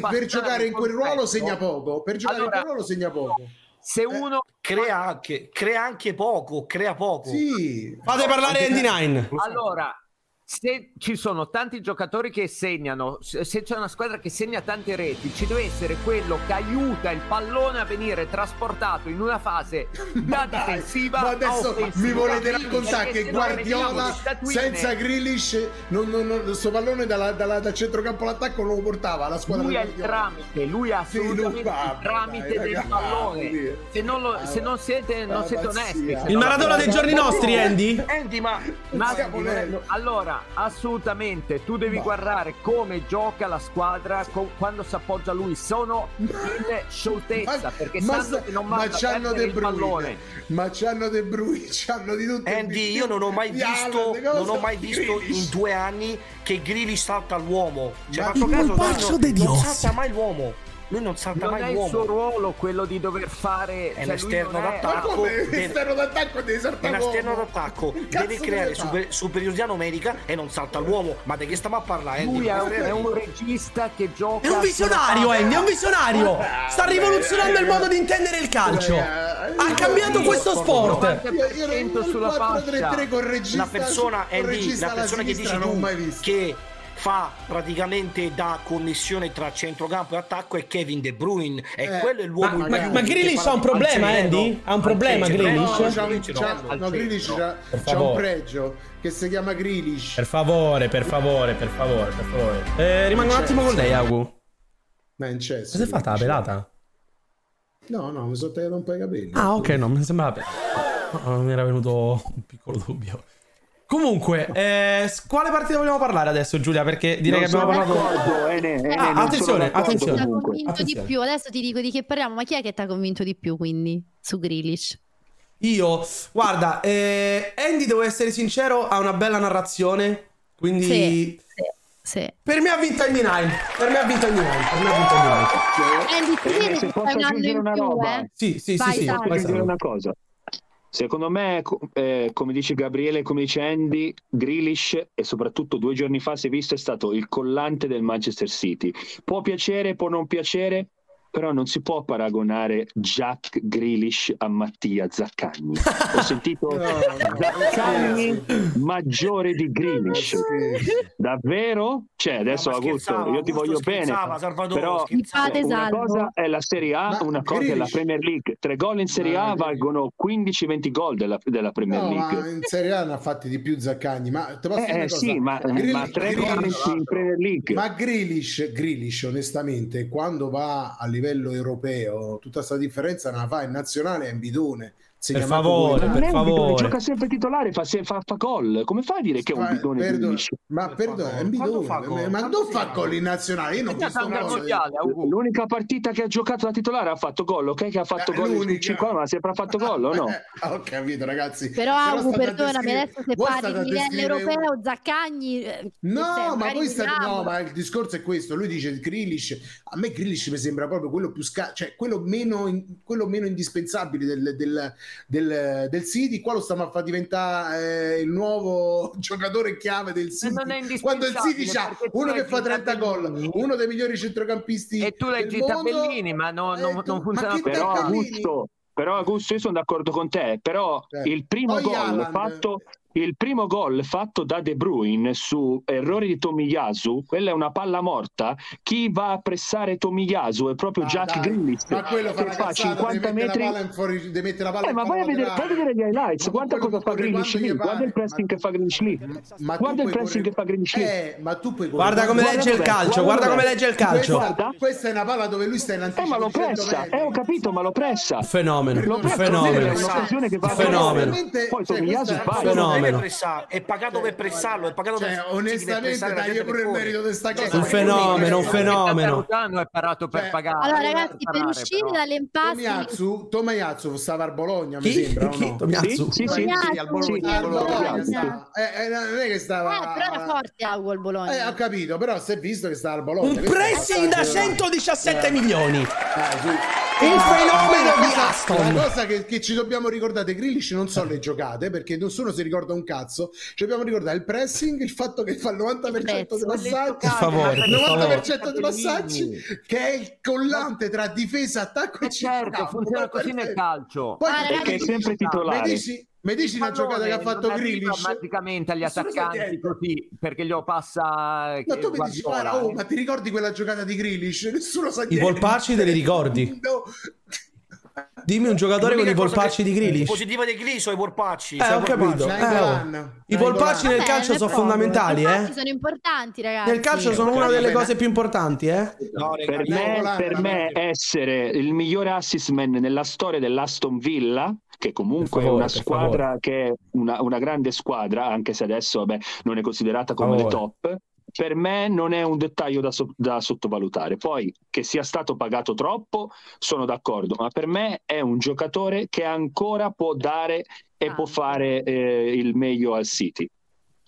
per giocare in quel ruolo segna poco. Per giocare Allora, in quel ruolo segna poco. Se uno Crea anche, crea anche poco, crea poco. Sì. Fate parlare Andy Nine. Allora, se ci sono tanti giocatori che segnano, se c'è una squadra che segna tante reti, ci deve essere quello che aiuta il pallone a venire trasportato in una fase da difensiva ma adesso offensiva. mi volete raccontare che Guardiola senza Grealish non, non, non, sto pallone dalla, dalla- dal centrocampo all'attacco non lo portava la squadra lui è il tramite, lui è Sì, assolutamente va, il tramite dai, del ragazzi. pallone. Se non, lo- se non siete, non siete onesti. se Il Maradona dei giorni nostri, Andy? Andy, ma Ma- Siamo allora, assolutamente, tu devi Ma- guardare come gioca la squadra co- quando si appoggia lui. Sono in scioltezza perché ma, sanno che non ma c'hanno De il pallone. Bruyne ma c'hanno De Bruyne c'hanno di tutto Andy, io non ho mai visto, non ho mai visto in due anni che Grealish salta l'uomo. Cioè, Ma il caso, non, di non salta mai l'uomo lui non salta non mai è uomo. il suo ruolo quello di dover fare è cioè l'esterno d'attacco è... L'esterno d'attacco deve saltare è l'esterno d'attacco. Deve creare super, superiorità numerica e non salta l'uomo. Ma di che stiamo a parlare? lui è un, è un regista che gioca è un visionario Andy è un visionario. Sta rivoluzionando il eh. modo di intendere il calcio. Eh, ha cambiato questo sport. io, io sulla 4 3 3 con regista, la persona, Andy, la persona che dici tu che fa praticamente da connessione tra centrocampo e attacco è Kevin De Bruyne. E eh, quello è l'uomo ma, ma, ma Grealish ha un problema Andy? ha un problema Grealish? no, c'ha, c'ha, un pregio che si chiama Grealish. Per favore per favore per favore per favore. Eh, rimango un attimo con lei Agu. Manchester. Cosa è fatta la pelata? no no mi sono tagliato un po' i capelli. Ah ok no mi sembrava ah, mi era venuto un piccolo dubbio. Comunque, eh, quale partita vogliamo parlare adesso, Giulia? Perché direi che abbiamo parlato. Eh, eh ah, attenzione, attenzione. Chi ti ha convinto Attenzione. di più? Adesso ti dico di che parliamo, ma chi è che ti ha convinto di più quindi su Grealish? Io, guarda, eh, Andy, devo essere sincero, ha una bella narrazione. Quindi, Sì, sì, per me ha vinto Andy Nine. Per me ha vinto Andy Nine. Per me ha vinto Andy Nine. Andy, ti Eh, vede se che posso fai in una più, roba, eh? Sì, sì, Vai, sì, sì. Sara. posso vai, una cosa? Secondo me, eh, come dice Gabriele e come dice Andy, Grealish e soprattutto due giorni fa si è visto è stato il collante del Manchester City. Può piacere, può non piacere, però non si può paragonare Jack Grealish a Mattia Zaccagni. Ho sentito no, Zaccagni maggiore di Grealish. Davvero? Cioè, adesso no, Augusto, io ti voglio bene, Salvatore, però una esatto. cosa è la Serie A, ma una cosa Grealish. è la Premier League. Tre gol in Serie A valgono 15-20 gol della, della Premier no, League. in Serie A ne ha fatti di più Zaccagni, ma eh, eh sì, ma, Gril- ma tre gol in, Premier League. Ma Grealish, Grealish, onestamente, quando va alle livello europeo, tutta questa differenza non la fa in nazionale è in bidone, per favore, per favore. Gioca sempre titolare, fa, fa, fa gol. Come fai a dire che è un bidone? Perdono, ma perdono, è un bidone. Ma non fa gol in nazionale. Io non ho mondiale, L'unica partita che ha giocato da titolare ha fatto gol, ok? Che ha fatto gol in 50, ma sempre ha fatto gol, o no? ho capito, ragazzi. Però, Augu, perdonami, adesso se parli di livello europeo, Zaccagni... Eh, no, ma voi. No, ma il discorso è questo. Lui dice Grilish. A me Grilish mi sembra proprio quello più... Cioè, quello meno indispensabile del del, del City, qua lo stiamo a far diventare eh, il nuovo giocatore chiave del City. Quando il City c'ha uno che fa 30 gol, uno dei migliori centrocampisti e tu l'hai i tabellini, ma no, eh, non funziona però però Augusto io sono d'accordo con te, però certo. il primo Poi gol Alan... fatto il primo gol fatto da De Bruyne su errori di Tomiyasu, quella è una palla morta. Chi va a pressare Tomiyasu è proprio ah, Jack Grillis che fa 50 metri. Fuori, eh, ma vai a, vedere, vai vedere, gli highlights. Guarda cosa fa Grillis lì. Guarda il pressing che fa Grillis lì. Guarda il pressing che fa Grillis lì. Eh, ma tu puoi guarda come guarda legge il calcio. Guarda, guarda come legge il calcio. Questa, questa è una palla dove lui sta in anticipo. Eh, ma lo pressa. Eh, ho capito, ma lo pressa. Fenomeno. Fenomeno. Fenomeno. Poi Tomiyasu sbaglia. Fenomeno meno. È pagato per pressarlo, è pagato cioè, per onestamente dai pure il merito di sta cioè, cosa. Un fenomeno, un cioè, fenomeno. È parato per pagare. Allora ragazzi, per cioè, uscire dall'impasto Tomiazzu stava al Bologna, mi sembra, no? Sì, sì, al Bologna. Eh, eh, non è che stava eh, Però era forte Agu al Bologna. Ho capito, però si è visto che stava al Bologna. Un pressing da 117 milioni. Dai, il ah, fenomeno di Aston. La cosa che, che, ci dobbiamo ricordare, Grillish non sono le giocate perché nessuno si ricorda un cazzo. Ci dobbiamo ricordare il pressing, il fatto che fa il 90% Prezzo, dei passaggi, favore, 90% dei passaggi, che è il collante tra difesa, attacco e eh, certo, funziona così nel calcio. Poi, ah, perché è sempre titolare. Medici una giocata che ha fatto Grealish praticamente agli attaccanti così perché glielo passa ma eh, tu mi dici guarda, oh, ma ti ricordi quella giocata di Grealish nessuno sa niente i polpacci te li cioè, ricordi no. Dimmi un giocatore con i polpacci che... di Grealish. Positivo dei Grealish o i polpacci? Eh, ho capito. Eh, oh. I polpacci nel calcio sono fondamentali, eh? Sono importanti, ragazzi. Nel calcio sono una delle cose più importanti, eh? No, per, me, per me essere il migliore assist man nella storia dell'Aston Villa che comunque è una squadra che è una, una, grande squadra, anche se adesso vabbè, non è considerata come le top, per me non è un dettaglio da, so- da, sottovalutare. Poi che sia stato pagato troppo, sono d'accordo, ma per me è un giocatore che ancora può dare e ah. può fare eh, il meglio al City.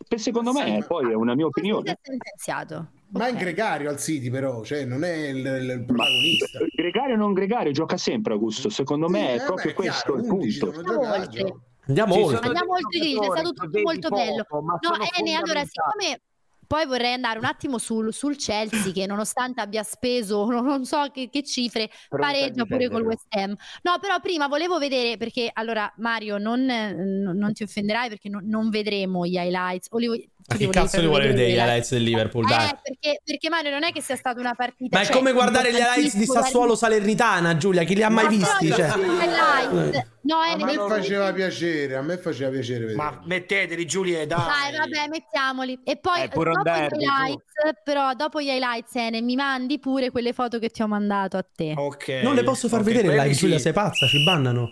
E secondo sì, me, no. poi è una mia opinione. È sentenziato. Ma è in gregario al City, però, cioè non è il, il- protagonista. Gregario o non gregario gioca sempre Augusto. Secondo me è eh, proprio beh, questo chiaro, il 11 punto. Andiamo oltre. Andiamo oltre è stato tutto molto bello. poco, ma No, Ene, allora, siccome poi vorrei andare un attimo sul, sul Chelsea, che nonostante abbia speso non, non so che, che cifre, pareggia pure col. West Ham. No, però prima volevo vedere, perché allora Mario, non, non- ti offenderai perché non, non vedremo gli highlights. O li vuoi- Ma che cazzo li vuole vedere gli highlights del Liverpool? Dai. Eh, perché, perché Mario non è che sia stata una partita. Ma è cioè, come guardare gli highlights di Sassuolo Salernitana, Giulia. Chi li ha mai Ma visti? Cioè. gli highlights- No, A Ene, me devi- faceva piacere, a me faceva piacere vedere. Ma metteteli, Giulia, dai. Dai, vabbè, mettiamoli. E poi È dopo gli derby, highlights, però dopo gli highlights, Ene, mi mandi pure quelle foto che ti ho mandato a te. Ok. Non le posso far Ok, vedere live, sì. Giulia, sei pazza, ci bannano.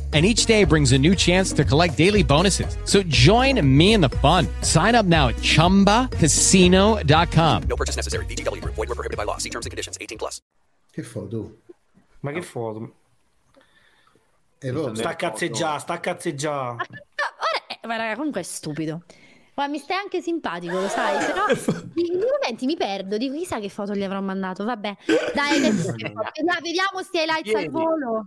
And each day brings a new chance to collect daily bonuses. So join me in the fun. Sign up now at chumbacasino.com. No purchase necessary. VGW Group. Void were prohibited by law. See terms and conditions. 18 plus. Che foto? Ma che foto? E poi- Sta a cazzeggiare, sta a cazzeggiare. Ora, eh, ma raga, comunque è stupido. Ma mi stai anche simpatico, lo sai, però in momenti mi perdo, dico chissà che foto gli avrò mandato, vabbè. Dai, adesso- vediamo, vediamo sti highlights al volo.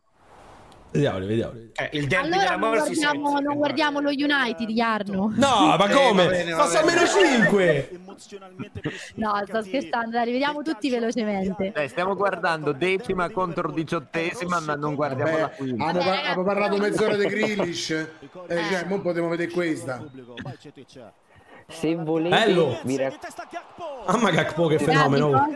Vediamoli, vediamoli. Eh, il derby Allora della non guardiamo, non guardiamo lo United, Jarno. No, ma Eh, come? Passa a meno 5. No, sto scherzando, dai, rivediamo tutti velocemente. Dai, stiamo guardando decima contro diciottesima, ma non guardiamo la Beh, quinta. hanno, par- hanno parlato mezz'ora di Grealish. Eh, cioè, mo potremmo vedere questa. Se volete, Bello. vi rac- Mamma Gakpo, che fenomeno.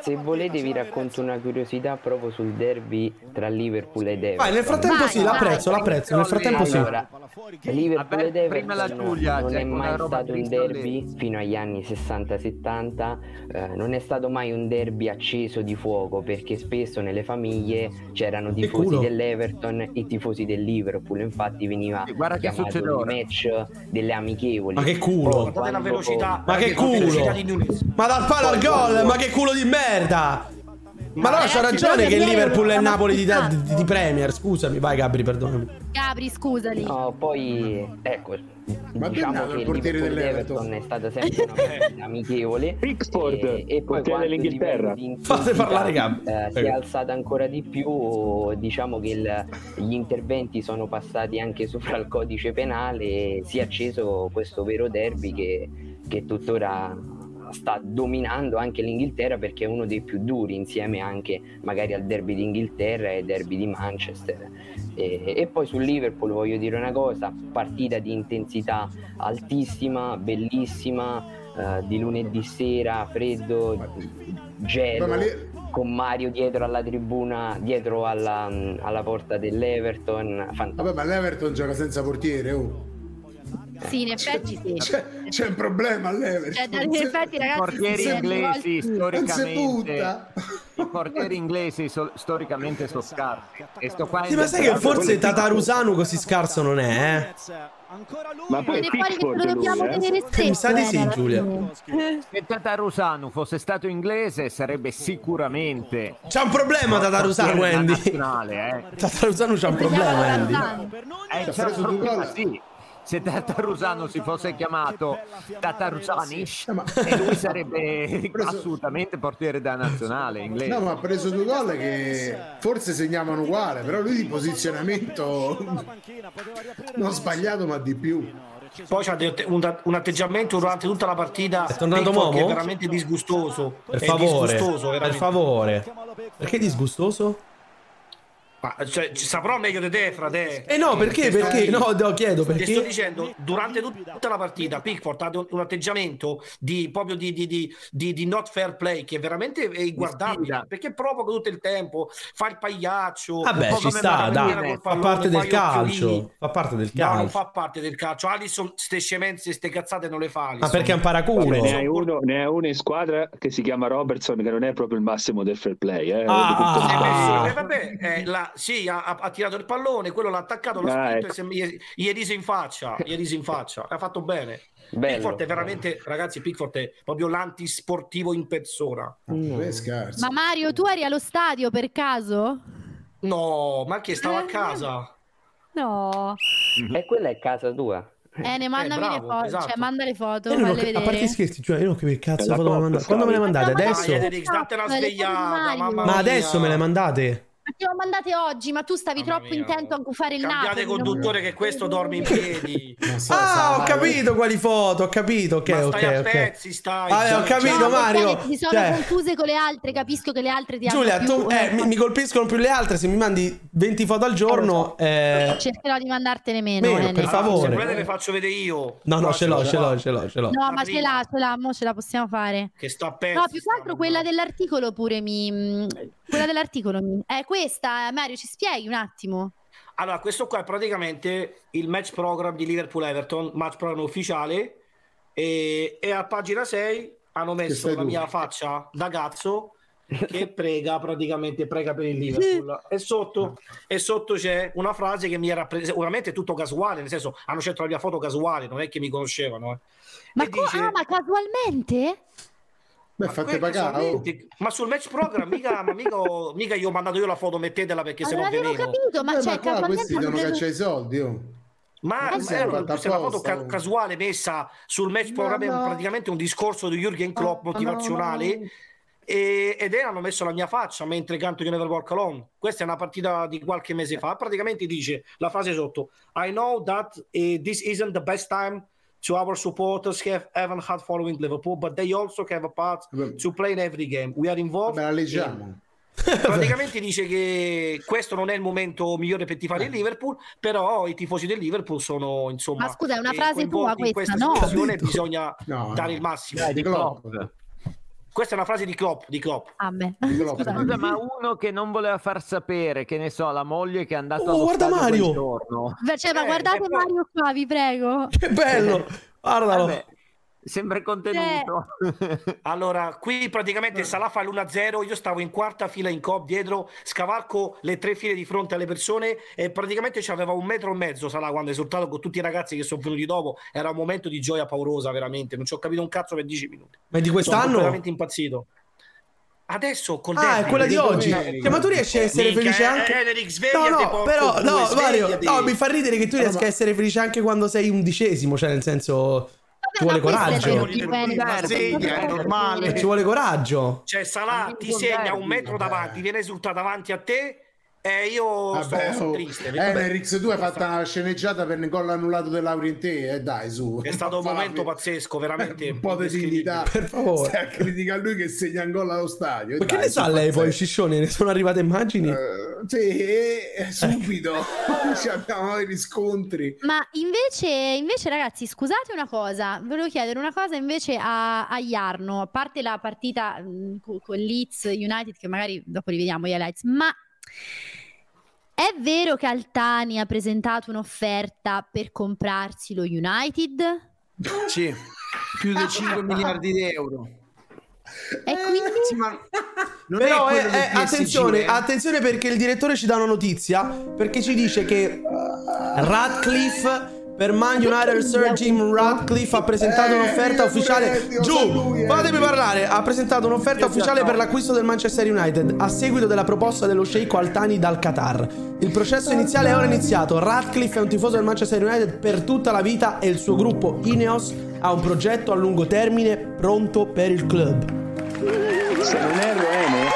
se volete vi racconto una curiosità proprio sul derby tra Liverpool ed Everton. Vai, nel frattempo sì, l'apprezzo, l'apprezzo. Nel frattempo sì. Allora, Liverpool ed prima la Everton Giulia, non è mai roba stato un derby fino agli anni 60-70, eh, non è stato mai un derby acceso di fuoco perché spesso nelle famiglie c'erano tifosi dell'Everton e tifosi del Liverpool, infatti veniva guarda chiamato il match delle amichevoli. Ma che culo. Guardate la velocità. Ma che culo. Ma dal palo al gol, ma che culo di merda. Ma no, c'ha ragione che il Liverpool è il Napoli di, di- di Premier. Scusami, vai Gabri, perdonami. Gabri, scusali. No, poi ecco, Ma diciamo che il portiere Liverpool dell'Everton? Everton è stata sempre una amichevole Pickford, e, e poi portiere dell'Inghilterra. Fate parlare Gabri. eh, si è alzata ancora di più, diciamo che il- gli interventi sono passati anche sopra il codice penale e si è acceso questo vero derby che, che tuttora sta dominando anche l'Inghilterra perché è uno dei più duri insieme anche magari al derby d'Inghilterra e derby di Manchester e, e poi sul Liverpool voglio dire una cosa partita di intensità altissima bellissima eh, di lunedì sera freddo gelo con Mario dietro alla tribuna dietro alla, alla porta dell'Everton fantastico Vabbè, ma l'Everton gioca senza portiere. Oh. Sì, in effetti sì. C'è, c'è un problema all'Everton. Cioè, in effetti, I ragazzi, portieri sì, inglesi storicamente i portieri inglesi so- storicamente sono scarsi e sto qua Sì, ma sai che forse Tatarusanu così scarso non è, eh? Ma poi Pickford ce lo dobbiamo lui, eh? tenere stretto. Mi sa di eh, sì, alla Giulia. Se Tatarusanu fosse stato inglese sarebbe sicuramente C'ha un problema Andy. nazionale, eh. Tatarusanu c'ha un problema, Andy. Eh, c'è un problema, sì. Se Tatarusano si fosse chiamato ma- e lui sarebbe assolutamente portiere da nazionale inglese. No, ma ha preso due gol che forse segnavano uguale, però lui di posizionamento non sbagliato, ma di più. Poi c'ha un, atteggiamento durante tutta la partita È tornato che Momo? è veramente disgustoso. Per favore, disgustoso, per favore. Perché disgustoso? Ma cioè, ci saprò meglio di te, frate. Eh no, perché? Perché? No, no, chiedo Ti sto perché. dicendo, durante tut- tutta la partita, Pickford ha un, un atteggiamento di proprio di, di, di, di- di not fair play che è veramente è inguardabile. Perché provoca tutto il tempo, fa il pagliaccio. Vabbè, poi ci sta, dai, fa pallone, parte del calcio. Fa parte del No, non calcio. fa parte del calcio. Alisson, ste scemenze, ste cazzate non le fa. Alisson. Ma perché è un paraculo? Vabbè, ne, hai uno, ne hai uno in squadra che si chiama Robertson, che non è proprio il massimo del fair play. Eh, Ah, ah. Eh, vabbè, eh, la- sì, ha, ha- tirato il pallone, quello l'ha attaccato, l'ha Ah, spinto ecco. e se- gli, è riso in faccia. Gli è riso in faccia. Ha fatto bene. Bello. Pickford è veramente, ragazzi, Pickford è proprio l'antisportivo in persona. Eh, scherzo. Ma Mario, tu eri allo stadio per caso? No, ma che stava a casa? No. E quella è casa tua. Eh, ne mandami bravo, le foto, esatto. cioè manda le foto, ho falle ca- a vedere. parte scherzi, cioè, io non capisco che cazzo La foto Coppa, mandate. Quando me le mandate? Ma Adesso? Dai, Ma adesso me le mandate? Ho mandate oggi, ma tu stavi Mamma troppo mia. intento a gufare il Cambiate Napoli. non- conduttore che questo dorme in piedi. Non so, Ah, ho capito quali foto, ho capito, ok, Ma ok, stai a ok. pezzi, stai. Ah, ho capito, No, Mario. Mi sono Cioè- confuse con le altre, capisco che le altre ti Giulia, hanno tu più... eh, mi, mi colpiscono più le altre. Se mi mandi 20 foto al giorno, eh, Cercherò di mandartene meno. Meno, Ene. per favore. Se volete le faccio vedere io. no, no, ce l'ho, ce l'ho, ce l'ho, ce l'ho. No, ma ce l'ha, ce l'ha, mo ce la possiamo fare. Che sta a pezzi. No, più che altro quella dell'articolo pure mi... Quella dell'articolo. È questa, eh, Mario, ci spieghi un attimo? Allora, questo qua è praticamente il match program di Liverpool-Everton, match program ufficiale, e, e a pagina 6 hanno messo la tu. mia faccia da cazzo che prega praticamente prega per il Liverpool e sotto, e sotto c'è una frase che mi era presa sicuramente tutto casuale nel senso hanno scelto la mia foto casuale non è che mi conoscevano eh. Ma, co- dice- ah, ma casualmente? Beh, Ma fate pagare. oh. ma sul match program mica, ma mica, ho- mica io ho mandato io la foto mettetela perché se non no avevo veleno capito, ma Eh, cioè, ma qua questi hanno devono preso- cacciare i soldi. Oh. Ma è sì, una, se foto ca- oh. casuale messa sul match program è un- praticamente un discorso di Jürgen Klopp motivazionale e- ed è hanno messo la mia faccia mentre canto You Never Walk Alone. Questa è una partita di qualche mese fa. Praticamente dice la frase sotto: I know that eh, this isn't the best time to our supporters have haven't had following Liverpool, but they also have a part to play in every game. We are involved. Me la in- leggiamo. Praticamente dice che questo non è il momento migliore per tifare il Liverpool, però i tifosi del Liverpool sono insomma. Ma scusa, è una eh, frase tua in questa, questa no? bisogna No, dare no. il massimo. Dai, di Klopp. Questa è una frase di Klopp, di Klopp. Ah, beh. Klopp. Scusa. Ma uno che non voleva far sapere, che ne so, la moglie che è andata Oh, guarda Mario! giorno. Cioè, ma Eh, guardate e poi- Mario qua, vi prego. Che bello! Guardalo. Vabbè, sembra contenuto. Allora, qui praticamente Salah fa l'1-0, io stavo in quarta fila in cop dietro, scavalco le tre file di fronte alle persone e praticamente c'aveva un metro e mezzo Salah quando è esultato con tutti i ragazzi che sono venuti dopo, era un momento di gioia paurosa veramente, non ci ho capito un cazzo per 10 minuti. Ma è di Sono quest'anno? completamente impazzito. Adesso col Ah, è derby, quella di oggi. bene. Cioè, ma tu riesci a essere Minchia, felice eh, anche. Eric, No, no, però, no, Mario, no, mi fa ridere che tu riesca a essere felice anche quando sei undicesimo, cioè nel senso ci vuole coraggio. segna, è normale. Ci vuole coraggio. Cioè, Salah ti segna un metro davanti, viene esultato davanti a te e io Vabbè, sto, sto oh. triste. Eh, Vabbè, Nerix, tu hai fatto una sceneggiata per il gol annullato dell'Auri in te, eh, dai, su. È stato un momento pazzesco, veramente. un po' di dignità. Per favore. Stai a criticare lui che segna un gol allo stadio. Ma che Dai, ne sa lei poi. Ciccione? Ne sono arrivate immagini? Eh, sì, eh, subito. Ci abbiamo i riscontri. Ma invece, invece, ragazzi, scusate una cosa, volevo chiedere una cosa invece a, a Jarno, a parte la partita mh, co- con Leeds United, che magari dopo rivediamo gli highlights, ma è vero che Altani ha presentato un'offerta per comprarsi lo United? Sì, più di 5 miliardi di euro. E quindi... Sì, ma non Però è eh, eh, PSG, attenzione, eh. attenzione perché il direttore ci dà una notizia perché ci dice che Radcliffe per Man United Sir Jim Radcliffe ha presentato Eh, un'offerta ufficiale. giù eh. fatemi parlare. Ha presentato un'offerta ufficiale per l'acquisto del Manchester United a seguito della proposta dello sceicco Altani dal Qatar. Il processo iniziale è ora iniziato. Radcliffe è un tifoso del Manchester United per tutta la vita e il suo gruppo Ineos ha un progetto a lungo termine pronto per il club. Se non erro, Ene,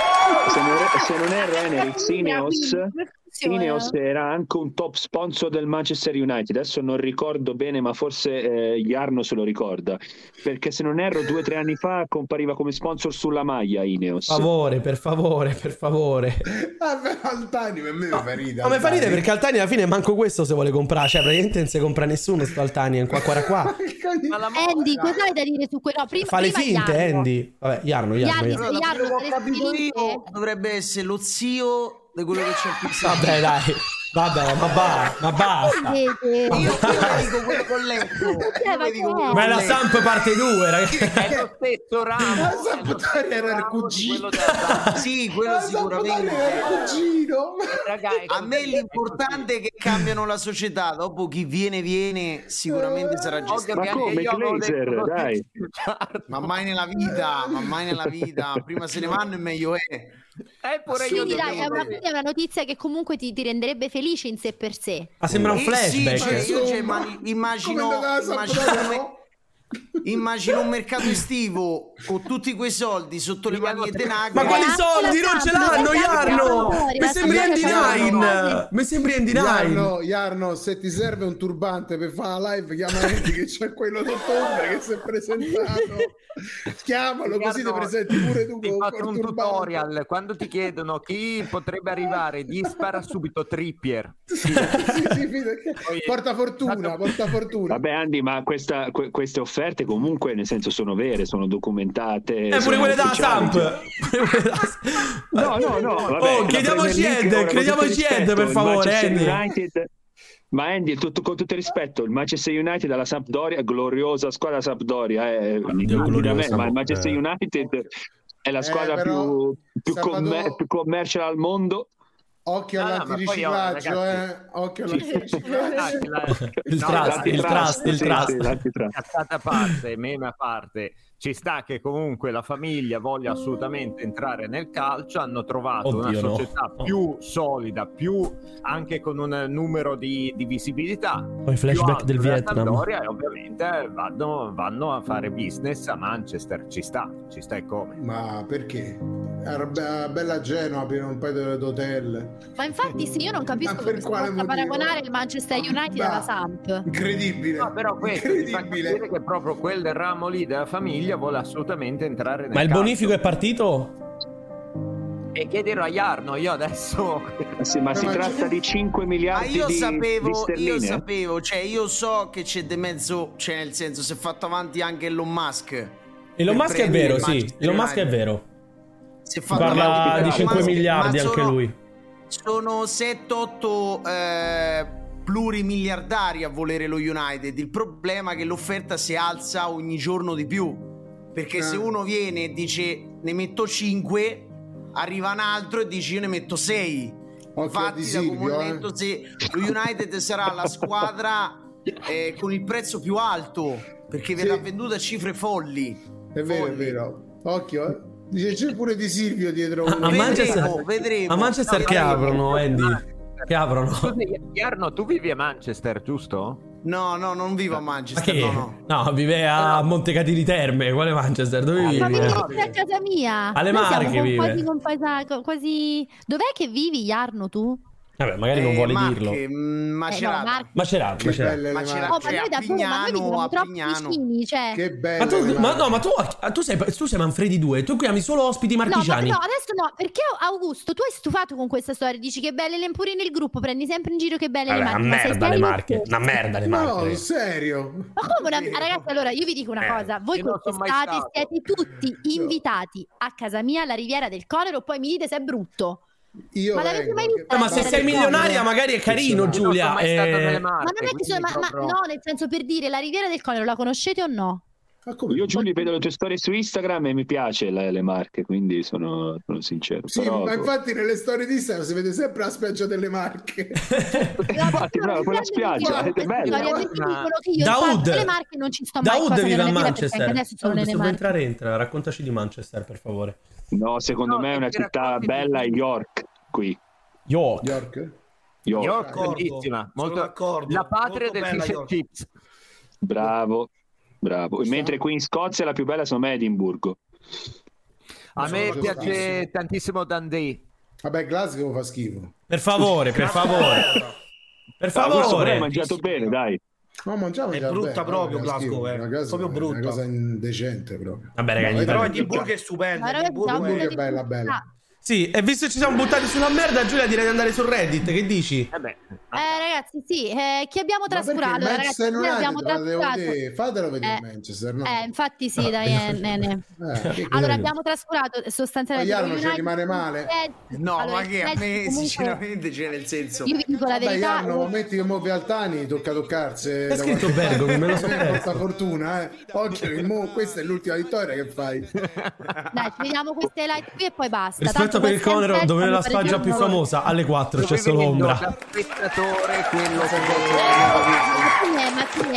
se non, se non erro, Ene, funziona. Ineos era anche un top sponsor del Manchester United. Adesso non ricordo bene, ma forse eh, Jarno se lo ricorda. Perché se non erro, due o tre anni fa compariva come sponsor sulla maglia Ineos. Per favore, per favore, per favore. Ah, Altani per me mi fa ridere. Ma mi fa ridere perché Altani alla fine manco questo se vuole comprare. Cioè, praticamente non si compra nessuno sto Altani. Qua, qua, qua. Andy, cosa hai da dire su quello? No, prima, Fa le prima finte, Jarno. Andy. Vabbè, Jarno, Jarno. Jarno, Jarno. Jarno, Quello che ho saresti capito lì io dovrebbe essere lo zio di quello che c'è qui Vabbè, dai. Vabbè, ma, ba- ma basta. Io, io dico quello che ho letto. Io le dico quello Ma è la. Samp parte 2, ragazzi. È lo stesso ramo. La Sampdoria era il cugino. Sì, quello La sicuramente. Era il cugino. A me l'importante è che cambiano la società. Dopo chi viene, viene, sicuramente sarà gestito. Ma come Glazer, dai. Ma mai nella vita, ma mai nella vita. Prima se ne vanno e meglio è. Quindi dai, è una, è una notizia che comunque ti, ti renderebbe felice in sé per sé. Ma sembra un Eh, flashback. Sì, cioè, io cioè, ma- immagino, immagino, me- immagino un mercato estivo con tutti quei soldi sotto le mani di Tenag. Ma quali soldi? Non ce l'hanno, Jarno! Mi sembri Andy Nine! Mi sembri Andy Nine! Jarno, se ti serve un turbante per fare la live, chiama Andy che c'è quello d'ottobre che si è presentato. Chiamalo così ti presenti pure tu Ti con faccio un tutorial. Quando ti chiedono chi potrebbe arrivare, gli spara subito Trippier. Sì, sì, perché- porta fortuna, porta fortuna. Vabbè, Andy, ma questa- que- queste offerte comunque, nel senso, sono vere, sono documentate. Eh, pure quelle della. Samp! No, no, no. Vabbè, Oh, chiediamoci Ed, chiediamoci Ed, per favore. United- Ma Andy, tutto- con tutto il rispetto, il Manchester United alla Sampdoria, gloriosa squadra Sampdoria, è gloriosa, ma il Manchester eh. United è la Eh, squadra però, più, più, Salvatore- commer- più commercial al mondo. Occhio No, oh, eh. Occhio all'antiriciclaggio. Il No, trust, il trust, il trust. Cazzata a parte, meme a parte, ci sta che comunque la famiglia voglia assolutamente entrare nel calcio, hanno trovato Oddio, una no. società più solida, più anche con un numero di, di visibilità. Poi flashback del Vietnam. Sampdoria e ovviamente vanno, vanno a fare business a Manchester, ci sta, ci sta e come. Ma perché? Era be- bella Genova, aprire un paio d'hotel. Ma infatti, sì, io non capisco Ma per quale possa motivo? paragonare il Manchester United Ma- alla Samp. Incredibile. No, però questo ti fa capire che proprio quel ramo lì della famiglia vuole assolutamente entrare nel Ma il calcio. bonifico è partito? E chiederò a Jarno, io adesso... Sì, ma si ma tratta c'è- di 5 Ma miliardi io di, di sapevo, io sterline. sapevo, cioè io so che c'è di mezzo, cioè nel senso si è fatto avanti anche Elon Musk. Elon Musk è vero, sì. Elon Musk è vero. Si è Si fatto parla di Elon 5 Musk, miliardi ma anche sono- lui. Sono 7-8 eh, plurimiliardari a volere lo United. Il problema è che l'offerta si alza ogni giorno di più. Perché se Eh. uno viene e dice ne metto 5, arriva un altro e dice io ne metto 6. Occhio a Infatti, Di da come Silvio, ho eh. detto, se lo United sarà la squadra eh, con il prezzo più alto perché verrà Sì. venduta a cifre folli. È vero, è Folli. vero. Occhio, eh. Dice c'è pure di Silvio dietro A, a uno. Manchester, vedremo. a Manchester No, che vedremo. aprono, Andy? Che aprono? Scusi, Jarno, tu vivi a Manchester, giusto? No, no, non vivo a Ma Manchester. che? No, no. No, vive a Montecatini Terme. Quale Manchester? Dove vivi? Ma vivi a casa mia. Alle Noi Marche vive. Quasi, quasi... Dov'è che vivi, Jarno, tu? Vabbè, magari non Eh, vuole Marche, dirlo. mm, Eh, no, Macerata. Marche. Macerata, Che Macerata. Macerata. Marche. Oh, ma noi da dove? Ma noi Pignano, viviamo troppo Pignano. vicini, cioè... Che belle Ma tu, ma, Marche. no, ma tu, tu, sei, tu sei Manfredi 2, tu chiami solo ospiti No, ma- marchigiani. no, adesso no, perché Augusto, tu hai stufato con questa storia, dici che belle le pure nel gruppo, prendi sempre in giro che belle Vabbè, le una marche. ma sei merda le marche, una merda le No, marche. serio. Ma come una... ah, Ragazzi, allora io vi dico una Eh, cosa, voi quest'estate siete tutti invitati a casa mia alla Riviera del Conero, poi mi dite se è brutto. Io Ma l'avete vengo, mai che- vista Eh, ma se sei milionaria Conero? magari è carino, non non Giulia. stato eh, nelle Ma Marche, non è che sono, ma, ma- no, nel senso per dire, la Riviera del Conero la conoscete o no? Io Giulio vedo le tue storie su Instagram e mi piace le, le marche, quindi sono, sono sincero. Sì, Però- ma infatti nelle storie di Instagram si vede sempre la spiaggia delle Marche. Infatti, bravo, quella spiaggia, è bella. Parco le marche non ci sto mai Daoud cosa vive a Manchester. nelle se vuoi marche. entrare entra, raccontaci di Manchester per favore. No, secondo No, me è una città bella è di- York qui. York. York? York. York, bellissima, molto... d'accordo, la patria molto del bella fish and chips. Bravo, bravo. Mentre qui in Scozia la più bella secondo me è Edimburgo. A me piace tantissimo Dundee. Vabbè, Glasgow fa schifo. Per favore, per favore. Per Ah, questo favore. mangiato bene, dai. No, mangiamo È brutta bene, proprio fa Glasgow, schifo, eh. una cosa- Proprio brutta. Una cosa indecente proprio. Vabbè, ragazzi, No, Però Edimburgo è stupendo. Ragazzi, Edimburgo è- Edimburgo è bella, bella. Sì, e visto che ci siamo buttati sulla merda, Giulia direi di andare su Reddit. Che dici? Eh beh, Eh, ragazzi, sì, eh, chi abbiamo Ma trascurato? Ragazzi, Manchester noi abbiamo trascurato. vedere. fatelo vedere Eh, Manchester, no? Eh, infatti sì, dai, eh, ne- ne. Eh, Allora abbiamo trascurato sostanzialmente Pagliarno con ci rimane male? Eh, No, allora, ma che a me comunque- sinceramente c'è nel senso. Io vi dico la verità. Iarno, eh, metti che muovi Altani, tocca toccarsi. È scritto Bergomi, me lo so perso. Porta fortuna, eh. Occhio, che mo- questa è l'ultima vittoria che fai. Dai, ci vediamo queste highlight qui e poi basta. Rispetto Tanto per il Conero, dove è la stanno spiaggia più famosa? Alle 4 c'è solo ombra. spettatore quello che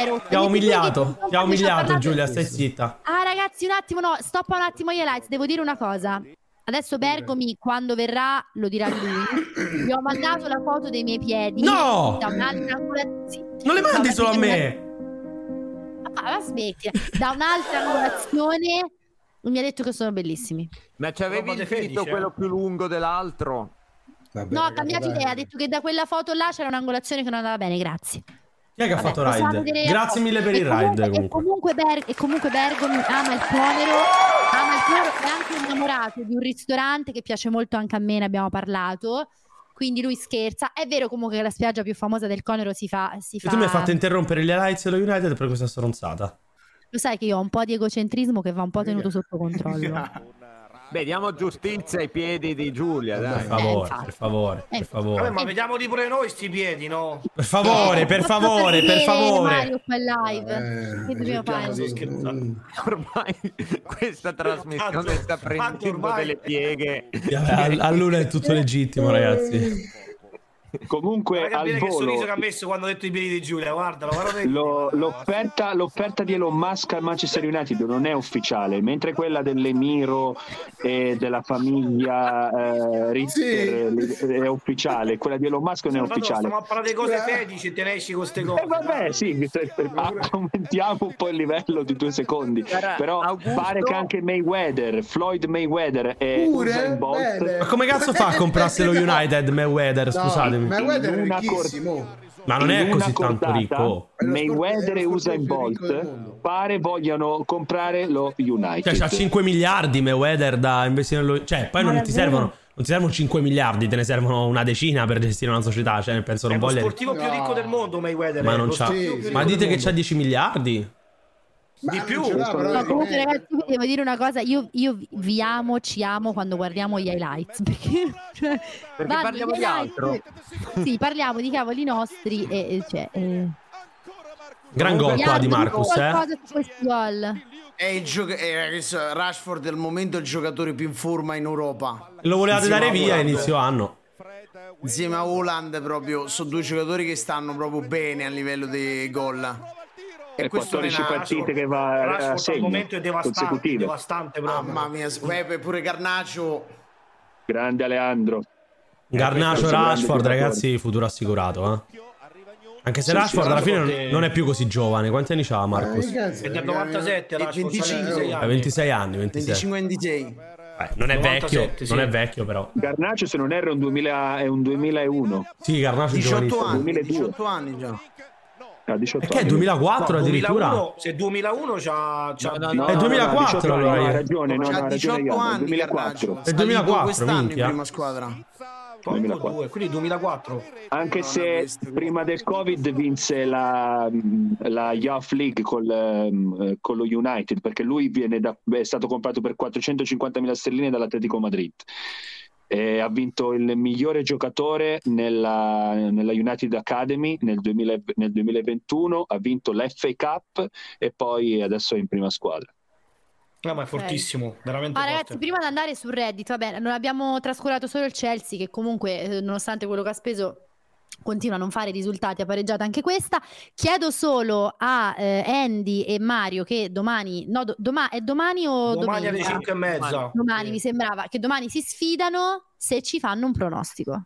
ero? Ti ha umiliato, ti ha umiliato Giulia, stai zitta. Ah, ragazzi, un attimo, no, stoppa un attimo gli highlights. Devo dire una cosa. Adesso Bergomi, quando verrà, lo dirà lui. Gli ho mandato la foto dei miei piedi. No! Da un'altra. Non le mandi solo a me. Ma, ma smetti. Da un'altra angolazione mi ha detto che sono bellissimi. Ma c'avevi Roba il dito eh? quello più lungo dell'altro? Vabbè, no, ha cambiato idea. Ha detto che da quella foto là c'era un'angolazione che non andava bene. Grazie. Chi è che ha Vabbè, fatto ride? Grazie mille per E il comunque- ride E comunque. comunque, Ber- e comunque Bergomi ama il Conero, ama il Conero, è anche innamorato di un ristorante che piace molto anche a me, ne abbiamo parlato. Quindi lui scherza. È vero comunque che la spiaggia più famosa del Conero si fa. Si E fa... tu mi hai fatto interrompere gli highlights dello United per questa stronzata. Lo sai che io ho un po' di egocentrismo che va un po' tenuto sotto controllo. Beh, diamo giustizia ai piedi di Giulia, Per dai. favore, infatti. per favore, per Vabbè, favore. ma vediamoli pure noi sti piedi, no? Per favore, per favore, per favore. Mario qua in live. Eh, che dobbiamo fare? mm. Ormai questa trasmissione sta prendendo delle pieghe. A, a Luna è tutto legittimo, ragazzi. Comunque Guarda al bene che sorriso volo che ha messo quando ha detto i piedi di Giulia, guardalo, guarda lo- l'offerta, l'offerta di Elon Musk al Manchester United non è ufficiale, mentre quella dell'Emiro e della famiglia eh, Ritter è ufficiale, quella di Elon Musk non è ufficiale. Stiamo a parlare di cose fetici e te ne esci con ste cose. Eh, vabbè, sì, aumentiamo un po' il livello di due secondi. Però Augusto- pare che anche Mayweather, Floyd Mayweather e Pure? Usain Bolt. Ma come cazzo fa a comprarsi lo United Mayweather? No, Mayweather è ricchissimo. Ma non è così tanto cordata, ricco. È lo sport- Mayweather è e lo Usain ricco Bolt pare vogliano comprare lo United. Cioè, c'ha 5 miliardi Mayweather da investire nello... Cioè, poi Ma non ti servono... Non ti servono 5 miliardi, te ne servono una decina per gestire una società. Cioè, penso È non lo voglia... sportivo più ricco del mondo, Mayweather. Ma è non lo c'ha... più Ma ricco dite che mondo. c'ha 10 miliardi? Ma Di più. No, è- comunque, eh, ragazzi, vi devo dire una cosa: io, io vi amo, ci amo quando guardiamo gli highlights. Perché, cioè, Perché vanno parliamo di altro. Sì, parliamo di cavoli nostri. E, cioè, eh. Gran gol qua di Marcus, eh? su gol. È il gioca- è- questo- Rashford al momento è il giocatore più in forma in Europa. Lo volevate Insieme dare via a inizio anno. Insieme a Holland proprio sono due giocatori che stanno proprio bene a livello dei gol. E questo 14 non è- partite che va a Rashford al segno momento è devastante, devastante proprio. Mamma mia, Pepe, pure Garnacio. Grande Alejandro. Garnacio, Rashford, ragazzi, futuro assicurato, eh? Anche se Sì, Rashford sì, alla fine Rashford non, è- più così giovane. Quanti anni c'ha Marcus? Eh, È del ragazzi, 97, E Rashford, 25 26 Ha anni. 26 anni, 26. 25-26. Eh, non è 97, vecchio, sì. non è vecchio però. Garnacio se non erro è un, 2000 è un 2001. Sì, Garnacio è 18 giovanissimo. anni, 2002. 18 anni già. Ha 18 E che è anni. 2004 No, addirittura? 2001, se 2001 c'ha, c'ha No, no, No, È no, 2004 no, 18 anni, allora no, ragione, no, no, C'ha ha ragione 18 Ian, anni 2004. Garnacio. È 2004, quest'anno in minchia. prima squadra. Porco 2004. due, quindi 2004. Anche No, no, se prima del Covid vinse la, la Youth League col, ehm, con lo United, perché lui viene da- è stato comprato per 450.000 sterline dall'Atletico Madrid. E ha vinto il migliore giocatore nella, nella United Academy nel, 2000 nel 2021, ha vinto l'FA Cup e poi adesso è in prima squadra. No, ma è fortissimo, veramente Ma forte. ragazzi, prima di andare su Reddit, vabbè, non abbiamo trascurato solo il Chelsea, che comunque, eh, nonostante quello che ha speso, continua a non fare risultati, ha pareggiato anche questa. Chiedo solo a eh, Andy e Mario che domani, no, do- doma- è domani o Domani alle domenica? 5 e mezza. Domani Sì. mi sembrava che domani si sfidano se ci fanno un pronostico.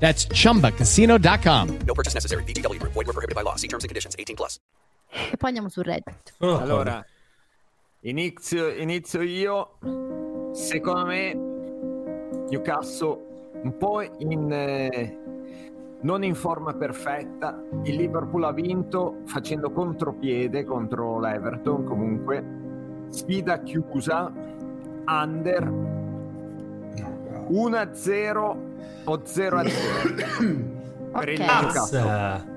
That's chumbacasino.com. No purchase necessary. VGW Group. Void were prohibited by law. See terms and conditions. 18 plus. E poi andiamo su Reddit. Allora, inizio, inizio io. Secondo me, Newcastle un po' in. eh, non in forma perfetta. Il Liverpool ha vinto facendo contropiede contro l'Everton. Comunque, sfida chiusa. Under 1-0 o 0-0 per il Ok. Newcastle.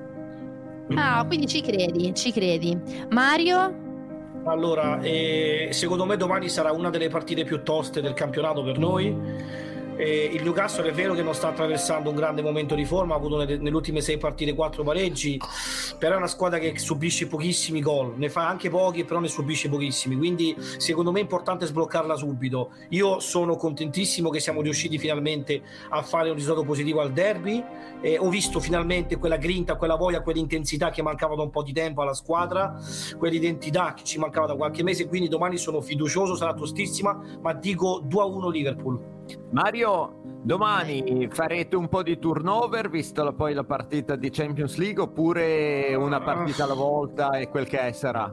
Ah, quindi ci credi, ci credi. Mario? Allora, eh, secondo me domani sarà una delle partite più toste del campionato per noi. Eh, il Newcastle è vero che non sta attraversando un grande momento di forma, ha avuto nelle, nelle ultime sei partite quattro pareggi, però è una squadra che subisce pochissimi gol, ne fa anche pochi, però ne subisce pochissimi, quindi secondo me è importante sbloccarla subito. Io sono contentissimo che siamo riusciti finalmente a fare un risultato positivo al derby, eh, ho visto finalmente quella grinta, quella voglia, quell'intensità che mancava da un po' di tempo alla squadra, quell'identità che ci mancava da qualche mese, quindi domani sono fiducioso, sarà tostissima, ma dico 2-1 Liverpool. Mario, domani farete un po' di turnover vista la- poi la partita di Champions League oppure una partita alla volta e quel che è sarà?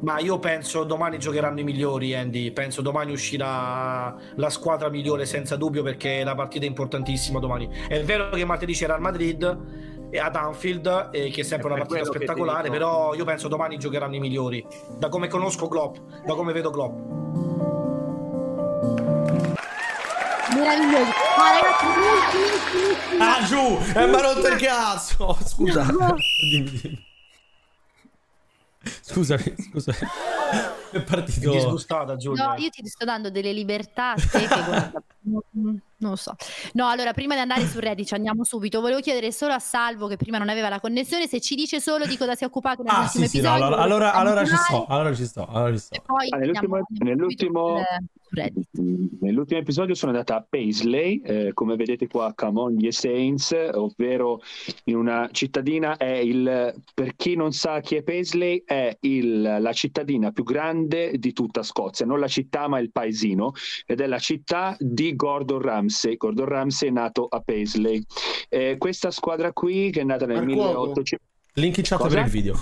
Ma io penso domani giocheranno i migliori, Andy. Penso domani uscirà la squadra migliore senza dubbio perché la partita è importantissima domani. È vero che martedì c'era il Madrid e ad Anfield, eh, che è sempre È una partita spettacolare, però io penso domani giocheranno i migliori. Da come conosco Klopp, da come vedo Klopp. Meraviglioso. Ma ragazzi, ultimi, ultimi, Ah, giù! E mi ha rotto il cazzo! Scusa. Dimmi, dimmi. Scusami, scusami. È partito. È disgustata, Giulia. No, io ti sto dando delle libertà a te che guarda, non, lo so. No, allora, prima di andare su Reddit, andiamo subito. Volevo chiedere solo a Salvo, che prima non aveva la connessione, se ci dice solo di cosa si è occupato Ah, nell'ultimo sì, sì, no, episodio. allora, allora, allora ci sto, allora ci sto, allora ci sto. e Poi Ah, nell'ultimo, nell'ultimo- nell'ultimo episodio sono andata a Paisley, eh, come vedete qua, Camoglie Saints, ovvero in una cittadina, è il, per chi non sa chi è Paisley, è il- la cittadina più grande di tutta Scozia, non la città ma il paesino, ed è la città di Gordon Ramsay. Gordon Ramsay è nato a Paisley. Eh, questa squadra qui, che è nata nel Al cuoco. 1800... Link in chat Cosa? per il video.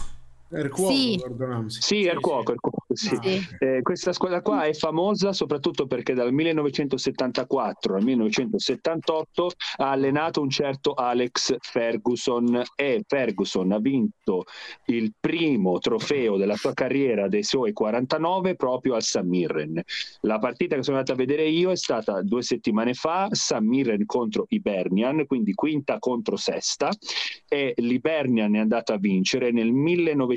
Er cuoco, Sì. Gordon Ramsay. Sì, è il cuoco, è il cuoco, sì. Sì. Eh, questa squadra qua è famosa soprattutto perché dal 1974 al 1978 ha allenato un certo Alex Ferguson e Ferguson ha vinto il primo trofeo della sua carriera dei suoi 49 proprio al St. Mirren. La partita che sono andato a vedere io è stata due settimane fa, St. Mirren contro Ibernian, quindi quinta contro sesta e l'Ibernian è andata a vincere nel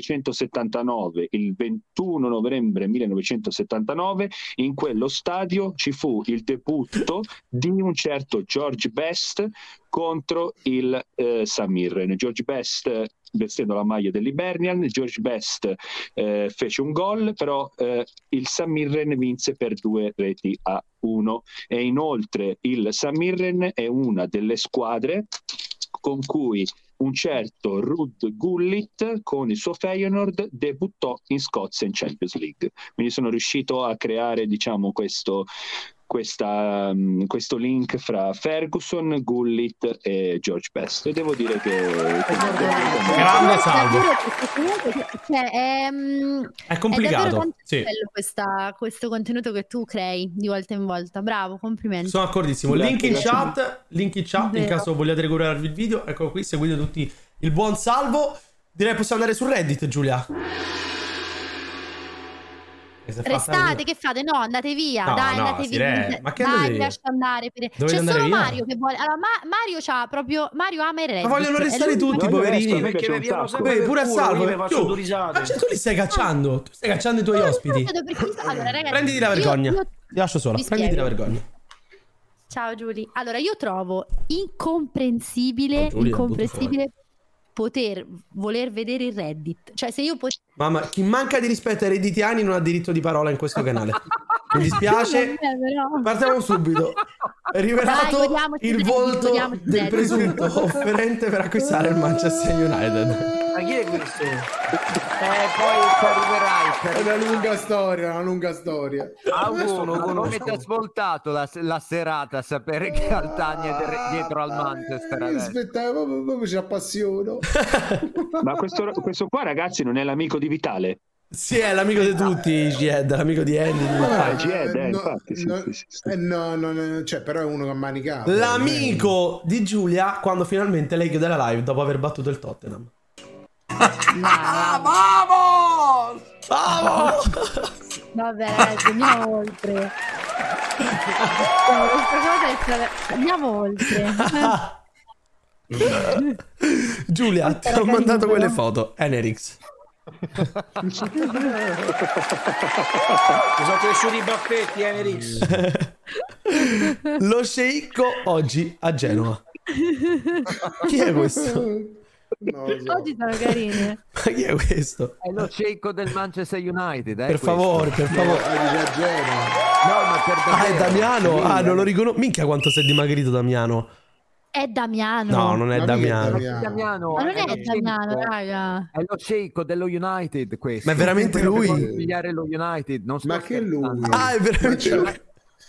1979, il 21 novembre 1979, in quello stadio ci fu il debutto di un certo George Best contro il eh, St. Mirren. George Best vestendo la maglia dell'Ibernian, George Best eh, fece un gol, però eh, il St. Mirren vinse per due reti a uno e inoltre il St. Mirren è una delle squadre con cui un certo Rud Gullit con il suo Feyenoord debuttò in Scozia in Champions League. Quindi sono riuscito a creare, diciamo, questo, questa, um, questo link fra Ferguson, Gullit e George Best. E devo dire che... Grande salvo. Cioè, è, mm, È complicato, È sì. bello questa- questo contenuto che tu crei di volta in volta. Bravo, complimenti. Sono d'accordissimo. Link in chat, link in chat in caso vogliate recuperarvi il video. Eccolo qui, seguite tutti il buon salvo. Direi possiamo andare su Reddit, Giulia. Restate, che fate? No, andate via. No, dai, no, andate via. ma che dai, lascia andare. per- C'è andare solo via? Mario che vuole. Allora, Ma- Mario c'ha proprio. Mario ama il Reddit. Ma vogliono restare tutti, poverini. perché sempre per pure a salvo. Tu-. Ma cioè, tu li stai cacciando. Tu stai cacciando i tuoi ospiti. Allora, ragazzi, Prenditi la vergogna. io- Ti lascio sola. Prenditi la vergogna. Ciao Giulia. Allora, io trovo incomprensibile, Oh, Giulia, incomprensibile poter voler vedere il Reddit. Cioè, se io potevo Mamma, chi manca di rispetto ai redditiani non ha diritto di parola in questo canale. Mi dispiace. Partiamo subito. È rivelato Dai, il volto del presunto offerente per acquistare il Manchester United. Ma chi è questo? Eh, poi arriverai. È una lunga storia, una lunga storia. Augusto, ma come ti ha svoltato la, la serata a sapere che Altania è dietro al Manchester Io adesso? aspettavo, proprio, proprio ci appassiono. Ma questo, questo qua, ragazzi, non è l'amico di Vitale. Sì, è l'amico di tutti, Jed, l'amico di Andy. di Ah, Matteo. Jed, eh, no, infatti, sì, no, sì, sì, sì. eh, no, no, no, cioè, però è uno che ha manicato. L'amico di Giulia quando finalmente lei chiude la live dopo aver battuto il Tottenham. Vamos! Vabbè, ragazzi, andiamo oltre. No, questa cosa è stata- Andiamo oltre. Giulia, ti ho mandato quelle foto. Enerix. Mi sono cresciuti i baffetti, eh, Nerix. Lo sceicco oggi a Genova. Chi è questo? Oggi sono carini. Ma chi è questo? È lo sceicco del Manchester United. eh, Per questo. favore, per favore. No, ma per Ah, è davvero. Damiano. Ah, non lo riconosco. Minchia quanto sei dimagrito, Damiano. È Damiano. No, non è è Damiano. Damiano. Damiano Ma non è lo Damiano, sceicco- raga. È lo sceicco dello United questo. Ma è veramente lui? United. Ma che lui? Ah, è veramente c'è- lui.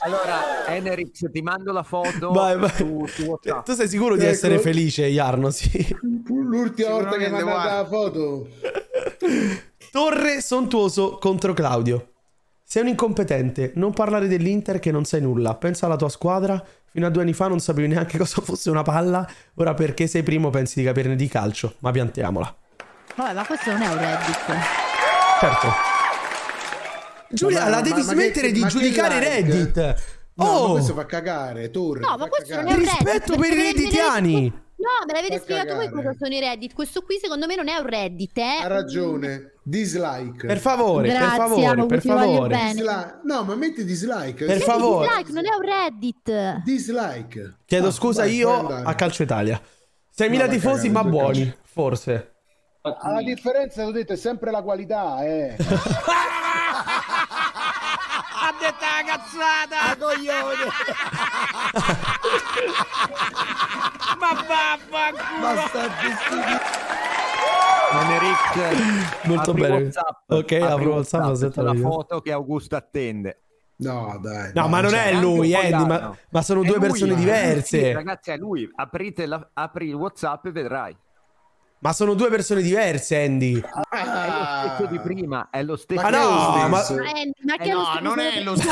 Allora, Enerix, ti mando la foto Vai, vai. Su, su WhatsApp. Tu sei sicuro di Ecco. essere felice, Jarno? Sì. L'ultima volta che mi ha mandato la foto. Torre sontuoso contro Claudio. Sei un incompetente, non parlare dell'Inter che non sai nulla. Pensa alla tua squadra. Fino a due anni fa non sapevi neanche cosa fosse una palla. Ora perché sei primo pensi di capirne di calcio. Ma piantiamola. Vabbè, ma questo non è un Reddit. Certo. Giulia, Ma- la ma- devi ma smettere che- di giudicare like? Reddit. No, ma Oh, questo fa cagare, Torre. No, ma questo non cagare. è un Reddit. rispetto per i redditiani. No, me l'avete spiegato voi cosa sono i Reddit. Questo qui secondo me non è un Reddit, eh. Ha ragione. Dislike. Per favore, Grazie, per favore, per favore. Disli- No, ma metti dislike. Per favore. Dislike, non è un Reddit. Dislike. Chiedo Ah, scusa vai, io andare. a Calcio Italia. 6.000 No, vai tifosi, ma vai buoni, calcio. forse. La differenza, ho detto, è sempre la qualità, eh. Ha detto la cazzata! coglione! Ma vaffanculo! Enerix, Molto apri bene. WhatsApp, Ok, apro WhatsApp, c'è la foto che Augusto attende. No, dai. No, ma non è lui, Andy, ma, ma sono È due lui, persone eh. Sì, diverse. ragazzi, è lui. Aprite la- apri il WhatsApp e vedrai. Ma sono due persone diverse, Andy. È lo stesso di prima, è lo stesso. Ma no, ma, Ma, Andy, ma che Eh è lo no, stesso non è lo Reddit?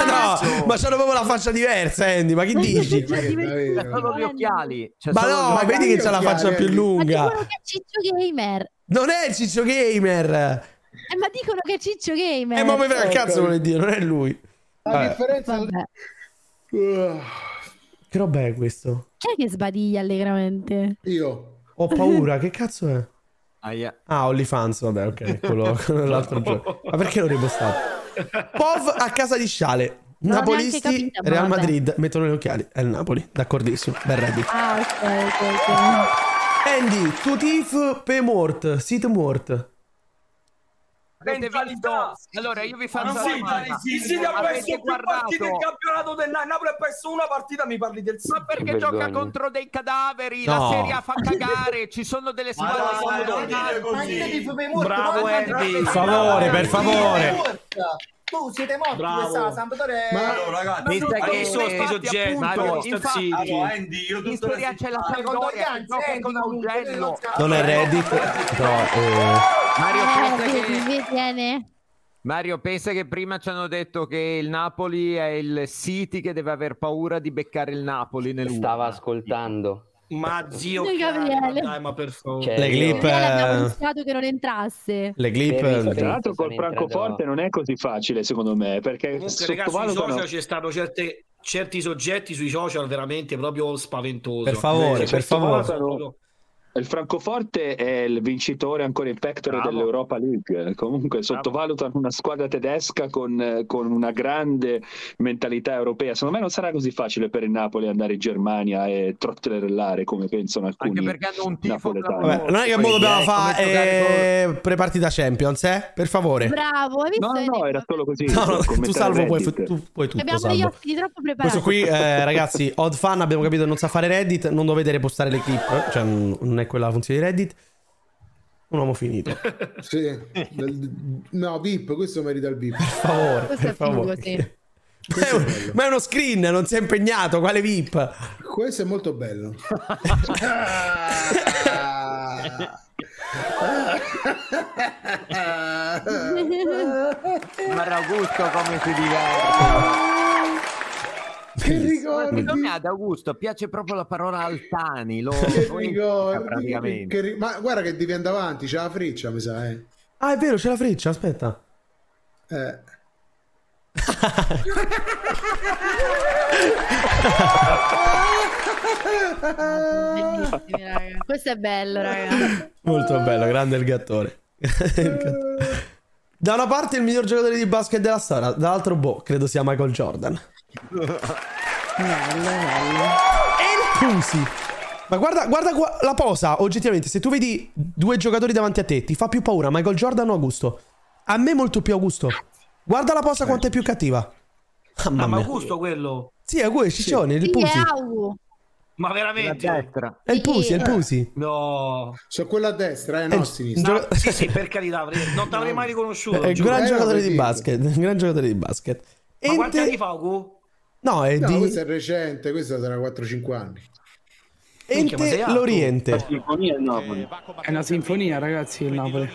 no, ma c'hanno proprio la faccia diversa, Andy. Ma che dici? Ma davvero? C'è solo gli occhiali. c'è Ma solo no, ma vedi che c'ha la faccia più Andy. Ma lunga. dicono che è Ciccio Gamer. Non è il Ciccio Gamer. Eh, ma dicono che è Ciccio Gamer. E Eh, ma frega il Ok. cazzo vuole dire, non è lui. La Vabbè. differenza, Vabbè. Uh, Che roba è questo? Chi è che sbadiglia allegramente? io. Ho paura, che cazzo è? Aia. Ah, OnlyFans, vabbè, ok, quello, quello l'altro giorno. Ma perché l'ho ripostato? Pov a casa di Sciale. Non Napolisti, capito, Real vabbè. Madrid mettono gli occhiali. È il Napoli, d'accordissimo. Ben ready. Ah, ok, ok, ok. Andy, tu tif pe mort, sit mort. Avete visto? Allora, io vi faccio sì, domanda. il City ha perso più partite guardato? campionato del Na- Napoli ha perso una partita, mi parli del City. Ma perché Vergogna. gioca contro dei cadaveri? No. La Serie A fa cagare. Ci sono delle morto, Bravo, Andy. Per favore, per favore. Tu siete morti Bravo. questa Sampdoria. Ma- Allora, ragazzi, Pensa allora, che gente, appunto, Mario, sto infatti, zitto. allora, Andy, io in tutte le Serie A c'è la Ah, Sampdoria con Augello. Non è Reddit, però... eh, Mario Eh, pensa che... Mario, pensa che prima ci hanno detto che il Napoli è il City che deve aver paura di beccare il Napoli nell'ultima. Stava ascoltando. Ma zio, Gabriele. dai, ma per favore. Cioè, Le clip, abbiamo eh, rischiato che non entrasse. le clip. Eh, Tra l'altro col Francoforte non è così facile secondo me perché Comunque, ragazzi, sui social ci stanno certe- certi soggetti sui social veramente proprio spaventosi. Per favore, per favore. Il Francoforte è il vincitore ancora in pectore Bravo. dell'Europa League. Comunque sottovalutano una squadra tedesca con, eh, con una grande mentalità europea. Secondo me non sarà così facile per il Napoli andare in Germania e trotterellare come pensano alcuni Anche perché hanno un tifo. Vabbè, non è che mo dobbiamo fare eh, pre-partita Champions, eh? Per favore. Bravo, hai visto? No, no, no, era solo così. No, no, tu salvo puoi, tu puoi tutto Abbiamo degli salvo. ospiti troppo preparati. Questo qui, eh, ragazzi, Odd Fan abbiamo capito che non sa fare Reddit, non dovete repostare le clip, cioè non è quella la funzione di Reddit. Un uomo finito. Per Sì. No, VIP, questo merita il VIP. favore, Questo per è figo, favore. sì. Ma è, un- ma è uno screen, non si è impegnato, quale VIP? Questo è molto bello. Ma Augusto come si diverte. Che ricordi? Secondo me ad Augusto piace proprio la parola Altani. Lo, Che praticamente. Che ri- Ma guarda che devi andare avanti, c'è la freccia, mi sa, eh. Ah, è vero, c'è la freccia, aspetta. Eh. Questo è bello, raga. Molto bello, grande il gattore. da una parte il miglior giocatore di basket della storia, dall'altro boh, credo sia Michael Jordan. Bello, bello. E il Pusi. Ma guarda, guarda qua- la posa, oggettivamente, se tu vedi due giocatori davanti a te, ti fa più paura Michael Jordan o Augusto? A me molto più Augusto. Guarda la posa quanto è più cattiva. Ah, ma. Augusto quello? Sì, è quello, Ciccione, il Pusi. Ma veramente? È il Pusi, è il Pusi. No. Sono quello a destra, eh, no, a sinistra. Ah, sì, sì, per carità, non ti avrei mai riconosciuto. È un gran Eh, giocatore no, di basket. Un gran giocatore di basket. Ma quanti Ente- anni fa, Augu? No, è No, di questo è recente, questo sarà 4-5 anni. Minchia, Ente alto. L'Oriente. Sinfonia il Napoli. È una sinfonia, ragazzi, il Napoli.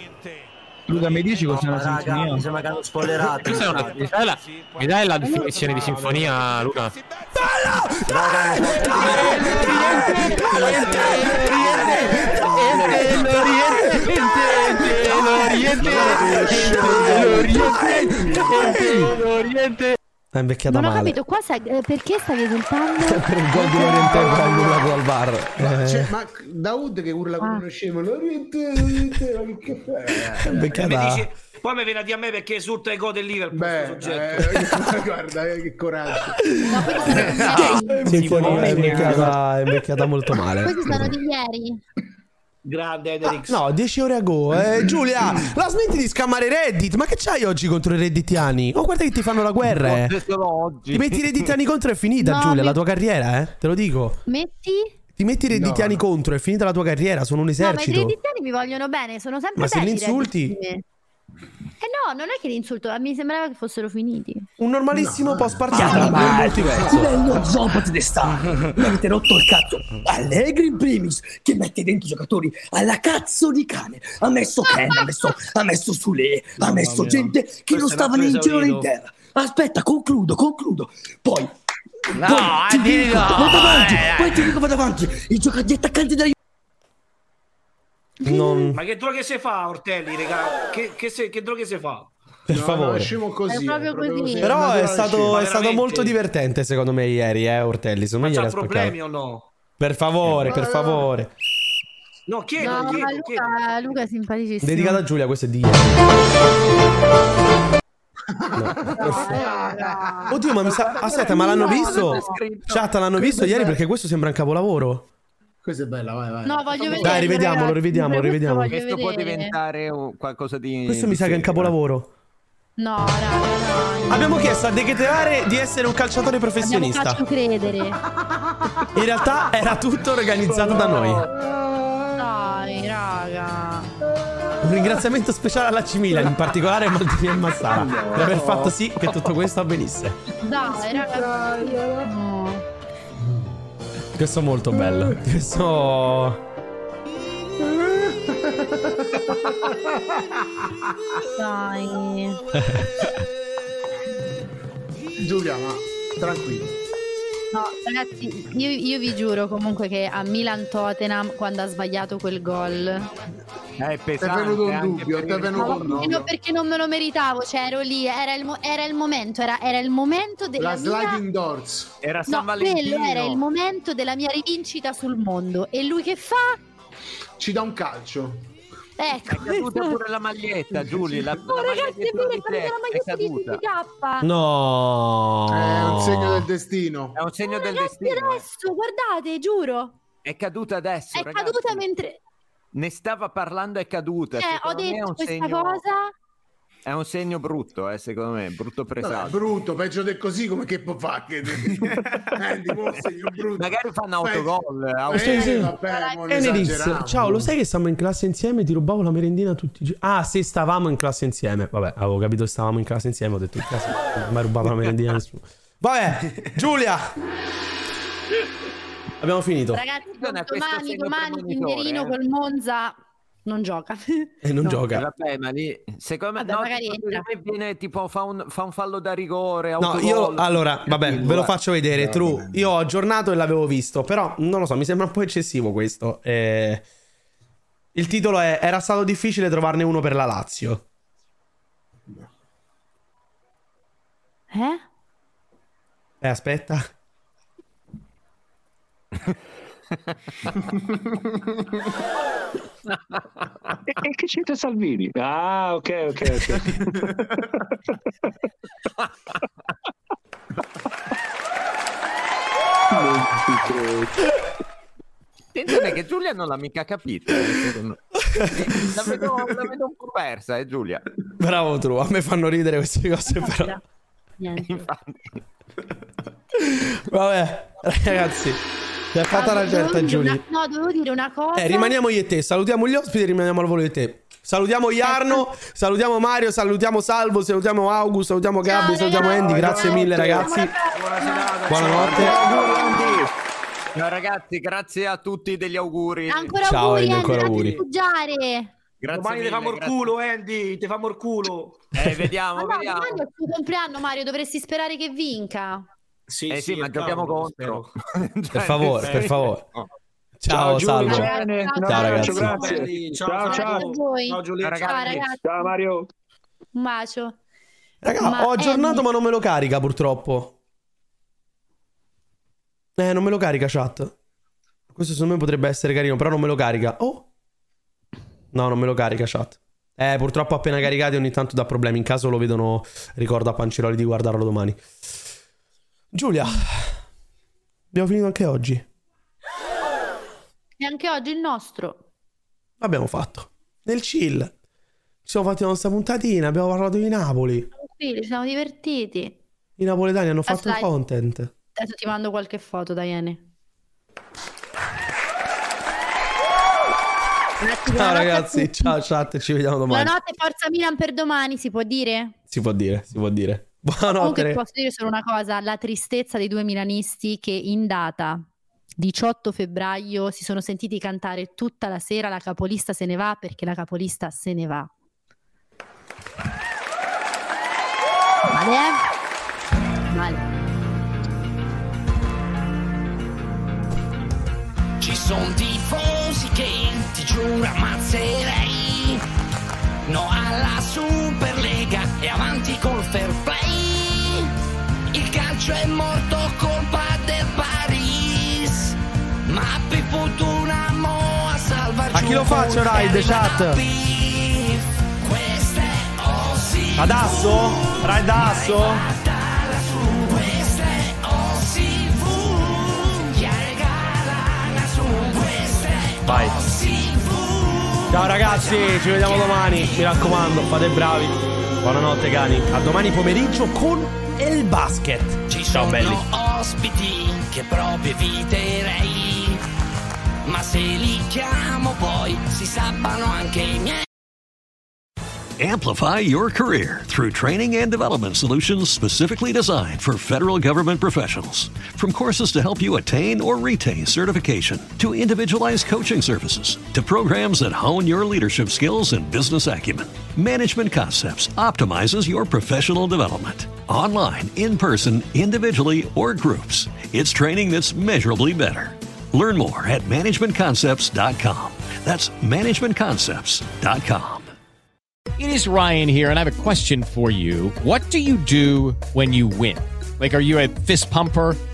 Luca, mi dici cos'è una raga, sinfonia? mi sembra che hanno spoilerato. È una- mi dai la, mi dai la definizione di sinfonia, Luca? È invecchiata Non ho male. capito, qua sai, eh, perché stavi esultando? Per il gol di ha annullato dal bar. Ma, Eh, c'è- ma Daoud che urla come Ah. uno scemo, l'Oriente, l'Oriente, ma che cazzo è? è mi invecchiata. dici- poi mi viene a dire a me perché esulta i gol del Liverpool. Beh, questo soggetto. eh, guarda, eh, che coraggio. Sì, sì, è invecchiata, è invecchiata molto male. Questi sono di ieri. Grande Ederix. No, 10 ore ago. Eh, Giulia, la smetti di scammare Reddit. Ma che c'hai oggi contro i redditiani? Oh, guarda che ti fanno la guerra, eh. Ti metti i redditiani contro e è finita, No, Giulia, mi- la tua carriera, eh. Te lo dico. Metti? Ti metti i redditiani contro, è finita la tua carriera, sono un No, ma i esercito. redditiani mi vogliono bene, sono sempre Ma se belli li i insulti? redditi di me. Eh no, non è che li insulto, mi sembrava che fossero finiti. Un normalissimo post Ah, partita, ma- non multiverso. Bello Zopat de sta. Mi avete rotto il cazzo. Allegri in primis, che mette dentro i giocatori alla cazzo di cane. Ha messo Ken, ha messo, ha messo Sule, ha messo mia. gente che Questo non stava né in cielo né in terra. Aspetta, concludo, concludo. Poi. No, poi ti eh, dico, no, vado avanti, eh, poi ti dico vado avanti. I giocatori gli attaccanti della Non... Ma che droghe si fa, Ortelli, raga? Che, che, se- che droghe si fa? Per No, favore. no, scemo così. È proprio così. Però è stato, è stato molto divertente secondo me ieri, eh, Ortelli. Secondo me C'ha ieri ha problemi o no? Per favore, per favore. No, chiedo, No, chiedo, ma chiedo. Luca, Luca è simpaticissimo. Dedicata a Giulia, questo è di ieri. Oddio, ma mi sa... Aspetta, ma l'hanno visto? Chat, l'hanno visto ieri perché questo sembra un capolavoro. Questa è bella, vai, vai. No, voglio vedere. Dai, rivediamolo, ragazzi, rivediamolo, questo rivediamolo. voglio Questo può diventare qualcosa di. Questo mi sa che è un capolavoro. No, raga, no. Abbiamo chiesto a De Ketelare di essere un calciatore professionista. faccio credere. In realtà era tutto organizzato da noi. Dai, raga. Un ringraziamento speciale alla C Milan, in particolare a Maldini e Massara, per aver fatto sì che tutto questo avvenisse. Dai, raga. Questo è molto bello. Questo. Dai. Giulia, ma tranquillo. No, ragazzi, io, io vi giuro comunque che a Milan Tottenham quando ha sbagliato quel gol È Ti è venuto un dubbio, è venuto un perché, dubbio. no- perché non me lo meritavo, cioè ero lì, era il, mo- era il momento, era, era il momento della La mia... sliding doors. Era No, quello era il momento della mia rivincita sul mondo. E lui che fa? Ci dà un calcio. Ecco. È caduta pure la maglietta, Giulia. La, Oh, la ragazzi, è vero, di è caduta la maglietta di. TK. No. È un segno del destino. È un segno del Ragazzi, destino. eh. adesso, guardate, giuro. È caduta adesso, È ragazzi. caduta mentre... Ne stava parlando, è caduta. Eh, ho Secondo me è detto un questa segno... cosa... È un segno brutto, eh, secondo me, brutto Vabbè, presagio. brutto, peggio del così come che può fare? Che... eh, io brutto. Magari fanno autogol. Eh, auto- Sì, sì. vabbè, ciao, lo sai che stavamo in classe insieme? Ti rubavo la merendina tutti i giorni. Ah, sì, stavamo in classe insieme. Vabbè, avevo capito che stavamo in classe insieme. Ho detto in classe non mi ha rubato la merendina nessuno. Vabbè, Giulia. Abbiamo finito. Ragazzi, domani, segno domani Tinderino eh. col Monza non gioca. E non No. gioca. Vabbè, ma lì, secondo me, Vabbè, no, viene tipo fa un, fa un fallo da rigore. No, io allora, vabbè, ve lo eh. faccio vedere. True, io ho aggiornato e l'avevo visto, però non lo so, mi sembra un po' eccessivo questo. Eh, Il titolo è Era stato difficile trovarne uno per la Lazio. Eh? Eh, aspetta. E, e che c'entra Salvini? Ah, ok, ok, ok. non ci credo. Attenzione che Giulia non l'ha mica capito. eh, La vedo, la vedo un po' persa, eh, Giulia. Bravo True, a me fanno ridere queste cose però. Niente. Vabbè, ragazzi, si è fatta Ah, una certa Giulia. una- no, dovevo dire una cosa. Eh, rimaniamo io e te, salutiamo gli ospiti e rimaniamo al volo di te. Salutiamo Jarno, salutiamo Mario, salutiamo Salvo, salutiamo August, salutiamo Gabri, salutiamo Andy, grazie mille ragazzi. Buonanotte. Ciao ragazzi, grazie a tutti degli auguri. Ancora Ciao, auguri, Andy, ancora ti auguri. Grazie Domani ti mille, famo il grazie. culo, Andy. Ti famo il culo. Eh, vediamo, Ma no, vediamo. domani è il tuo compleanno, Mario, dovresti sperare che vinca. Sì, Eh sì, ma giochiamo contro. Per favore, per favore. Oh. Ciao, Giulia, Salvo. bene, Ciao, ciao, ragazzi. grazie. Ciao, Ciao, ciao. ciao. Ciao, Giulia. Ciao, ragazzi. Ciao Mario. Un bacio. Raga, Ma ho aggiornato Andy- ma non me lo carica purtroppo. Eh, non me lo carica chat. Questo secondo me potrebbe essere carino, però non me lo carica. Oh. No, non me lo carica chat. Eh, purtroppo appena caricati ogni tanto dà problemi. In caso lo vedono, ricordo a Panciroli di guardarlo domani. Giulia, abbiamo finito anche oggi. E anche oggi il nostro. Abbiamo fatto. Nel chill. Ci siamo fatti la nostra puntatina, abbiamo parlato di Napoli. Tranquilli, ci siamo divertiti. I napoletani hanno fatto il Dai. content. Adesso ti mando qualche foto, Diane. Ciao ragazzi, ciao chat, ci vediamo domani. Buonanotte, forza Milan per domani, si può dire? Si può dire, si può dire. Buonanotte. Comunque posso dire solo una cosa, la tristezza dei due milanisti che in data 18 febbraio si sono sentiti cantare tutta la sera la capolista se ne va perché la capolista se ne va. Male, eh? Male. Ci sono tifosi che ti giuro ammazzerei. No alla Superlega e avanti col fair play. Calcio è morto colpa del Paris. Ma per fortuna mo a salvarci A chi lo faccio, Raid, per chat? Ad Asso? Raid Asso? Vai. Ciao ragazzi, ci vediamo domani. Mi raccomando, fate bravi. Buonanotte cani. A domani pomeriggio con il basket. Ci Ciao sono belli. ospiti che proprio eviterei. Ma se li chiamo poi si sabbano anche i miei. Amplify your career through training and development solutions specifically designed for federal government professionals. From courses to help you attain or retain certification, to individualized coaching services, to programs that hone your leadership skills and business acumen, Management Concepts optimizes your professional development. Online, in person, individually, or groups. It's training that's measurably better. Learn more at managementconcepts.com. That's managementconcepts.com. It is Ryan here, and I have a question for you. What do you do when you win? Like, are you a fist pumper?